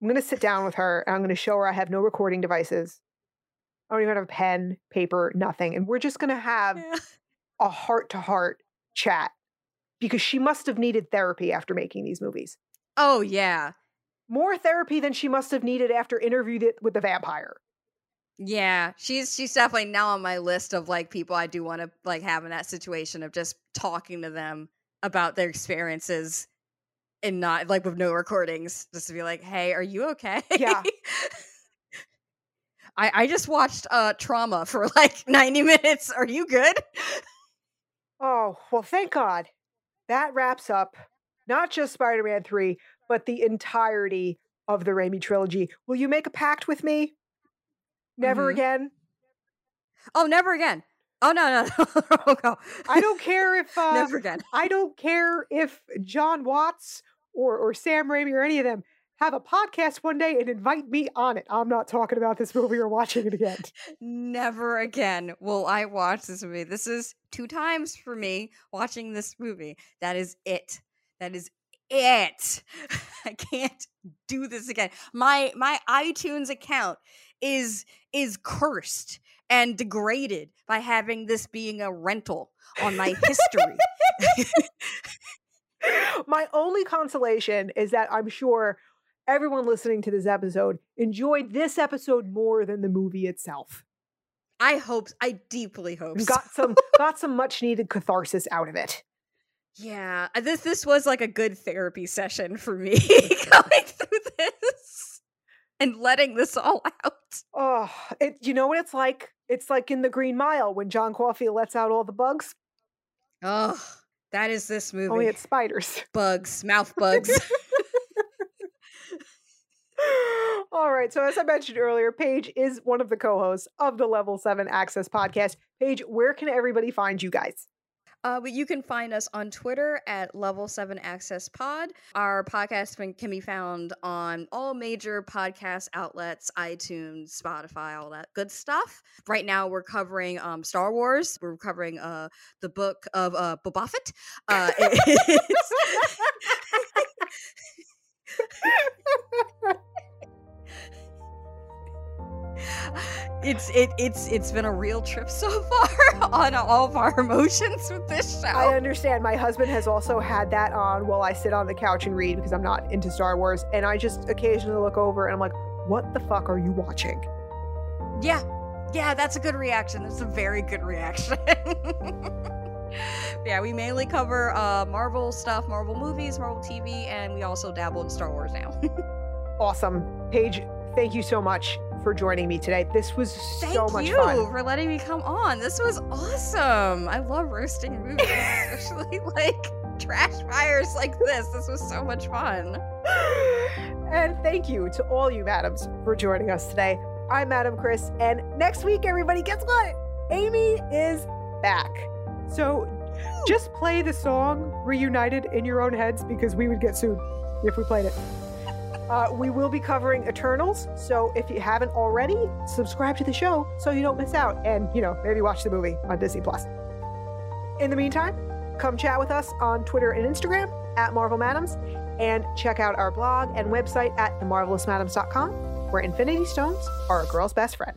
Speaker 1: I'm going to sit down with her and I'm going to show her I have no recording devices. I don't even have a pen, paper, nothing. And we're just going to have yeah. a heart to heart chat because she must have needed therapy after making these movies.
Speaker 2: Oh, yeah.
Speaker 1: More therapy than she must have needed after interviewed it with the vampire.
Speaker 2: Yeah, she's she's definitely now on my list of like people I do want to like have in that situation of just talking to them about their experiences and not like with no recordings, just to be like, "Hey, are you okay?"
Speaker 1: Yeah. <laughs>
Speaker 2: I I just watched uh Trauma for like <laughs> 90 minutes. Are you good?
Speaker 1: Oh, well, thank God. That wraps up not just Spider-Man 3, but the entirety of the Raimi trilogy. Will you make a pact with me? Never mm-hmm. again?
Speaker 2: Oh, never again. Oh no, no, <laughs> no. no.
Speaker 1: I don't care if <laughs> uh,
Speaker 2: never again.
Speaker 1: I don't care if Jon Watts or or Sam Raimi or any of them have a podcast one day and invite me on it. I'm not talking about this movie or watching it again. <laughs>
Speaker 2: Never again will I watch this movie. This is two times for me watching this movie. That is it. That is it. <laughs> I can't do this again. My my iTunes account is is cursed and degraded by having this being a rental on my history. <laughs>
Speaker 1: My only consolation is that I'm sure everyone listening to this episode enjoyed this episode more than the movie itself.
Speaker 2: I hope I deeply hope
Speaker 1: got some <laughs> got some much needed catharsis out of it.
Speaker 2: Yeah, uh, this this was like a good therapy session for me <laughs> <laughs> going through this and letting this all out.
Speaker 1: Oh, it you know what it's like? It's like in the Green Mile when John Coffey lets out all the bugs.
Speaker 2: Oh, that is this movie.
Speaker 1: Only it's spiders.
Speaker 2: Bugs, mouth bugs.
Speaker 1: All right. So, as I mentioned earlier, Page is one of the co hosts of the Level 7 Access podcast. Page, where can everybody find you guys?
Speaker 2: Uh, but you can find us on Twitter at Level 7 Access Pod. Our podcast can be found on all major podcast outlets, iTunes, Spotify, all that good stuff. Right now, we're covering um, Star Wars. We're covering uh, the book of uh, Boba Fett. Uh, <laughs> <laughs> <laughs> it's it it's it's been a real trip so <laughs> far on all of our emotions with this show.
Speaker 1: I understand. My husband has also had that on while I sit on the couch and read because I'm not into Star Wars, and I just occasionally look over and I'm like, "What the fuck are you watching?"
Speaker 2: Yeah, yeah, that's a good reaction. That's a very good reaction. <laughs> yeah, we mainly cover uh, Marvel stuff, Marvel movies, Marvel TV, and we also dabble in Star Wars now. <laughs>
Speaker 1: awesome. Page, thank you so much for joining me today. This was
Speaker 2: Thank
Speaker 1: so much fun.
Speaker 2: Thank you for letting me come on. This was awesome. I love roasting movies, <laughs> especially like trash fires like this. This was so much fun.
Speaker 1: and thank you to all you madams for joining us today. I'm Madam Kris, and next week, everybody, guess what? Amy is back. So just play the song Reunited in your own heads because we would get sued if we played it. Uh, we will be covering Eternals, so if you haven't already, subscribe to the show so you don't miss out, and you know maybe watch the movie on Disney Plus. In the meantime, come chat with us on Twitter and Instagram at Marvel Madams, and check out our blog and website at themarvelousmadames.com, where Infinity Stones are a girl's best friend.